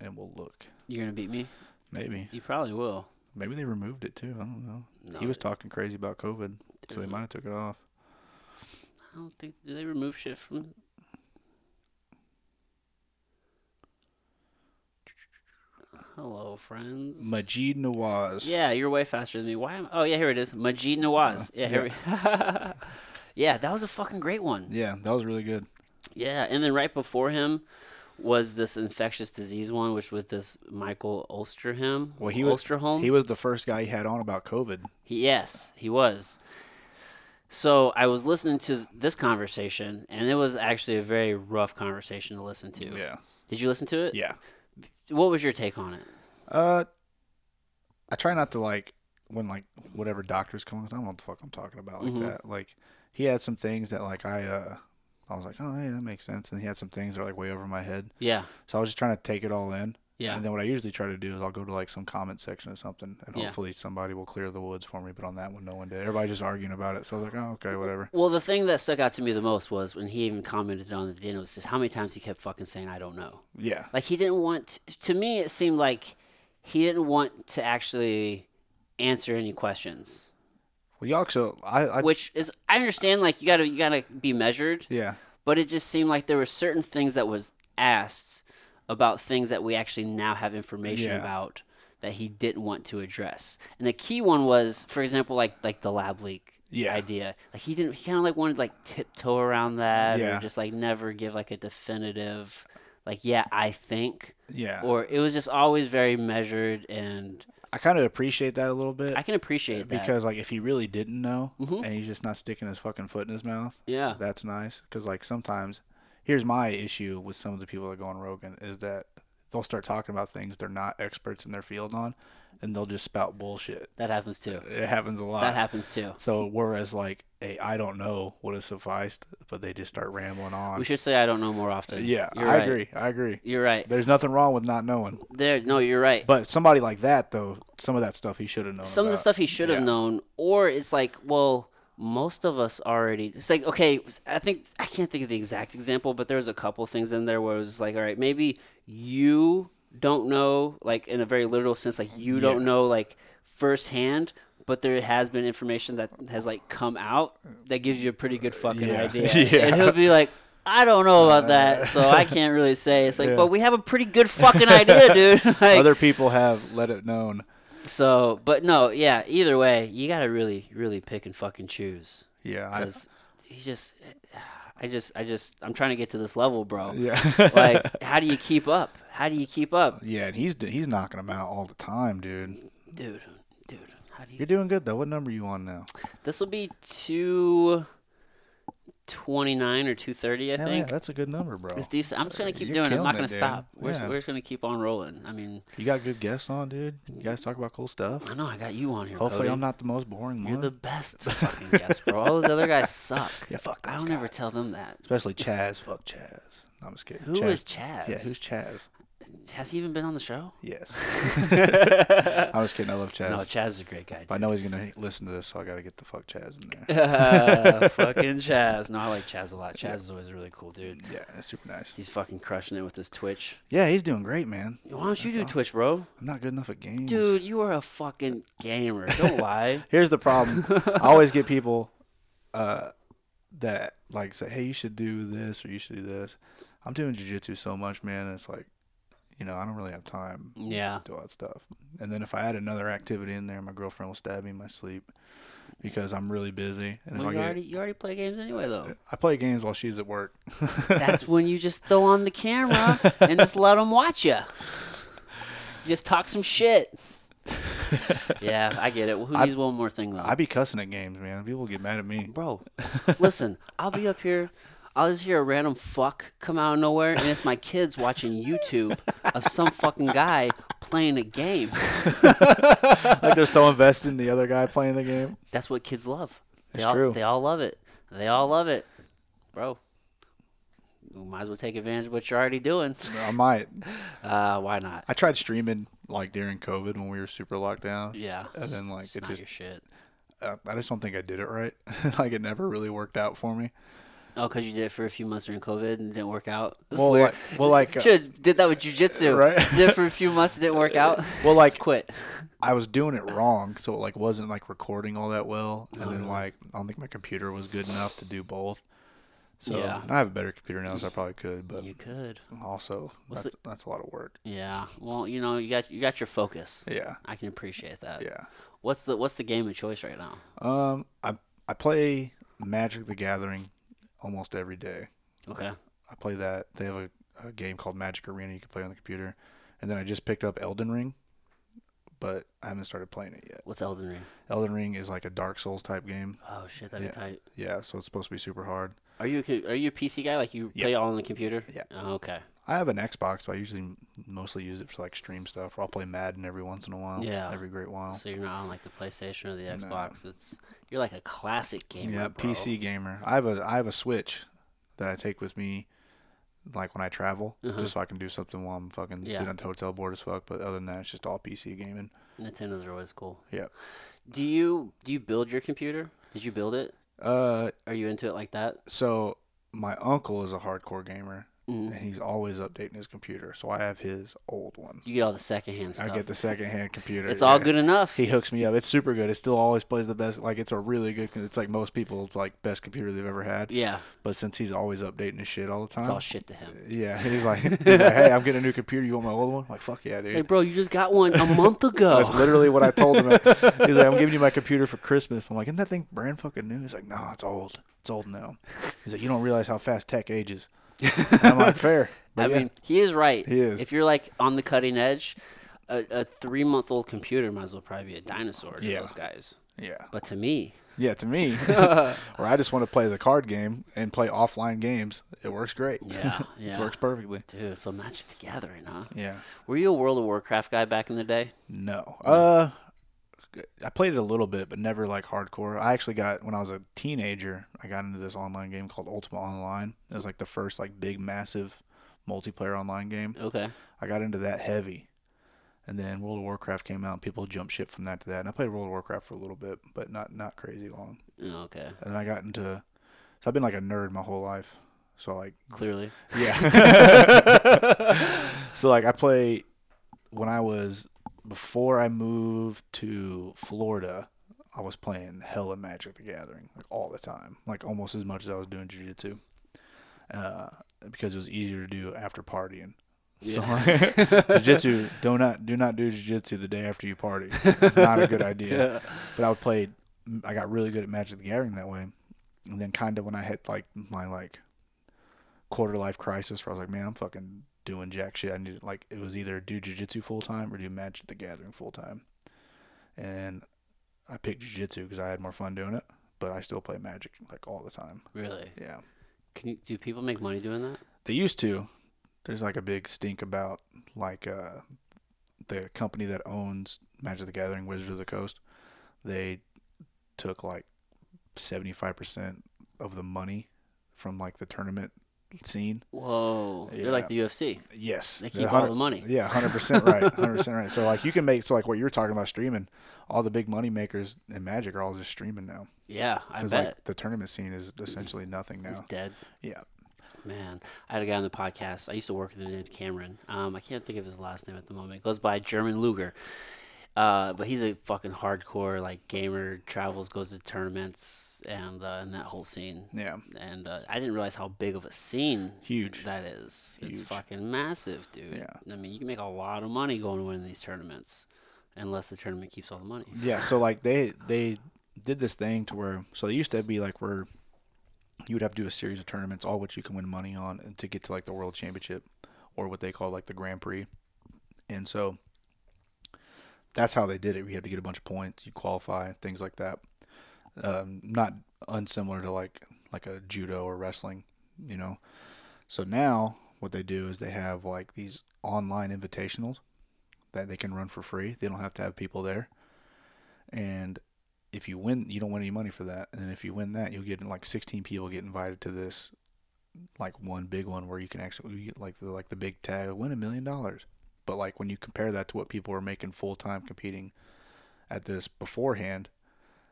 and we'll look. You're gonna beat me. Maybe. You probably will. Maybe they removed it too. I don't know. No, he was talking crazy about COVID, so they might have took it off. I don't think do they remove shit from. Hello, friends. Maajid Nawaz. Yeah, you're way faster than me. Why am? Oh yeah, here it is. Maajid Nawaz. Uh, yeah, here. We... [laughs] yeah, that was a fucking great one. Yeah, that was really good. Yeah, and then right before him was this infectious disease one, which was this Michael Osterholm. Well, he was he was the first guy he had on about COVID. He, yes, he was. So I was listening to this conversation, and it was actually a very rough conversation to listen to. Yeah. Did you listen to it? Yeah. What was your take on it? Uh, I try not to like when like whatever doctors come. I don't know what the fuck I'm talking about like Mhm. that. Like he had some things that like I uh I was like, oh hey, that makes sense. And he had some things that are like way over my head. Yeah, So I was just trying to take it all in. Yeah, And then what I usually try to do is I'll go to like some comment section or something, and Yeah. hopefully somebody will clear the woods for me. But on that one, no one did. Everybody just arguing about it. So I was like, oh okay, whatever. Well, the thing that stuck out to me the most was when he even commented on the end was just how many times he kept fucking saying, "I don't know." Yeah. Like he didn't want. To me, it seemed like he didn't want to actually answer any questions. Well, you also I, I Which is, I understand. Like you gotta, you gotta be measured. yeah but it just seemed like there were certain things that was asked about things that we actually now have information Yeah. about that he didn't want to address. And the key one was, for example, like like the lab leak Yeah. idea. Like he didn't he kind of like wanted to like tiptoe around that Yeah. or just like never give like a definitive like yeah, I think yeah. or it was just always very measured and I kind of appreciate that a little bit. I can appreciate that. because like if he really didn't know Mhm. and he's just not sticking his fucking foot in his mouth yeah. that's nice because like sometimes here's my issue with some of the people that go on rogan is that they'll start talking about things they're not experts in their field on and they'll just spout bullshit That happens too. it happens a lot That happens too. so whereas like a i don't know would have sufficed but they just start rambling on We should say I don't know more often. yeah You're i right. agree i agree You're right. there's nothing wrong with not knowing There no, you're right. but somebody like that though some of that stuff he should have known some of the stuff he should have Yeah. known or it's like well most of us already it's like okay i think i can't think of the exact example but there was a couple things in there where it was like all right maybe you don't know like in a very literal sense like you don't know like firsthand but there has been information that has like come out that gives you a pretty good fucking Yeah. idea [laughs] Yeah. and he'll be like I don't know about that, so I can't really say. It's like, Yeah. but we have a pretty good fucking idea, dude. [laughs] like, other people have let it known so, but no, yeah. Either way, you gotta really, really pick and fucking choose yeah I, because he just, I just, I just, I'm trying to get to this level, bro. yeah like, [laughs] how do you keep up? How do you keep up, Yeah, and he's he's knocking them out all the time, dude. dude? Dude, how do you? You're doing good though. What number are you on now? This will be two twenty nine or two thirty, I Hell think. yeah, that's a good number, bro. It's decent. I'm just gonna keep You're doing it. I'm not gonna it, stop. We're, Yeah. we're just gonna keep on rolling. I mean, You got good guests on, dude. You guys talk about cool stuff. I know I got you on here. Hopefully, Cody. I'm not the most boring You're one. the best [laughs] fucking guest, bro. All those other guys suck. [laughs] yeah, fuck I don't guys. ever tell them that. Especially Chaz. Fuck Chaz. No, I'm just kidding. Who Chaz. is Chaz? Yeah, who's Chaz? Has he even been on the show? Yes. [laughs] I'm just kidding. I love Chaz. No, Chaz is a great guy. But I know he's gonna listen to this, so I gotta get the fuck Chaz in there. Uh, [laughs] [laughs] fucking Chaz. No, I like Chaz a lot. Chaz is always a really cool dude. yeah, it's super nice. He's fucking crushing it with his Twitch. Yeah, he's doing great, man. Why don't you do all. Twitch, bro? I'm not good enough at games. Dude, you are a fucking gamer. Don't lie. Here's the problem. I always get people uh, that like say, "Hey, you should do this or you should do this." I'm doing jujitsu so much, man. It's like, you know, I don't really have time Yeah. to do all that stuff. And then if I add another activity in there, my girlfriend will stab me in my sleep because I'm really busy. And Well, you I get, already you already play games anyway though. I play games while she's at work. [laughs] That's when you just throw on the camera and just let them watch you. Just talk some shit. [laughs] yeah, I get it. Well, who I- needs one more thing though? I be cussing at games, man. People get mad at me. Bro, listen, I'll be up here. I'll just hear a random fuck come out of nowhere, and it's my kids watching YouTube of some fucking guy playing a game. [laughs] like they're so invested in the other guy playing the game. That's what kids love. They It's all, true. They all love it. They all love it, bro. You might as well take advantage of what you're already doing. [laughs] I might. Uh, why not? I tried streaming like during COVID when we were super locked down. Yeah. And then like It's it just your shit. I just don't think I did it right. [laughs] like it never really worked out for me. Oh, because you did it for a few months during COVID and it didn't work out. That's Well, weird. like, well, like uh, Should did that with jujitsu. [laughs] Right. Did it for a few months, it didn't work out. [laughs] well, like Just quit. [laughs] I was doing it wrong, so it like wasn't like recording all that well, and Oh, then like I don't think my computer was good enough to do both. So Yeah. I have a better computer now, so I probably could, but You could. also What's that's, that's a lot of work. Yeah. Well, you know, you got you got your focus. Yeah, I can appreciate that. yeah. What's the what's the game of choice right now? Um, I I play Magic the Gathering almost every day. Okay. I play that. They have a, a game called Magic Arena you can play on the computer, and then I just picked up Elden Ring, but I haven't started playing it yet. What's Elden Ring? Elden Ring is like a Dark Souls type game. Oh shit, that'd Yeah. be tight. Yeah, so it's supposed to be super hard. Are you a, are you a PC guy? Like you Yeah. play all on the computer? Yeah. Oh, okay. I have an Xbox, but I usually mostly use it for like stream stuff. Or I'll play Madden every once in a while. Yeah. Every great while. So you're not on like the PlayStation or the No. Xbox. It's you're like a classic gamer. yeah, bro. PC gamer. I have a I have a Switch that I take with me, like when I travel, Uh-huh. just so I can do something while I'm fucking Yeah. sitting at the hotel board as fuck. But other than that, it's just all PC gaming. Nintendos are always cool. Yeah. Do you do you build your computer? Did you build it? Uh, Are you into it like that? so my uncle is a hardcore gamer, Mhm. and he's always updating his computer. So I have his old one. You get all the secondhand stuff. I get the secondhand computer. it's all good enough. He hooks me up. It's super good. It still always plays the best. Like it's a really good. It's like most people. It's like best computer they've ever had. yeah, But since he's always updating his shit all the time, it's all shit to him. yeah, [laughs] he's like, [laughs] he's like, hey, I'm getting a new computer. You want my old one? I'm like, fuck yeah, dude. It's like, bro, you just got one a month ago. That's literally what I told him. [laughs] He's like, I'm giving you my computer for Christmas. I'm like, isn't that thing brand fucking new? He's like, no, it's old. It's old now. He's like, you don't realize how fast tech ages. I'm like, fair. But I yeah, mean, he is right. He is. If you're like on the cutting edge, a, a three month old computer might as well probably be a dinosaur to Yeah. those guys. yeah, But to me, yeah. To me, [laughs] or I just want to play the card game and play offline games. It works great. yeah, [laughs] it works perfectly. Dude, so Magic the Gathering, huh? Yeah. Were you a World of Warcraft guy back in the day? No. Uh, I played it a little bit, but never like hardcore. I actually got when I was a teenager. I got into this online game called Ultima Online. It was like the first like big massive multiplayer online game. Okay. I got into that heavy, and then World of Warcraft came out. and People jumped ship from that to that, and I played World of Warcraft for a little bit, but not not crazy long. Oh, Okay. And then I got into. So I've been like a nerd my whole life. So like Clearly. yeah. [laughs] so like I play when I was before I moved to Florida, I was playing hella Magic the Gathering like all the time, like almost as much as I was doing jiu-jitsu. Uh, because it was easier to do after partying. So [laughs] [laughs] jiu-jitsu, do not do not do jiu-jitsu the day after you party. It's not a good idea. [laughs] But I would play. I got really good at Magic the Gathering that way, and then kind of when I hit like my like quarter life crisis, where I was like, man, I'm fucking doing jack shit. I need like it was either do jujitsu full time or do Magic the Gathering full time, and I picked jujitsu because I had more fun doing it. But I still play Magic like all the time. Really? Yeah, Can you, do people make money doing that? they used to. There's like a big stink about like uh, the company that owns Magic the Gathering, Wizards of the Coast. They took like 75% of the money from like the tournament scene. Whoa. They're like the UFC. Yes, They keep all the money. Yeah, hundred percent right, hundred percent right. So like you can make so like what you're talking about streaming, all the big money makers in Magic are all just streaming now Yeah, I because bet. like the tournament scene is essentially nothing now. dead. Yeah, Man, I had a guy on the podcast. I used to work with him named Cameron. Um, I can't think of his last name at the moment. It Goes by German Luger. Uh, but he's a fucking hardcore like gamer. Travels, goes to tournaments, and uh, and that whole scene. yeah, And uh, I didn't realize how big of a scene Huge. that is. It's fucking massive, dude. Yeah. I mean, you can make a lot of money going to win these tournaments, unless the tournament keeps all the money. yeah. So like they they did this thing to where so it used to be like where you would have to do a series of tournaments, all which you can win money on, and to get to like the world championship or what they call like the Grand Prix. And so that's how they did it. You had to get a bunch of points, you qualify, things like that. Um, not unsimilar to like like a judo or wrestling. you know. So now what they do is they have like these online invitationals that they can run for free. They don't have to have people there. And if you win, you don't win any money for that. And if you win that, you'll get like 16 people get invited to this like one big one where you can actually you get like the like the big tag win a million dollars. But like when you compare that to what people are making full time competing at this beforehand,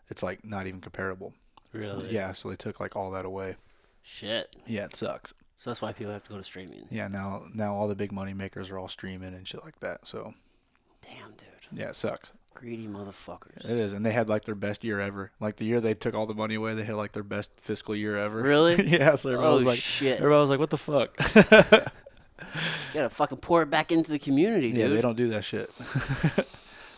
it's like not even comparable. Really? Yeah, so they took like all that away. Shit. Yeah, it sucks. So that's why people have to go to streaming. Yeah, now now all the big money makers are all streaming and shit like that. So Damn, dude. yeah, it sucks. Greedy motherfuckers. It is, and they had like their best year ever. Like the year they took all the money away, they had like their best fiscal year ever. Really? [laughs] yeah. So everybody oh was like, shit! everybody was like, what the fuck? [laughs] [laughs] Gotta fucking pour it back into the community, dude. yeah, they don't do that shit. [laughs]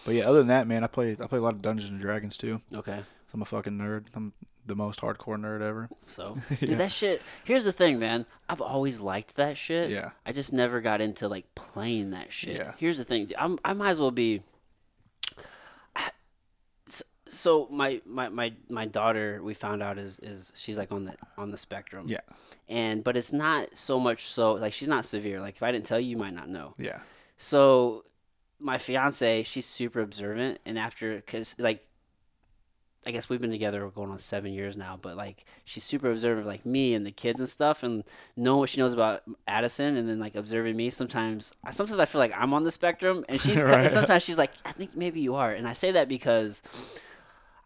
but yeah, other than that, man, I play I play a lot of Dungeons and Dragons too. Okay, I'm a fucking nerd. I'm the most hardcore nerd ever. so [laughs] dude, that shit. Here's the thing, man. I've always liked that shit. Yeah. I just never got into like playing that shit. Yeah. Here's the thing. I'm, I might as well be. So my, my, my, my daughter, we found out is, is she's like on the on the spectrum. Yeah. And but it's not so much so like she's not severe. Like if I didn't tell you, you might not know. Yeah. So my fiance, she's super observant, and after because like. I guess we've been together we're going on seven years now, but like she's super observant, like me and the kids and stuff, and knowing what she knows about Addison, and then like observing me. Sometimes, sometimes I feel like I'm on the spectrum, and she's [laughs] Right. sometimes she's like, I think maybe you are, and I say that because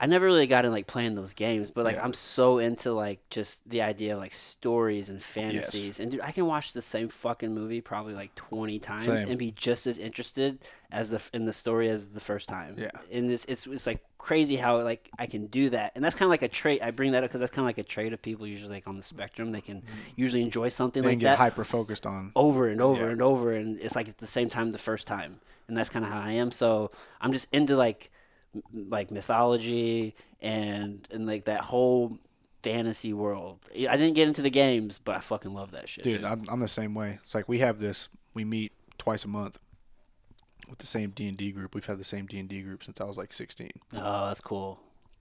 I never really got in like playing those games, but like Yeah. I'm so into like just the idea of like stories and fantasies. And dude, I can watch the same fucking movie probably like 20 times Same. and be just as interested as the in the story as the first time. Yeah. And this it's it's like crazy how like I can do that. And that's kind of like a trait. I bring that up cuz that's kind of like a trait of people usually like on the spectrum. They can mm-hmm. usually enjoy something They like get that hyper focused on. over and over Yeah. and over and it's like at the same time the first time and that's kind of how i am so i'm just into like like mythology and and like that whole fantasy world i didn't get into the games but i fucking love that shit Dude, dude, I'm I'm the same way. It's like we have this. We meet twice a month with the same D and D group. We've had the same D and D group since I was like 16. oh that's cool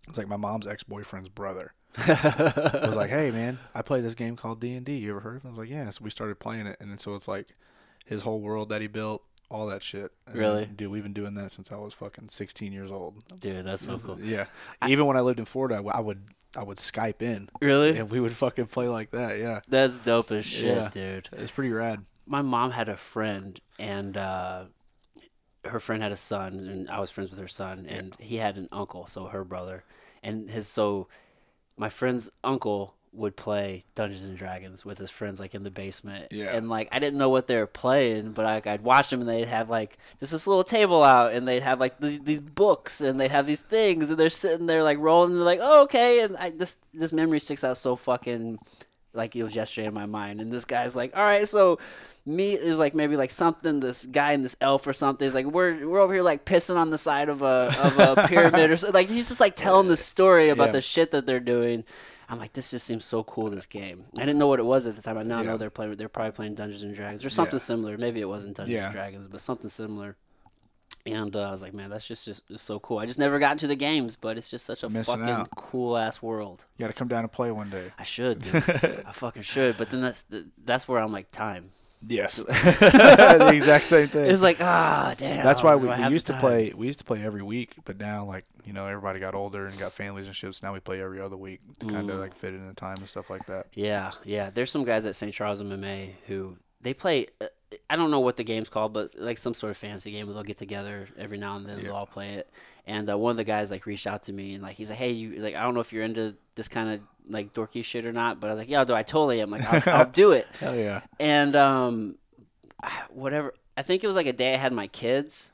It's like my mom's ex boyfriend's brother. [laughs] I was like, "Hey, man, I play this game called D and D. You ever heard of it?" I was like, "Yeah." So we started playing it, and then so it's like his whole world that he built, all that shit. And Really? dude? We've been doing that since I was fucking 16 years old. dude that's so cool Yeah. Even when I lived in Florida, I I would I would Skype in, really and we would fucking play like that. Yeah, that's dope as shit Yeah. dude it's pretty rad. my mom had a friend and uh her friend had a son and I was friends with her son and he had an uncle, so her brother. And his so my friend's uncle would play Dungeons and Dragons with his friends like in the basement. Yeah. And like I didn't know what they were playing, but like I'd watch them and they'd have like just this little table out and they'd have like these, these books and they'd have these things and they're sitting there like rolling and they're like, Oh, okay and I this this memory sticks out so fucking like it was yesterday in my mind. And this guy's like, All right, so me is like maybe like something this guy and this elf or something is like we're we're over here like pissing on the side of a of a [laughs] pyramid or something like he's just like telling the story about Yeah. the shit that they're doing I'm like this just seems so cool this game I didn't know what it was at the time I now Yeah. know they're playing they're probably playing Dungeons and Dragons or something Yeah. similar maybe it wasn't Dungeons Yeah. and Dragons but something similar and uh, I was like man that's just just so cool I just never got into the games but it's just such a Missing fucking cool ass world You got to come down and play one day. I should dude. [laughs] I fucking should but then that's that's where I'm like time Yes, [laughs] the exact same thing. It's like ah damn. That's why we, we used to play. We used to play every week, but now like you know everybody got older and got families and shit. So now we play every other week to kind Mm. of like fit in the time and stuff like that. Yeah, yeah. There's some guys at St. Charles MMA who they play. Uh, I don't know what the game's called, but like some sort of fantasy game. Where they'll get together every now and then. Yeah. They'll all play it. And uh, one of the guys like reached out to me and like he's like, hey, you like I don't know if you're into this kind of like dorky shit or not, but I was like, yeah, do I totally am. Like I'll, I'll [laughs] do it. Hell yeah! And um, whatever. I think it was like a day I had my kids,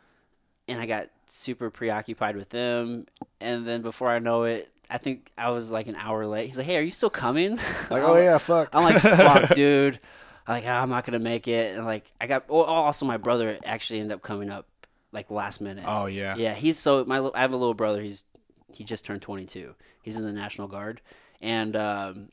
and I got super preoccupied with them. And then before I know it, I think I was like an hour late. He's like, "Hey, are you still coming?" Like [laughs] oh yeah, fuck. I'm like, "Fuck, [laughs] dude." I'm like, "Ah, I'm not gonna make it. And like, I got. Oh, also, my brother actually ended up coming up like last minute. Oh yeah. Yeah, he's so my. I have a little brother. He's he just turned 22. He's in the National Guard, and um,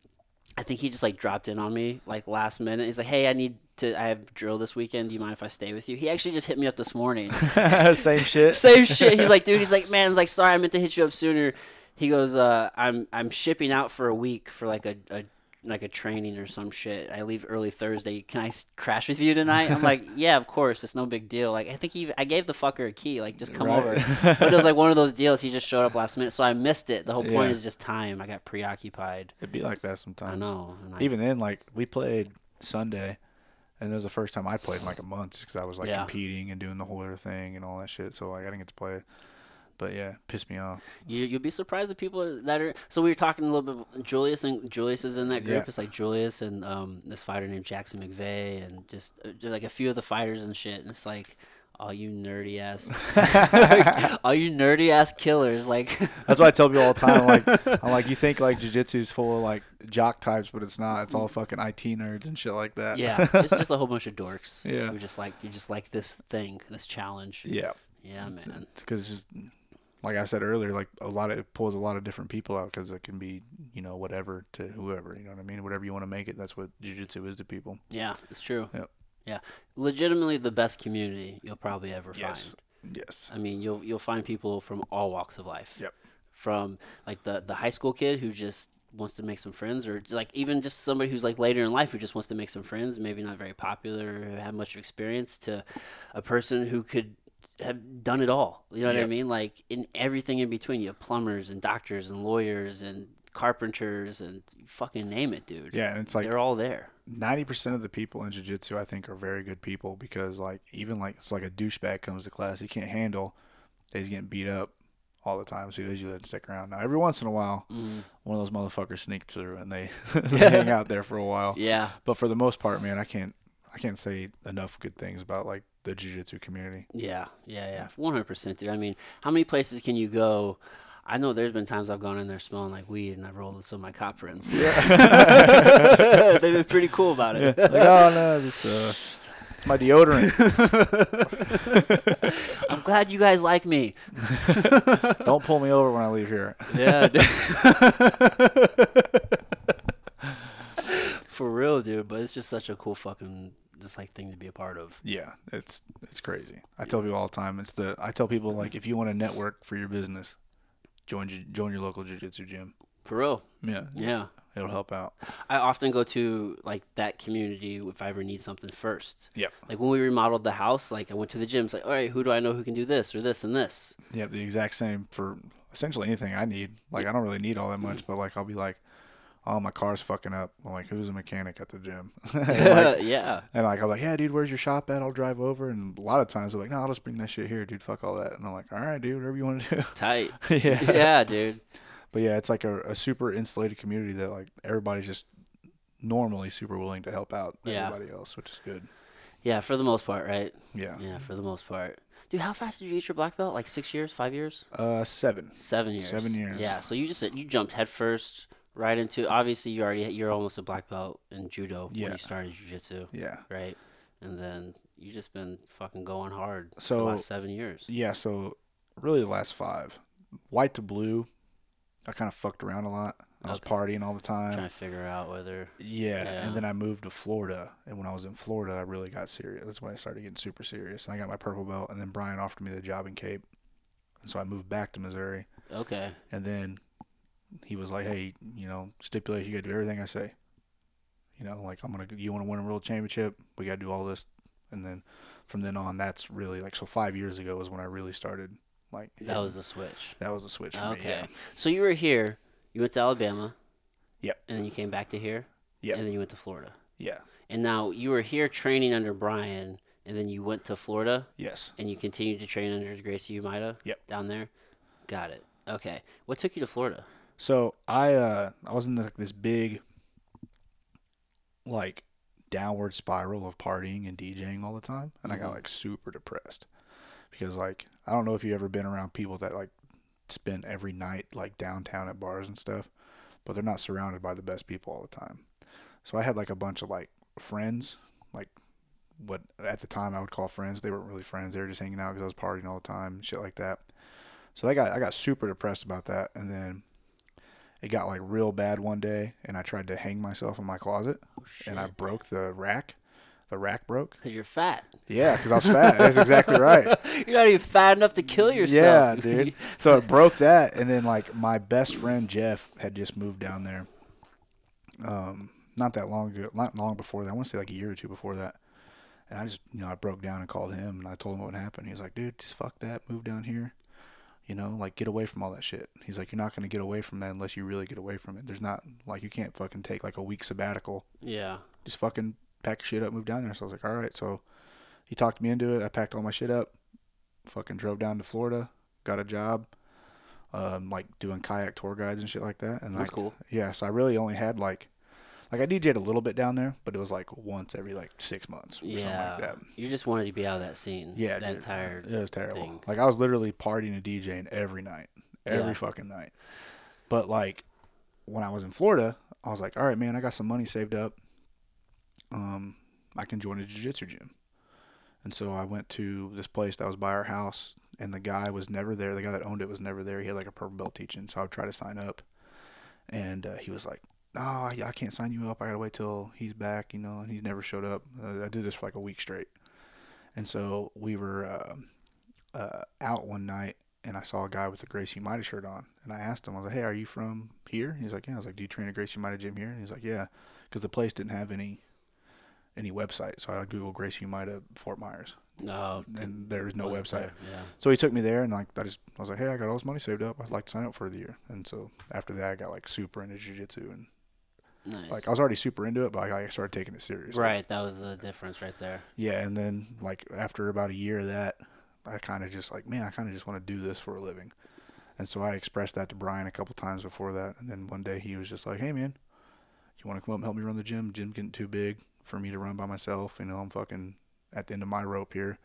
I think he just like dropped in on me like last minute. He's like, "Hey, I need to. I have drill this weekend. Do you mind if I stay with you?" He actually just hit me up this morning. [laughs] Same [laughs] shit. Same shit. He's like, [laughs] dude. He's like, man. I was like, sorry, I meant to hit you up sooner. He goes, uh, I'm I'm shipping out for a week for like a, a like a training or some shit. I leave early Thursday. Can I s- crash with you tonight? I'm like, [laughs] yeah, of course. It's no big deal. Like I think he, I gave the fucker a key. Like just come Right. over. But it was like one of those [laughs] deals. He just showed up last minute, so I missed it. The whole point Yeah. is just time. I got preoccupied. It'd be like that sometimes. I know. I, Even then, like we played Sunday, and it was the first time I played in like a month because I was like Yeah. competing and doing the whole other thing and all that shit. So like I didn't get to play. But yeah, pissed me off. You you'll be surprised the people that are. So we were talking a little bit. Julius and Julius is in that group. Yeah. It's like Julius and um this fighter named Jackson McVeigh and just, uh, like a few of the fighters and shit. And it's like all you nerdy ass, [laughs] all you nerdy ass killers. Like [laughs] That's why I tell people all the time. I'm like, [laughs] I'm like, you think like jujitsu is full of like jock types, but it's not. It's all fucking IT nerds and shit like that. yeah, it's just a whole bunch of dorks. Yeah. who just like you just like this thing, this challenge. yeah. Yeah, man. Because it's just like I said earlier, like a lot of it pulls a lot of different people out because it can be you know whatever to whoever. You know what I mean? Whatever you want to make it. That's what jujitsu is to people. Yeah, it's true. Yep. Yeah, legitimately the best community you'll probably ever Yes. find. Yes. I mean, you'll you'll find people from all walks of life. Yep. From like the the high school kid who just wants to make some friends, or like even just somebody who's like later in life who just wants to make some friends, maybe not very popular or have much experience, to a person who could have done it all. You know what I mean? Like in everything in between, you have plumbers and doctors and lawyers and carpenters and fucking name it, dude. Yeah, and it's like They're all there. ninety percent of the people in jiu-jitsu I think are very good people because like even like it's like a douchebag comes to class he can't handle he's getting beat up all the time so he usually doesn't stick around now every once in a while Mm. one of those motherfuckers sneak through and they, [laughs] they hang out there for a while Yeah. but for the most part man I can't I can't say enough good things about like the jiu-jitsu community Yeah, yeah, yeah, one hundred percent, dude. I mean, how many places can you go? I know there's been times I've gone in there smelling like weed, and I've rolled with some of my cop friends. [laughs] They've been pretty cool about it. like oh no it's uh it's my deodorant [laughs] I'm glad you guys like me. [laughs] don't pull me over when I leave here Yeah. For real, dude. But it's just such a cool fucking just like thing to be a part of. Yeah, it's it's crazy. I tell people all the time. It's the I tell people like if you want to network for your business, join join your local jiu-jitsu gym. For real. Yeah, Yeah. it'll help out. I often go to like that community if I ever need something first. Yeah. Like when we remodeled the house, like I went to the gym. It's like, all right, who do I know who can do this or this and this? Yeah, the exact same for essentially anything I need. Like I don't really need all that much, mm-hmm. but like I'll be like, oh my car's fucking up. I'm like, who's a mechanic at the gym? [laughs] and, [laughs] like, yeah. and like I'm like, yeah, dude, where's your shop at? I'll drive over. And a lot of times they're like, no, I'll just bring that shit here, dude. Fuck all that. And I'm like, all right, dude, whatever you want to do. [laughs] Tight. yeah. yeah, dude. But yeah, it's like a, a super insulated community that like everybody's just normally super willing to help out Yeah. everybody else, which is good. Yeah, for the most part, right? Yeah. Yeah, for the most part. Dude, how fast did you get your black belt? Like six years, five years, Uh, seven. seven years. Seven years. Yeah, so you just you jumped headfirst right into. Obviously, you already you're almost a black belt in judo when you started jujitsu, Yeah. right? And then you just been fucking going hard for the So- last seven years. Yeah. So really the last five, white to blue, I kind of fucked around a lot. I was Okay. partying all the time. Trying to figure out whether Yeah, Yeah. and then I moved to Florida, and when I was in Florida, I really got serious. That's when I started getting super serious. And I got my purple belt, and then Brian offered me the job in Cape, and so I moved back to Missouri. okay, And then he was like, "Hey, you know, stipulate you got to do everything I say. You know, like I'm gonna, you want to win a world championship, we got to do all this." And then from then on, that's really like so. Five years ago was when I really started. Like that was the switch. that was the switch for me. Okay, Yeah. so you were here. You went to Alabama. Yep. And then you came back to here. Yep. And then you went to Florida. Yeah. And now you were here training under Brian, and then you went to Florida, Yes. and you continued to train under Gracie Humaitá. Yep. Down there. Got it. Okay. What took you to Florida? So I uh I was in like this big like downward spiral of partying and DJing all the time and I got Mhm. like super depressed because like I don't know if you've ever been around people that like spend every night like downtown at bars and stuff but they're not surrounded by the best people all the time. So I had like a bunch of like friends like what at the time I would call friends. They weren't really friends. They were just hanging out because I was partying all the time, shit like that. So I got I got super depressed about that, and then it got like real bad one day, and I tried to hang myself in my closet, Oh and I broke the rack. The rack broke. Because you're fat. Yeah, because I was fat. That's exactly right. [laughs] You're not even fat enough to kill yourself. Yeah, dude. [laughs] So it broke that, and then like my best friend Jeff had just moved down there. Um, not that long ago, not long before that. I want to say like a year or two before that. And I just, you know, I broke down and called him and I told him what happened. He was like, dude, just fuck that, move down here. You know, like get away from all that shit. He's like, you're not gonna get away from that unless you really get away from it. There's not like you can't fucking take like a week sabbatical. Yeah. Just fucking pack shit up, move down there. So I was like, all right. So he talked me into it. I packed all my shit up, fucking drove down to Florida, got a job, um, like doing kayak tour guides and shit like that. And That's like, cool. yeah, so I really only had like, like I DJ'd a little bit down there, but it was like once every like six months or Yeah. something like that. You just wanted to be out of that scene. Yeah, That dude, entire. it was terrible. thing. Like I was literally partying and DJing every night, every Yeah. fucking night. But like when I was in Florida, I was like, all right, man, I got some money saved up. Um, I can join a jiu-jitsu gym. And so I went to this place that was by our house, and the guy was never there. The guy that owned it was never there. He had like a purple belt teaching, so I would try to sign up, and uh, he was like, "No, I, I can't sign you up. I gotta wait till he's back." You know, and he never showed up. Uh, I did this for like a week straight, and so we were uh, uh, out one night, and I saw a guy with a Gracie Humaitá shirt on, and I asked him, I was like, "Hey, are you from here?" And he's like, "Yeah." I was like, "Do you train at Gracie Humaitá gym here?" And he's like, "Yeah," because the place didn't have any any website, so I Googled Gracie Humaitá Fort Myers, No. and there was no website. there, Yeah. So he took me there, and like I just I was like, "Hey, I got all this money saved up. I'd like to sign up for the year." And so after that, I got like super into jiu-jitsu, and Nice. like I was already super into it, but like, I started taking it seriously. right. That was the difference right there. Yeah, and then like after about a year of that, I kind of just like, man, I kind of just want to do this for a living. And so I expressed that to Brian a couple times before that, and then one day he was just like, "Hey, man, you want to come up and help me run the gym? Gym getting too big for me to run by myself. You know, I'm fucking at the end of my rope here,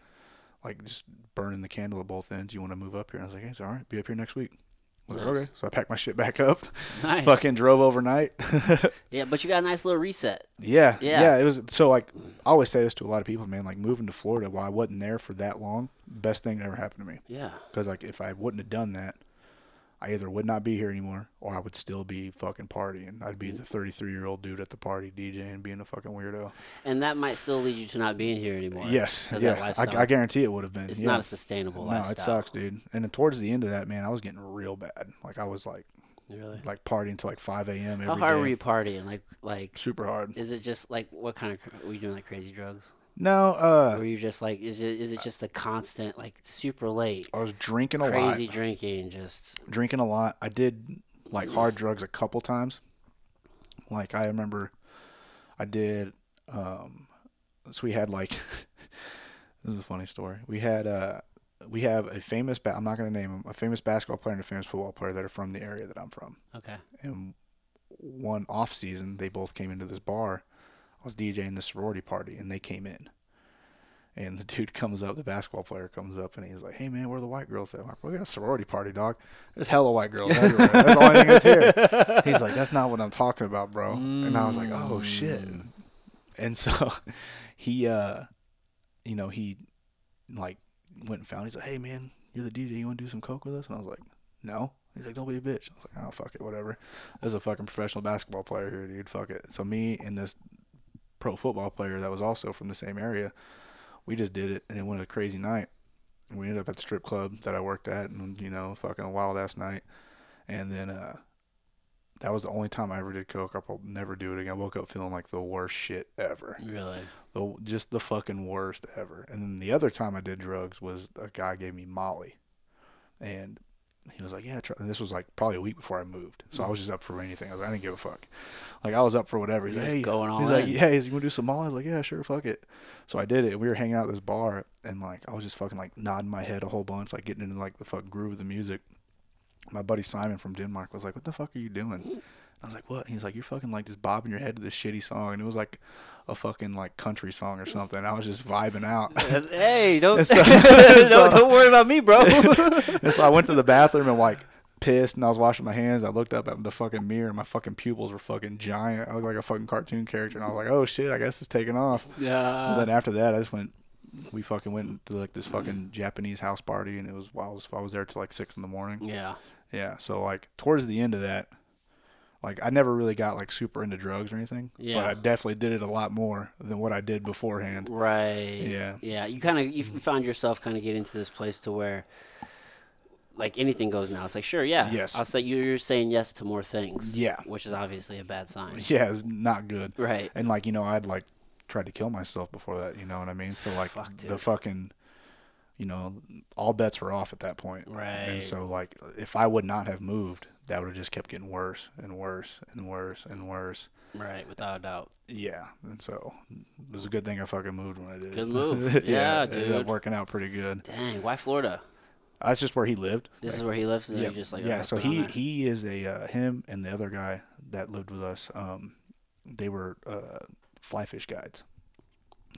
like just burning the candle at both ends. You want to move up here?" And I was like, "Hey, it's all right. Be up here next week." Like, Nice. okay, so I packed my shit back up, [laughs] Nice. fucking drove overnight. [laughs] Yeah, but you got a nice little reset. Yeah, Yeah. yeah, It was so like I always say this to a lot of people, man. Like moving to Florida while I wasn't there for that long, best thing that ever happened to me. Yeah. Because like if I wouldn't have done that, I either would not be here anymore, or I would still be fucking partying. I'd be the 33 year old dude at the party DJing, being a fucking weirdo. And that might still lead you to not being here anymore. Yes. yeah, I, I guarantee it would have been. It's yeah. not a sustainable no, lifestyle. it sucks, dude. And then towards the end of that, man, I was getting real bad. Like I was like Really. like partying till like 5 a.m. every How hard day. were you partying? Like, like, Super hard. is it just like what kind of were you doing? Like crazy drugs? No, uh, were you just like, is it is it just the constant like super late, I was drinking a lot. crazy drinking? Just drinking a lot. I did like hard drugs a couple times. Like I remember I did um so we had like [laughs] this is a funny story. We had uh we have a famous ba- I'm not going to name him, a famous basketball player and a famous football player that are from the area that I'm from. okay. And one off season they both came into this bar. I was DJing the sorority party and they came in. And the dude comes up, the basketball player comes up, and he's like, "Hey man, where are the white girls at?" I'm like, "We got a sorority party, dog. There's hella white girls everywhere. That's the only thing that's here." He's like, "That's not what I'm talking about, bro." And I was like, "Oh shit." And so [laughs] he, uh, you know, he like went and found. He's like, "Hey man, you're the DJ. You want to do some coke with us?" And I was like, "No." He's like, "Don't be a bitch." I was like, "Oh fuck it, whatever." There's a fucking professional basketball player here, dude. Fuck it. So me and this pro football player that was also from the same area, we just did it, and it went a crazy night. We ended up at the strip club that I worked at, and you know, fucking a wild ass night. And then uh, that was the only time I ever did coke. I'll never do it again. I woke up feeling like the worst shit ever, Really? the just the fucking worst ever. And then the other time I did drugs was a guy gave me Molly, and he was like, "Yeah," try. and this was like probably a week before I moved, so I was just up for anything. I, was like, I didn't give a fuck. Like I was up for whatever. He's like, "Hey," going all he's like, "Yeah, he's, you want to do some Molly?" I was like, "Yeah, sure, fuck it." So I did it. We were hanging out at this bar, and like I was just fucking like nodding my head a whole bunch, like getting into like the fuck groove of the music. My buddy Simon from Denmark was like, "What the fuck are you doing?" I was like, "What?" He's like, "You're fucking like just bobbing your head to this shitty song," and it was like a fucking like country song or something. I was just vibing out. hey, [laughs] don't [laughs] so- don't, so- don't worry about me, bro. [laughs] and so I went to the bathroom and like pissed and I was washing my hands. I looked up at the fucking mirror and my fucking pupils were fucking giant. I looked like a fucking cartoon character and I was like, oh shit, I guess it's taking off. yeah. and then after that, I just went. We fucking went to like this fucking Japanese house party and it was was, I was there till like six in the morning. yeah. Yeah, so like towards the end of that, like I never really got like super into drugs or anything. Yeah. But I definitely did it a lot more than what I did beforehand. Right. Yeah. Yeah. You kind of you found yourself kind of getting to this place to where, like anything goes now. It's like sure, yeah. Yes. I'll say you're saying yes to more things. Yeah. Which is obviously a bad sign. [laughs] Yeah, it's not good. Right. And like you know, I'd like tried to kill myself before that. You know what I mean? So like Fuck, the fucking, you know, all bets were off at that point. Right. And so like if I would not have moved, that would have just kept getting worse and worse and worse and worse. Right. Without a doubt. Yeah. And so it was a good thing I fucking moved when I did. Good move. [laughs] Yeah, it ended up dude. working out pretty good. Dang. Why Florida? That's just where he lived. This is where he lives. So yeah, just like yeah. So he he is a uh, him and the other guy that lived with us. Um, they were uh, fly fish guides,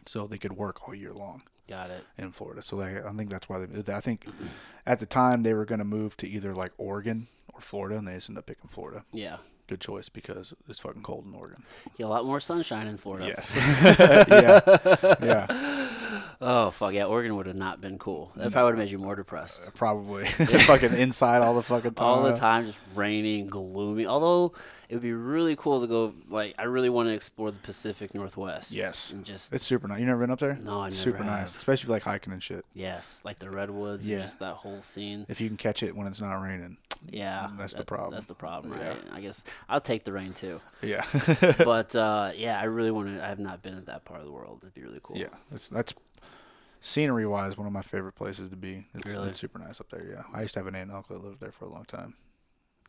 so they could work all year long got it. in Florida. So they, I think that's why they. I think at the time they were going to move to either like Oregon or Florida, and they just ended up picking Florida. Yeah. Good choice because it's fucking cold in Oregon. Get a lot more sunshine in Florida. Yes. [laughs] yeah. Yeah. Oh fuck yeah, Oregon would have not been cool. That probably would have made you more depressed. Uh, probably. [laughs] fucking inside all the fucking time. All the time, just raining, gloomy. Although it would be really cool to go. Like I really want to explore the Pacific Northwest. Yes. And just It's super nice. You never been up there? No, I never Super nice, especially like hiking and shit. yes, like the redwoods Yeah. and just that whole scene. If you can catch it when it's not raining. Yeah, That's the problem. That's the problem, Yeah. right? I guess I'll take the rain too. Yeah. [laughs] but [laughs] uh, yeah, I really want to. I have not been at that part of the world. It'd be really cool. yeah. That's that's scenery wise one of my favorite places to be. It's, Really? it's super nice up there. Yeah. I used to have an aunt and uncle that lived there for a long time.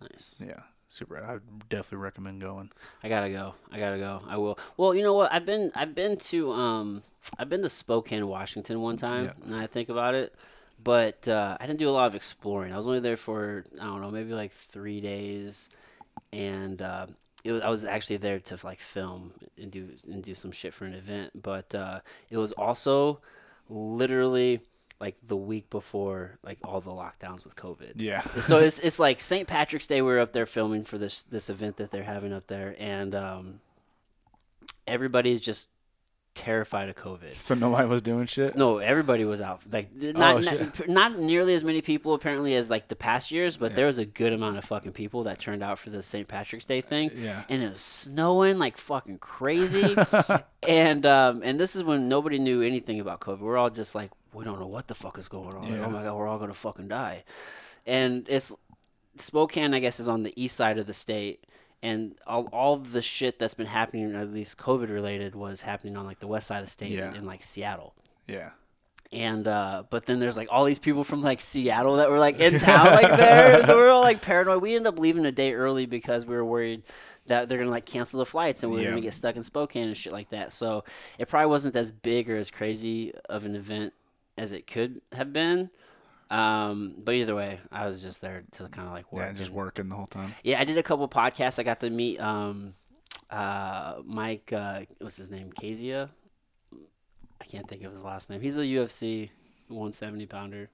Nice. Yeah. Super. I definitely recommend going. I gotta go. I gotta go. I will. Well, you know what? I've been I've been to um I've been to Spokane, Washington one time. Yeah. Now I think about it, but uh, I didn't do a lot of exploring. I was only there for I don't know maybe like three days, and uh, it was I was actually there to like film and do and do some shit for an event. But uh, it was also literally like the week before like all the lockdowns with COVID Yeah. so it's it's like St. Patrick's Day. We were up there filming for this this event that they're having up there, and um, everybody's just terrified of COVID. so nobody was doing shit. No, everybody was out. Like not Oh, not, not nearly as many people apparently as like the past years, but Yeah. there was a good amount of fucking people that turned out for the St. Patrick's Day thing. Yeah. And it was snowing like fucking crazy. [laughs] and um, and this is when nobody knew anything about COVID. We're all just like, we don't know what the fuck is going on. Like, Yeah. oh my god, we're all gonna fucking die. And it's Spokane, I guess, is on the east side of the state, and all all the shit that's been happening, at least COVID related, was happening on like the west side of the state Yeah. in like Seattle. Yeah. And uh, but then there's like all these people from like Seattle that were like in town like there, [laughs] so we're all like paranoid. We ended up leaving a day early because we were worried that they're gonna like cancel the flights and we are Yeah. gonna get stuck in Spokane and shit like that. So it probably wasn't as big or as crazy of an event as it could have been. Um, but either way, I was just there to kind of like work. Yeah. Just and- working the whole time. yeah, I did a couple podcasts. I got to meet um, uh, Mike. Uh, what's his name? Chiesa. I can't think of his last name. He's a UFC 170 pounder.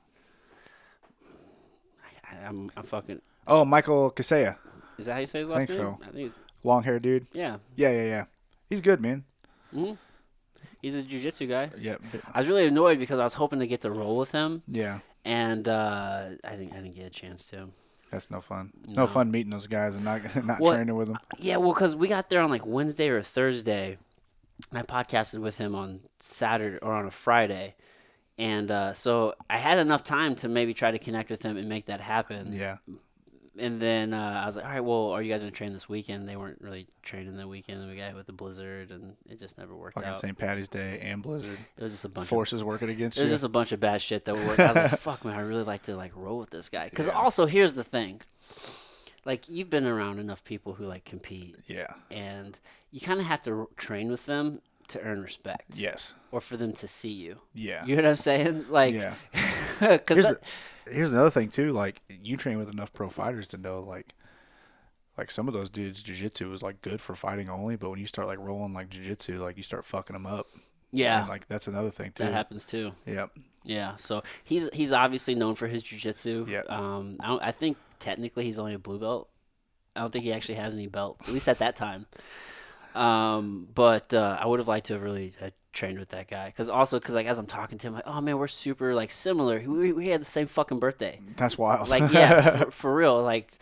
I, I'm, I'm fucking. Oh, Michael Chiesa, Is that how you say his last Think name? so. I think he's. long hair dude. Yeah. Yeah. Yeah. Yeah. He's good, man. hmm He's a jujitsu guy. Yeah. I was really annoyed because I was hoping to get to roll with him, Yeah. And uh, I didn't. I didn't get a chance to. That's no fun. No. No fun meeting those guys and not [laughs] not What- training with them. Yeah, well, because we got there on like Wednesday or Thursday. I podcasted with him on Saturday or on a Friday. And uh, so I had enough time to maybe try to connect with him and make that happen. Yeah. And then uh, I was like, all right, well, are you guys going to train this weekend? They weren't really training the weekend. We got hit with the blizzard, and it just never worked Fucking out. St. Patty's Day and Blizzard. It was just a bunch of Forces working against you. it was you. just a bunch of bad shit that worked. I was like, [laughs] fuck, man, I really like to like roll with this guy. Because Yeah. also, here's the thing. Like, you've been around enough people who like compete, yeah. and you kind of have to r- train with them to earn respect Yes. or for them to see you. Yeah. You know what I'm saying? Like, yeah. [laughs] because Here's, another thing too. Like you train with enough pro fighters to know like. Like some of those dudes, jujitsu is like good for fighting only, but when you start like rolling like jujitsu, like you start fucking them up. yeah, And, like that's another thing too. that happens too. Yep. Yeah, so he's he's obviously known for his jujitsu. Yeah. Um, I, don't, I think technically he's only a blue belt. I don't think he actually has any belts, at least at that time. Um, but uh, I would have liked to have really uh, trained with that guy because also because like as I'm talking to him, like, oh man, we're super like similar. We, we had the same fucking birthday. That's wild. Like yeah, [laughs] for, for real. Like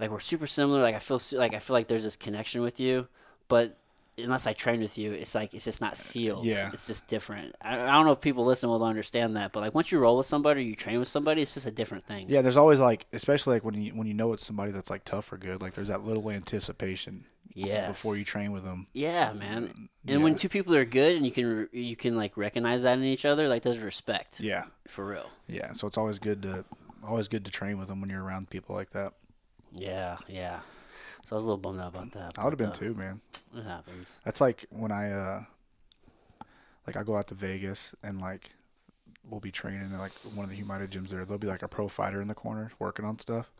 like we're super similar. Like I feel like I feel like there's this connection with you, but unless I train with you, it's like it's just not uh, sealed. yeah. it's just different. I, I don't know if people listen will understand that, but like once you roll with somebody, or you train with somebody, it's just a different thing. Yeah, there's always like, especially like when you when you know it's somebody that's like tough or good. Like there's that little anticipation Yes. before you train with them. Yeah, man. Mm, and Yeah. when two people are good and you can you can like recognize that in each other, like there's respect Yeah, for real. yeah. So it's always good to always good to train with them when you're around people like that. Yeah, yeah. So I was a little bummed out about that. I would have been uh, too, man. It happens. That's like when I uh like I go out to Vegas and like we'll be training in like one of the Humaitá gyms there. There'll be like a pro fighter in the corner working on stuff.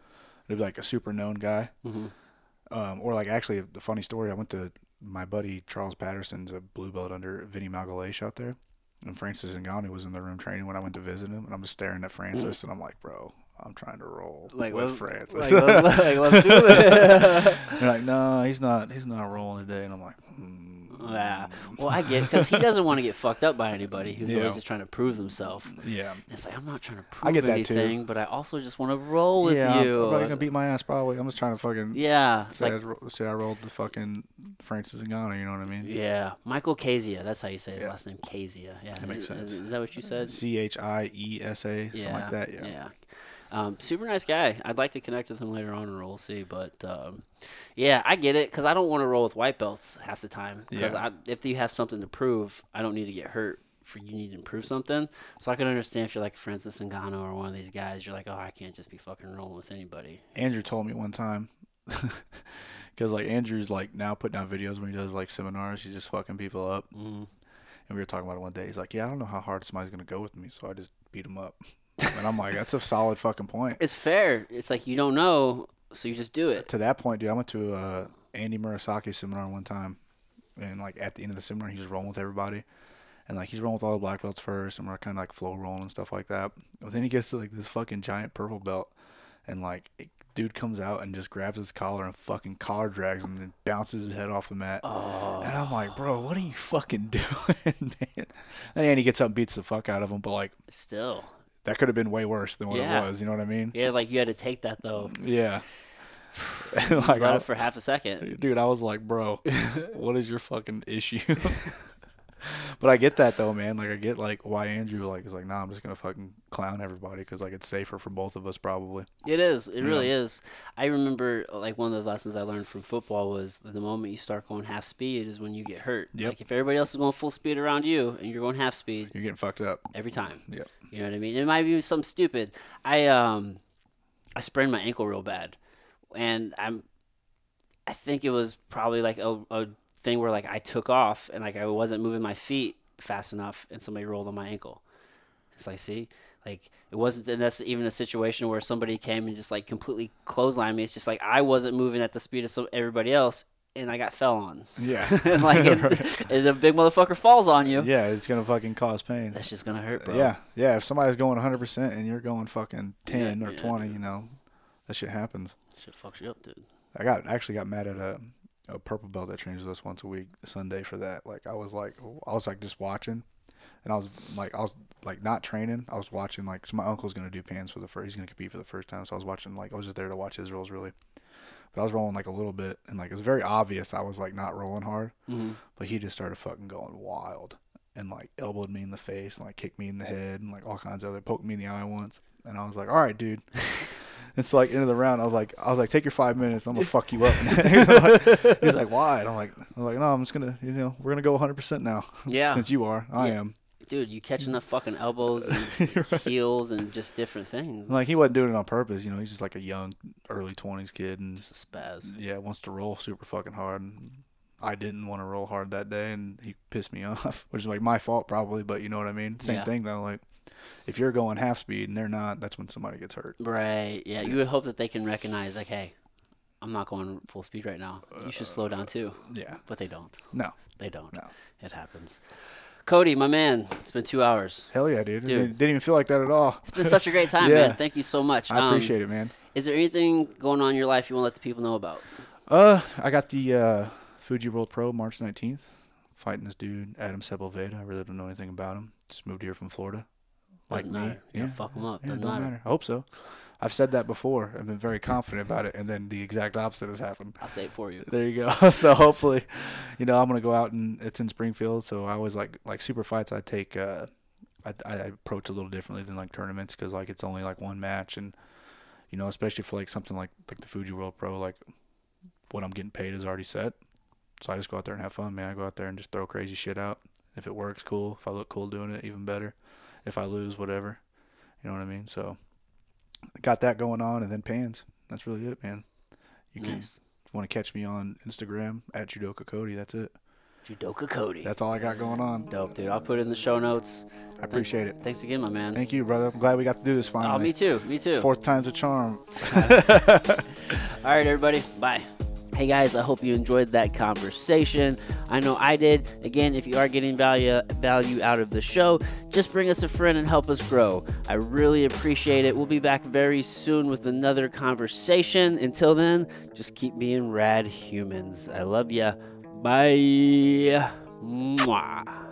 It'll be like a super known guy. hmm Um, or like actually the funny story, I went to my buddy Charles Patterson's a blue belt under Vinny Magalhães out there. And Francis Ngannou was in the room training when I went to visit him, and I'm just staring at Francis, [laughs] and I'm like, "Bro, I'm trying to roll Like with Francis." Like, let's, like, let's do [laughs] this. They're like, "No, he's not. He's not rolling today," and I'm like, hmm. yeah. Well, I get because he doesn't want to get fucked up by anybody. He's Yeah. always just trying to prove himself. "Yeah, And it's like I'm not trying to prove I get anything, but I also just want to roll with yeah, you. I'm probably gonna beat my ass. Probably. I'm just trying to fucking yeah, say, like I, say I rolled the fucking Francis Ngannou. You know what I mean? yeah, Michael Chiesa. That's how you say his Yeah. last name, Chiesa. Yeah, That makes is, sense. Is that what you said? C H I E S A, something like that. Yeah. Yeah. Um, super nice guy. I'd like to connect with him later on and we'll see. But um, yeah, I get it because I don't want to roll with white belts half the time. Because Yeah. if you have something to prove, I don't need to get hurt. For you need to prove something, so I can understand if you're like Francis Ngannou or one of these guys. You're like, oh, I can't just be fucking rolling with anybody. Andrew told me one time [laughs] because like Andrew's like now putting out videos when he does like seminars. He's just fucking people up, Mm. and we were talking about it one day. He's like, "Yeah, I don't know how hard somebody's gonna go with me, so I just beat him up." And I'm like, "That's a solid fucking point." It's fair. It's like you don't know, so you just do it. To that point, dude, I went to a Andy Murasaki seminar one time, and like at the end of the seminar, he's rolling with everybody. And like he's rolling with all the black belts first, and we're kind of like flow rolling and stuff like that. But then he gets to like this fucking giant purple belt, and like it, dude comes out and just grabs his collar and fucking collar drags him and bounces his head off the mat. Oh, And I'm like, bro, what are you fucking [laughs] doing, man? And he gets up and beats the fuck out of him, but like still, that could have been way worse than what Yeah. it was. You know what I mean? yeah, like you had to take that though. Yeah. [sighs] [laughs] Like, I, it for half a second. dude, I was like, bro, [laughs] what is your fucking issue? [laughs] [laughs] but I get that though, man. Like, I get like why Andrew like is like, nah, I'm just gonna fucking clown everybody because like it's safer for both of us probably. It is. It really is. I remember like one of the lessons I learned from football was the moment you start going half speed is when you get hurt. Yep. Like if everybody else is going full speed around you and you're going half speed You're getting fucked up. every time. Yep. You know what I mean? It might be something stupid. I um I sprained my ankle real bad. And I'm I think it was probably like a, a thing where like I took off and like I wasn't moving my feet fast enough and somebody rolled on my ankle. It's like, see, like it wasn't that that's even a situation where somebody came and just like completely clotheslined me. It's just like I wasn't moving at the speed of some, everybody else, and I got fell on. Yeah. [laughs] and like [laughs] it, Right. the big motherfucker falls on you. Yeah, it's gonna fucking cause pain. That's just gonna hurt, bro. Yeah, yeah. If somebody's going 100 percent and you're going fucking 10 Yeah, or yeah, 20, dude. you know, that shit happens. shit fucks you up, dude. I got actually got mad at a, a purple belt that trains with us once a week Sunday for that. Like I was like I was like just watching, and I was like I was like not training. I was watching like 'cause my uncle's gonna do pans for the first. He's gonna compete for the first time. So I was watching like I was just there to watch his rolls really. But I was rolling like a little bit, and like it was very obvious I was like not rolling hard. hmm But he just started fucking going wild, and like elbowed me in the face, and like kicked me in the head, and like all kinds of other poked me in the eye once. And I was like, all right, dude. [laughs] It's like end of the round. I was like, I was like, take your five minutes. I'm gonna fuck you up. [laughs] [laughs] He's like- He's like, why? And I'm like, I'm like, no, I'm just gonna, you know, we're gonna go 100 percent now. [laughs] Yeah. Since you are, I Yeah. am. Dude, you catch enough fucking elbows and right. heels and just different things. Like he wasn't doing it on purpose. You know, he's just like a young, early 20s kid, and just a spaz. yeah, wants to roll super fucking hard. And I didn't want to roll hard that day, and he pissed me off, which is like my fault probably. But you know what I mean. Same Yeah. thing though. Like if you're going half speed and they're not, that's when somebody gets hurt. Right. Yeah. You would hope that they can recognize, like, hey, I'm not going full speed right now. You should slow down too. Yeah. But they don't. No. They don't. No. It happens. Cody, my man, it's been two hours. Hell yeah, dude. Dude. Didn't, didn't even feel like that at all. It's been such a great time, [laughs] Yeah. man. Thank you so much. I appreciate it, man. Is there anything going on in your life you want to let the people know about? Uh, I got the uh, Fuji World Pro March 19th. Fighting this dude, Adam Sepulveda. I really don't know anything about him. Just moved here from Florida. Like Doesn't me. matter. Yeah, fuck them up. Yeah, Doesn't don't matter. matter. I hope so. I've said that before. I've been very confident about it, and then the exact opposite has happened. I'll say it for you. There you go. [laughs] so hopefully, you know, I'm gonna go out and it's in Springfield. So I always like like super fights. I take uh, I, I approach a little differently than like tournaments because like it's only like one match, and you know, especially for like something like like the Fuji World Pro, like what I'm getting paid is already set. So I just go out there and have fun, man. I go out there and just throw crazy shit out. If it works, cool. If I look cool doing it, even better. If I lose, whatever. You know what I mean? So got that going on, and then pans. That's really it, man. You can want to catch me on Instagram at Judoka Cody. That's it. Judoka Cody. That's all I got going on. dope, dude. I'll put it in the show notes. I appreciate it. Thanks again, my man. Thank you, brother. I'm glad we got to do this finally. Oh, me too. Me too. Fourth time's a charm. [laughs] All right, everybody. Bye. Hey guys, I hope you enjoyed that conversation. I know I did. Again, if you are getting value value out of the show, just bring us a friend and help us grow. I really appreciate it. We'll be back very soon with another conversation. Until then, just keep being rad humans. I love ya. Bye. Mwah.